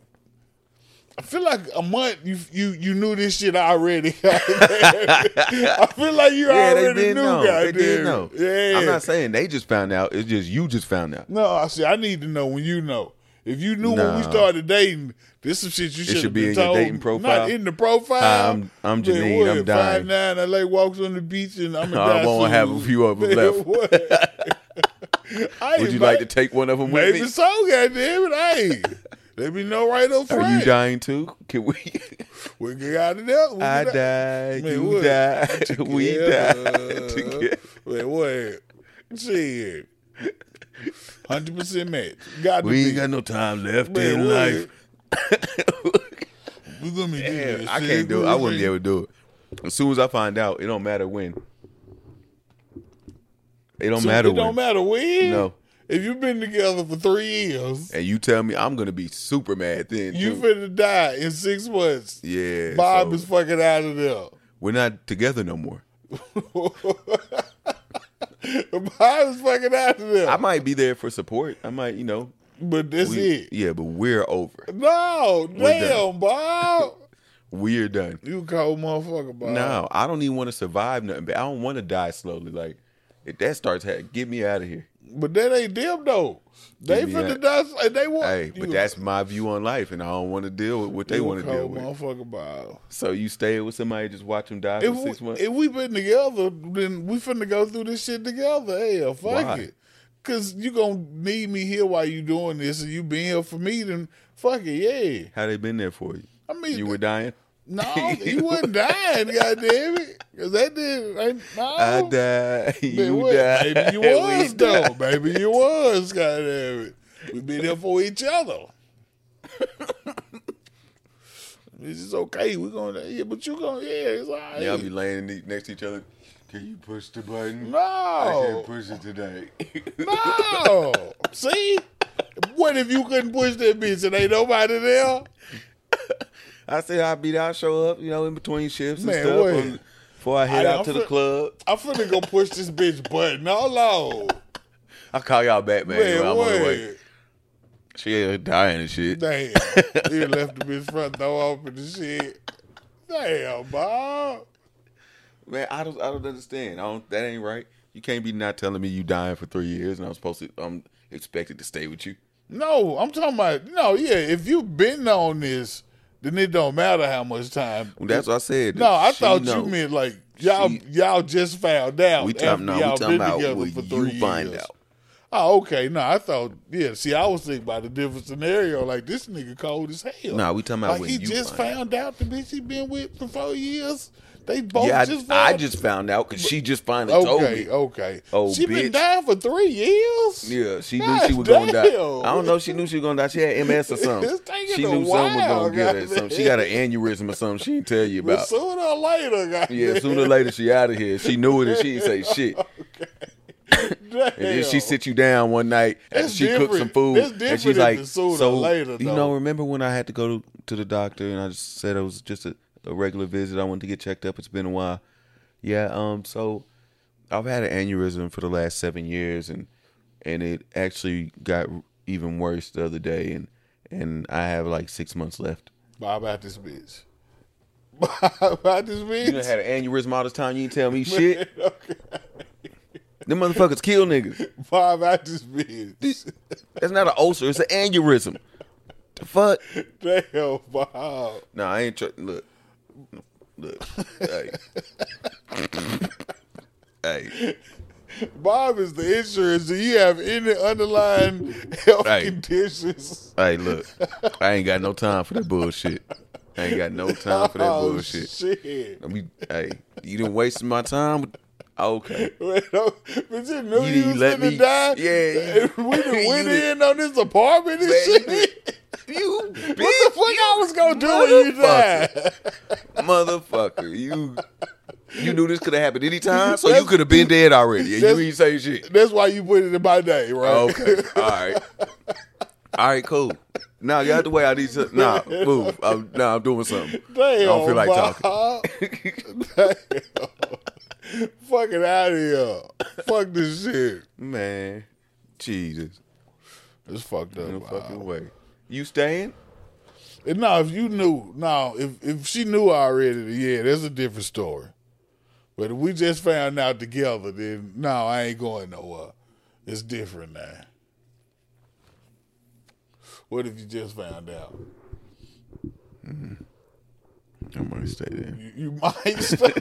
I feel like a month you you you knew this shit already. *laughs* I feel like you yeah, they already did knew. know. They did know. Yeah, I'm not saying they just found out. It's just you just found out. no. I see. I need to know when you know. If you knew when we started dating, this some shit you should should be in your told. dating profile? Not in the profile. Hi, I'm- I'm Janine, what, I'm dying. Five nine. I like walks on the beach and I'm. *laughs* I won't have a few of them *laughs* left. Would you like to take one of them with me? Maybe so, goddamn it. Hey, let me know right up front. Are you dying too? Can we? *laughs* We get out of there. We I died. Man, you what? died. *laughs* we Together. died together. *laughs* Man, what? Shit. Hundred percent match. Got We be. ain't got no time left Man, in what? life. We gonna be Yeah, this I shit. can't do it. I wouldn't be able to do it. As soon as I find out, it don't matter when. It don't So matter It when. don't matter when. No. If you've been together for three years, And you tell me I'm gonna be super mad then. you too. finna die in six months. yeah. Bob so is fucking out of there. we're not together no more. *laughs* Bob is fucking out of there. I might be there for support. I might, you know. but that's we- it. Yeah, but we're over. No, We're damn, Bob. *laughs* We're done. You cold motherfucker, Bob. No, I don't even want to survive nothing. But I don't want to die slowly. Like if that starts, get me out of here. But that ain't them though. They Give me finna die. and They want. Hey, but that's my view on life, and I don't want to deal with what they want to deal with. Motherfucker, Bob. So you stay with somebody, just watch them die for If six we, months. if we been together, then we finna go through this shit together. Hell, fuck Why? it. Cause you gonna need me here while you doing this, and you been here for me. Then fuck it, yeah. How they been there for you? I mean, You were dying. No, you wasn't dying, goddamn it. Cause that did, ain't, no. I died. You what? died. Maybe you *laughs* We was though. died. Maybe you was. Goddamn it. We been here for each other. *laughs* This is okay. We're gonna yeah, but you gonna yeah, it's all right. Y'all be laying ne- next to each other. Can you push the button? no, I can't push it today. no. See, what if you couldn't push that bitch and ain't nobody there? I said I'll be there. I'll show up, you know, in between shifts and Man, stuff wait. on- before I head I- out I'm to the fin- club. I'm finna go push this bitch button. Hold on, I'll call y'all back, man. man. I'm on the way. wait. She ain't dying and shit. Damn, he left the bitch front door open and shit. Damn, Bob. Man, I don't, I don't understand. I don't. That ain't right. You can't be not telling me you dying for three years and I'm supposed to. I'm expected to stay with you. No, I'm talking about no. Yeah, if you've been on this, then it don't matter how much time. That's what I said. No, I thought know. you meant like y'all She- y'all just found out. We talking, no, y'all talking been about together for you three find years. out. Oh, okay. No, I thought yeah. See, I was thinking about a different scenario. Like this nigga cold as hell. Nah, we talking about like when he you just found out the bitch he been with for four years. They both Yeah, just I, I just found out because she just finally told me. okay. Oh, she been bitch. dying for three years. Yeah, she knew she was gonna die. I don't know. She knew she was gonna die. She had MS or *laughs* something. She knew something was gonna get her. Something. She got an aneurysm or something. She didn't tell you But about. sooner or later, guys. Yeah, sooner or later she out of here. She knew it and she didn't say *laughs* shit. okay. And then she sit you down one night and she cooked some food, and she's like, sooner or "So later, you know, remember when I had to go to, to the doctor and I just said it was just a, a regular visit. I wanted to get checked up. It's been a while. Yeah. Um. So I've had an aneurysm for the last seven years, and and it actually got even worse the other day, and and I have like six months left. Bye about this bitch. *laughs* Bye about this bitch. You done had an aneurysm all this time. You ain't tell me *laughs* shit. okay. Them motherfuckers kill niggas. Bye about this bitch. *laughs* That's not an ulcer. It's an aneurysm. The fuck? Damn, Bob. No, I ain't try- look. Look. Hey. *laughs* hey. Bob is the insurance. Do you have any underlying health Hey. conditions? Hey, look. I ain't got no time for that bullshit. I ain't got no time for that *laughs* Oh, bullshit. Shit. I mean, hey, you done wasting my time. with- Okay. *laughs* Wait, oh, no, but you knew You you, didn't was let me- die. Yeah, we done went in on this apartment and Man, shit. You bitch. What the fuck I was gonna do when you Motherfucker. died? Motherfucker. You you knew this could have happened anytime, so you could have been dead already. And you ain't say shit. That's why you put it in my name, right? Okay. All right. All right, cool. Now you have to wait. I need to nah move. I'm, nah, I'm doing something. Damn, I don't feel like Bob. talking. Damn. *laughs* Fucking out of here. Fuck this shit. Man, Jesus, It's fucked up. no fucking way. You staying? And no, if you knew, no, if if she knew already, yeah, that's a different story. But if we just found out together, then no, I ain't going nowhere. It's different now. What if you just found out? Mm-hmm. I might stay there. You, you might stay.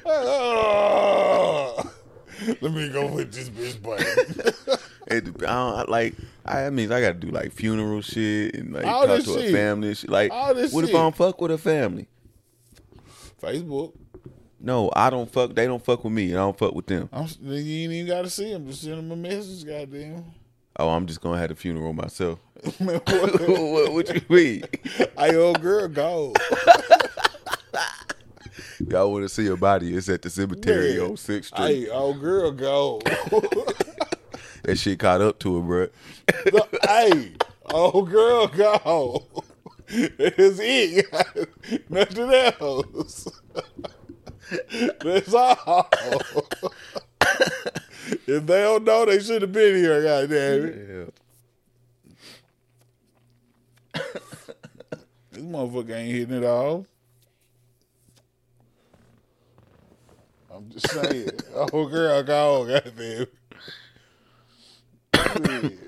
*laughs* Oh. *laughs* let me go with this bitch button. *laughs* It, I don't like. I mean, I got to do like funeral shit and like All talk to a family. Shit. Like, All this what if. I don't fuck with a family? Facebook. No, I don't fuck. They don't fuck with me, and I don't fuck with them. I'm, you ain't even got to see them. Just send them a message, goddamn. Oh, I'm just gonna have the funeral myself. *laughs* Man, what- what, what you mean? I old girl go. Y'all want to see a body? It's at the cemetery Man, on Sixth Street. Hey, old girl go. *laughs* That shit caught up to her, bro. hey, old girl go. That's it. *laughs* Nothing else. *laughs* That's all. if they don't know, they should have been here. Goddamn it. Yeah. This motherfucker ain't hitting it all. I'm just saying. *laughs* oh, girl, go, goddamn. Shit.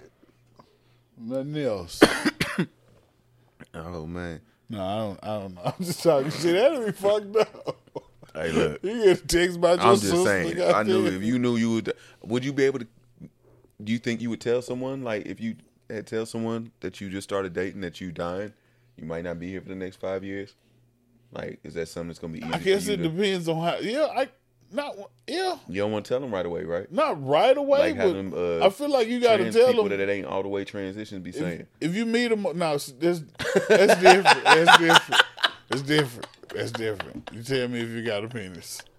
Nothing else. Oh man. No, I don't. I don't know. *laughs* I'm just talking shit. That'd be fucked up. Hey, look. *laughs* You get a text about your I'm just sister. saying. I knew if you knew you would. Would you be able to? Do you think you would tell someone like if you had tell someone that you just started dating that you dying, you might not be here for the next five years? Like, is that something that's gonna be easy? I guess it to- depends on how. Yeah, I not. Yeah, You don't want to tell them right away, right? not right away. Like but them. Uh, I feel like you got to tell people them. that it ain't all the way transition. Be saying. If you meet them, no, that's that's different. That's different. That's different. That's different. You tell me if you got a penis. *laughs*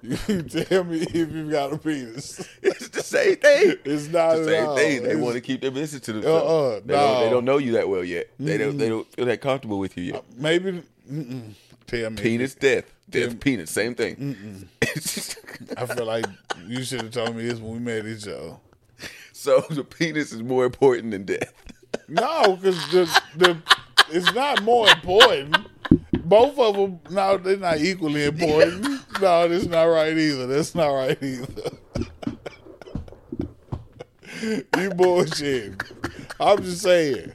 You tell me if you got a penis. *laughs* it's the same thing. It's not the same thing. They It's- want to keep their business to themselves. Uh-uh, they, don't, they don't know you that well yet. They don't. They don't feel that comfortable with you yet. Maybe. Mm-mm. Penis, it- death, death, penis, same thing. *laughs* I feel like you should have told me this when we met each other. so the penis is more important than death. No, because the the it's not more important. Both of them, no, they're not equally important. *laughs* No, that's not right either. That's not right either. *laughs* you bullshit. I'm just saying.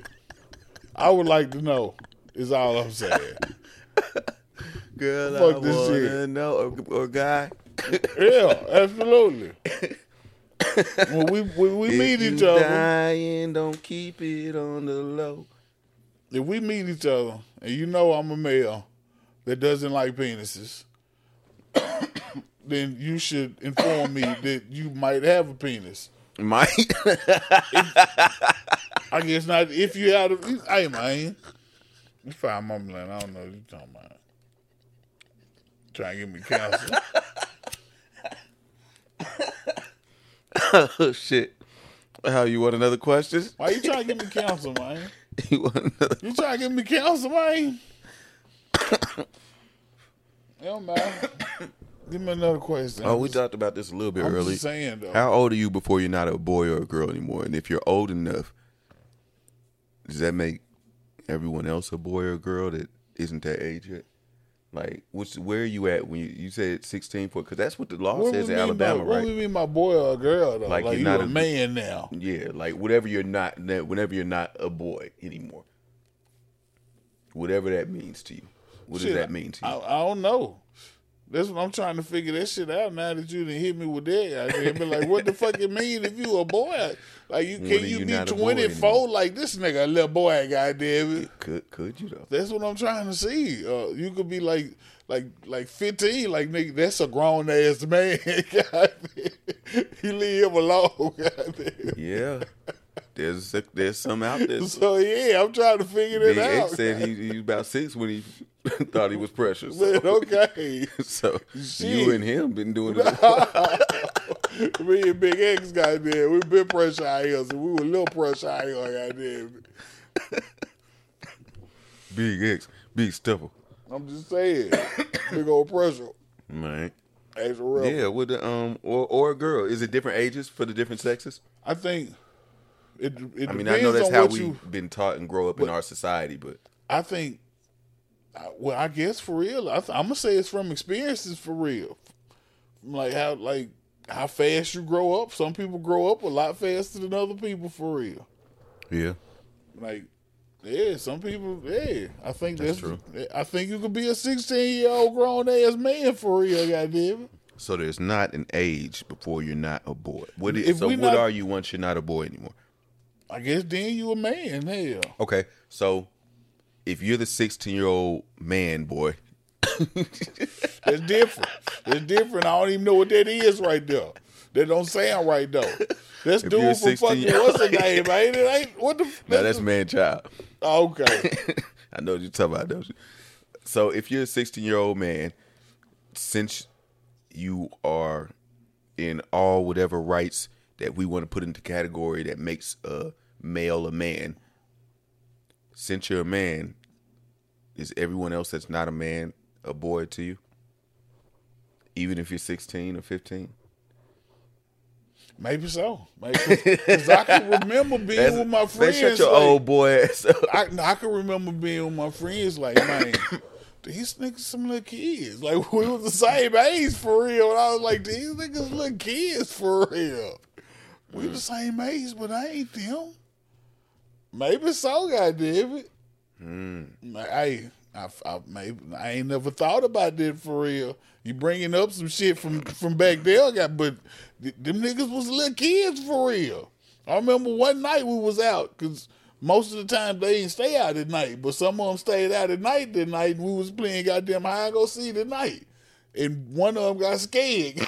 I would like to know. Is all I'm saying. Girl, Fuck I this wanna shit. know, or, or guy. *laughs* yeah, absolutely. *laughs* when we when we If meet you each other, dying, don't keep it on the low. if we meet each other, and you know I'm a male that doesn't like penises, *coughs* then you should inform me *laughs* that you might have a penis. Mike, I guess not. If you out of, hey man, it's fine, mumbling. I don't know what you talking about. Trying to give me counsel. *laughs* oh shit. How you want another question? Why you trying to give me counsel, man? *laughs* You want another? You trying to give me counsel, man? Yo, man. Give me another question. Oh, we talked about this a little bit I'm early. just saying though. How old are you before you're not a boy or a girl anymore? And if you're old enough, does that make everyone else a boy or a girl that isn't that age yet? Like, which where are you at when you you said 16 for? Because that's what the law what says in Alabama, by, What right? you mean my boy or a girl though? Like Like, you're you not a a- man now. Yeah, like whatever you're not, whenever you're not a boy anymore, whatever that means to you. What Shit, does that mean to you? I, I don't know. That's what I'm trying to figure that shit out now that you done hit me with that. I be like, what the fuck it mean if you a boy? Like you can you you be not a 24 like this nigga a little boy, goddamn it. could could you though? That's what I'm trying to see. Uh, you could be like like like 15, like nigga, that's a grown ass man. you leave him alone. Goddamn. Yeah, there's there's some out there. So yeah, I'm trying to figure Big that out. Big X said he, he was about six when he *laughs* thought he was precious. So, okay. *laughs* so Shit. you and him been doing it. *laughs* Me and Big X got there. We been pressure out here, so we were a little pressure out here, goddamn. Big X, big stuffer, I'm just saying. *coughs* Big old pressure. man. Extra real. Yeah, with the um or or a girl. Is it different ages for the different sexes? I think it it I mean, I know that's how we've you been taught and grow up in our society, but I think well, I guess for real, I th- I'm gonna say it's from experiences for real. Like how like how fast you grow up. Some people grow up a lot faster than other people for real. yeah, Like, yeah, some people, yeah. I think that's, That's true. I think you could be a 16 year old grown ass man for real, goddamn it. So there's not an age before you're not a boy. What is, If so what not- are you once you're not a boy anymore? I guess then you a man, hell. Okay, so if you're the 16 year old man boy, *laughs* That's different. That's different. I don't even know what that is right there. That don't sound right though. That's If dude from fucking what's the *laughs* name, man? It ain't what the f- now that's man child. Okay. *laughs* I know what you're talking about, don't you? So if you're a 16 year old man, since you are in all whatever rights that we want to put into category that makes a male a man, since you're a man, is everyone else that's not a man a boy to you? Even if you're 16 or 15? Maybe so. Maybe because I can remember being with my friends. shut your like- old boy. I, I can remember being with my friends like, man, these niggas some little kids. Like we was the same age for real. And I was like, these niggas little kids for real. We the same age, but I ain't them. Maybe so, goddamn it. Hmm. Hey, I, I, maybe, I ain't never thought about that for real. You bringing up some shit from from back there, got but th- them niggas was little kids for real. I remember one night we was out because most of the time they didn't stay out at night, but some of them stayed out at night that night. And we was playing goddamn and go see tonight, and one of them got scared. *laughs*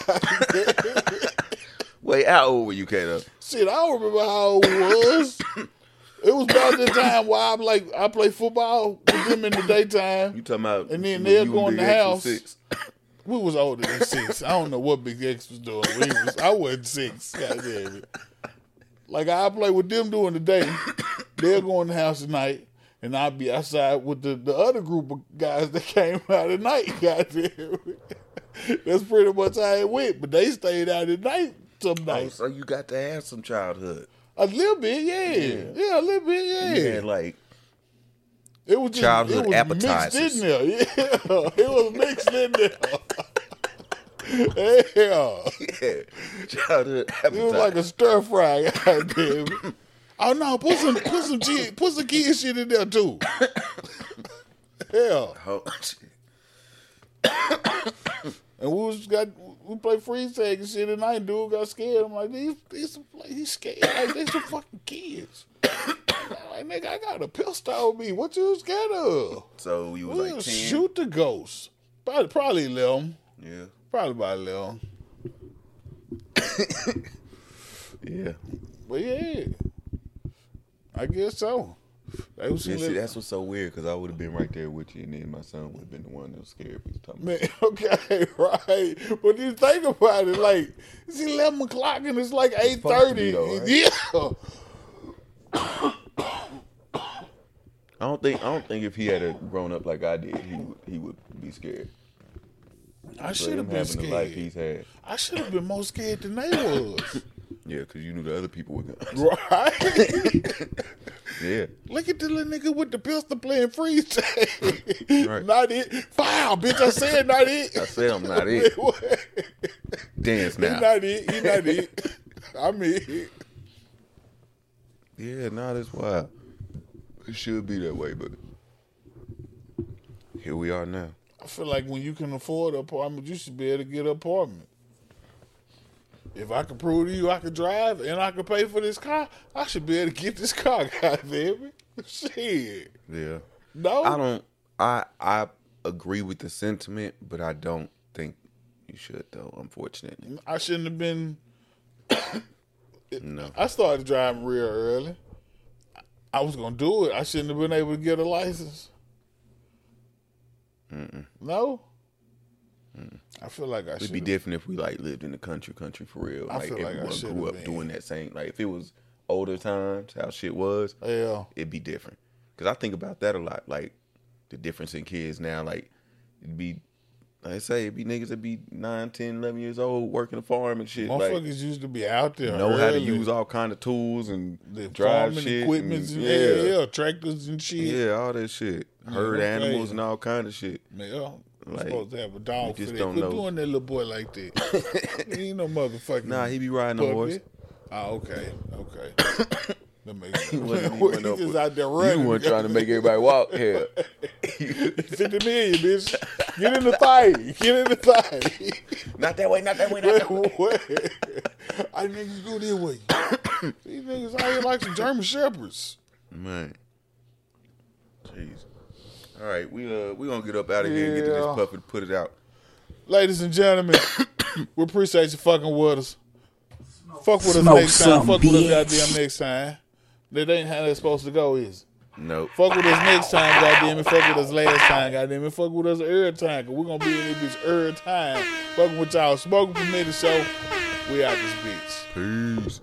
Wait, how old were you, Kato? Shit, I don't remember how old it was. *coughs* It was about the time where I'm like I play football with them in the daytime. You talking about And then they'll you go in the house. six? We was older than six. I don't know what Big X was doing. We was, I wasn't six. God damn it. Like I play with them during the day. They'll go in the house at night, and I'll be outside with the, the other group of guys that came *laughs* out at night. God damn it. That's pretty much how it went. But they stayed out at night some Oh, so you got to have some childhood. A little bit, yeah. Yeah, a little bit, yeah. You had like It was just, Childhood it was appetizers. mixed in there. Yeah, *laughs* it was mixed in there. yeah, *laughs* yeah, childhood it was like a stir fry. *laughs* Goddamn. Oh no, put some put some cheese, put some kid shit in there too. Hell. Oh, And we was got we play freeze tag and shit, and I dude got scared. I'm like, these these like, he's scared. Like they some fucking kids. I'm *coughs* like nigga, I got a pistol on me. What you scared of? so you was We'll like 10? shoot the ghost. Probably probably eleven. Yeah. Probably about *coughs* eleven. *coughs* Yeah. But yeah, I guess so. Yeah, see, that's what's so weird because I would have been right there with you, and then my son would have been the one that was scared. We was talking Man, *laughs* okay, *laughs* right. But you think about it, like it's eleven o'clock and it's like eight thirty. right? Yeah. *coughs* I don't think I don't think if he had a grown up like I did, he would he would be scared. I should have been having the life scared. he's had. I should have been more scared than they was. *coughs* Yeah, because you knew the other people were gonna. right? *laughs* Yeah, Look at the little nigga with the pistol playing freeze *laughs* tag. Right. Not it. Foul, bitch. I said not it. I said I'm not it. *laughs* Dance he now. not it. He not it. I mean, Yeah, nah, that's wild. It should be that way, but here we are now. I feel like when you can afford an apartment, you should be able to get an apartment. If I can prove to you I can drive and I can pay for this car, I should be able to get this car, *laughs* it. Shit. Yeah, No. I don't. I I agree with the sentiment, but I don't think you should though. Unfortunately, I shouldn't have been. no. I started driving real early. I was gonna do it. I shouldn't have been able to get a license. No. I feel like I It'd be different if we like lived in the country, country for real. I Like feel like I everyone grew up been. doing that same. Like if it was older times, how shit was, Yeah. it'd be different. Because I think about that a lot. Like the difference in kids now. Like it'd be, like I say, it'd be niggas that be 9, 10, 11 years old working a farm and shit. Like Motherfuckers used to be out there. know how to use all kind of tools and the drive shit. equipment and, and- yeah. yeah, tractors and shit. yeah, all that shit. Herd okay. animals and all kind of shit. Yeah, Like, supposed to have a dog for that. don't Quit know. doing that little boy like that. he *laughs* ain't no motherfucking. Nah, he be riding a horse. puppy. Oh, okay, okay. *coughs* that makes sense. *laughs* He wasn't- he he wasn't up just with- out there running. You weren't trying to make everybody walk here. *laughs* 50 million, bitch. Get in the fight. Get in the fight. not that way, not that way, not that way. Wait. I niggas go this way. *coughs* These niggas out here like some German shepherds. Man. Jeez. All right, we uh we gonna get up out of here and get to this Yeah. puff and put it out. Ladies and gentlemen, *coughs* we appreciate you fucking with us. Fuck with us Smoke next time. some, Fuck with us bitch. goddamn next time. That ain't how that's supposed to go, is it? Nope. Fuck with us next time, goddamn it. Fuck with us last time, goddamn it. Fuck with us every time, cause we're gonna be in this bitch every time. Fucking with y'all. Smoking Permitted Show. We out this bitch. Peace.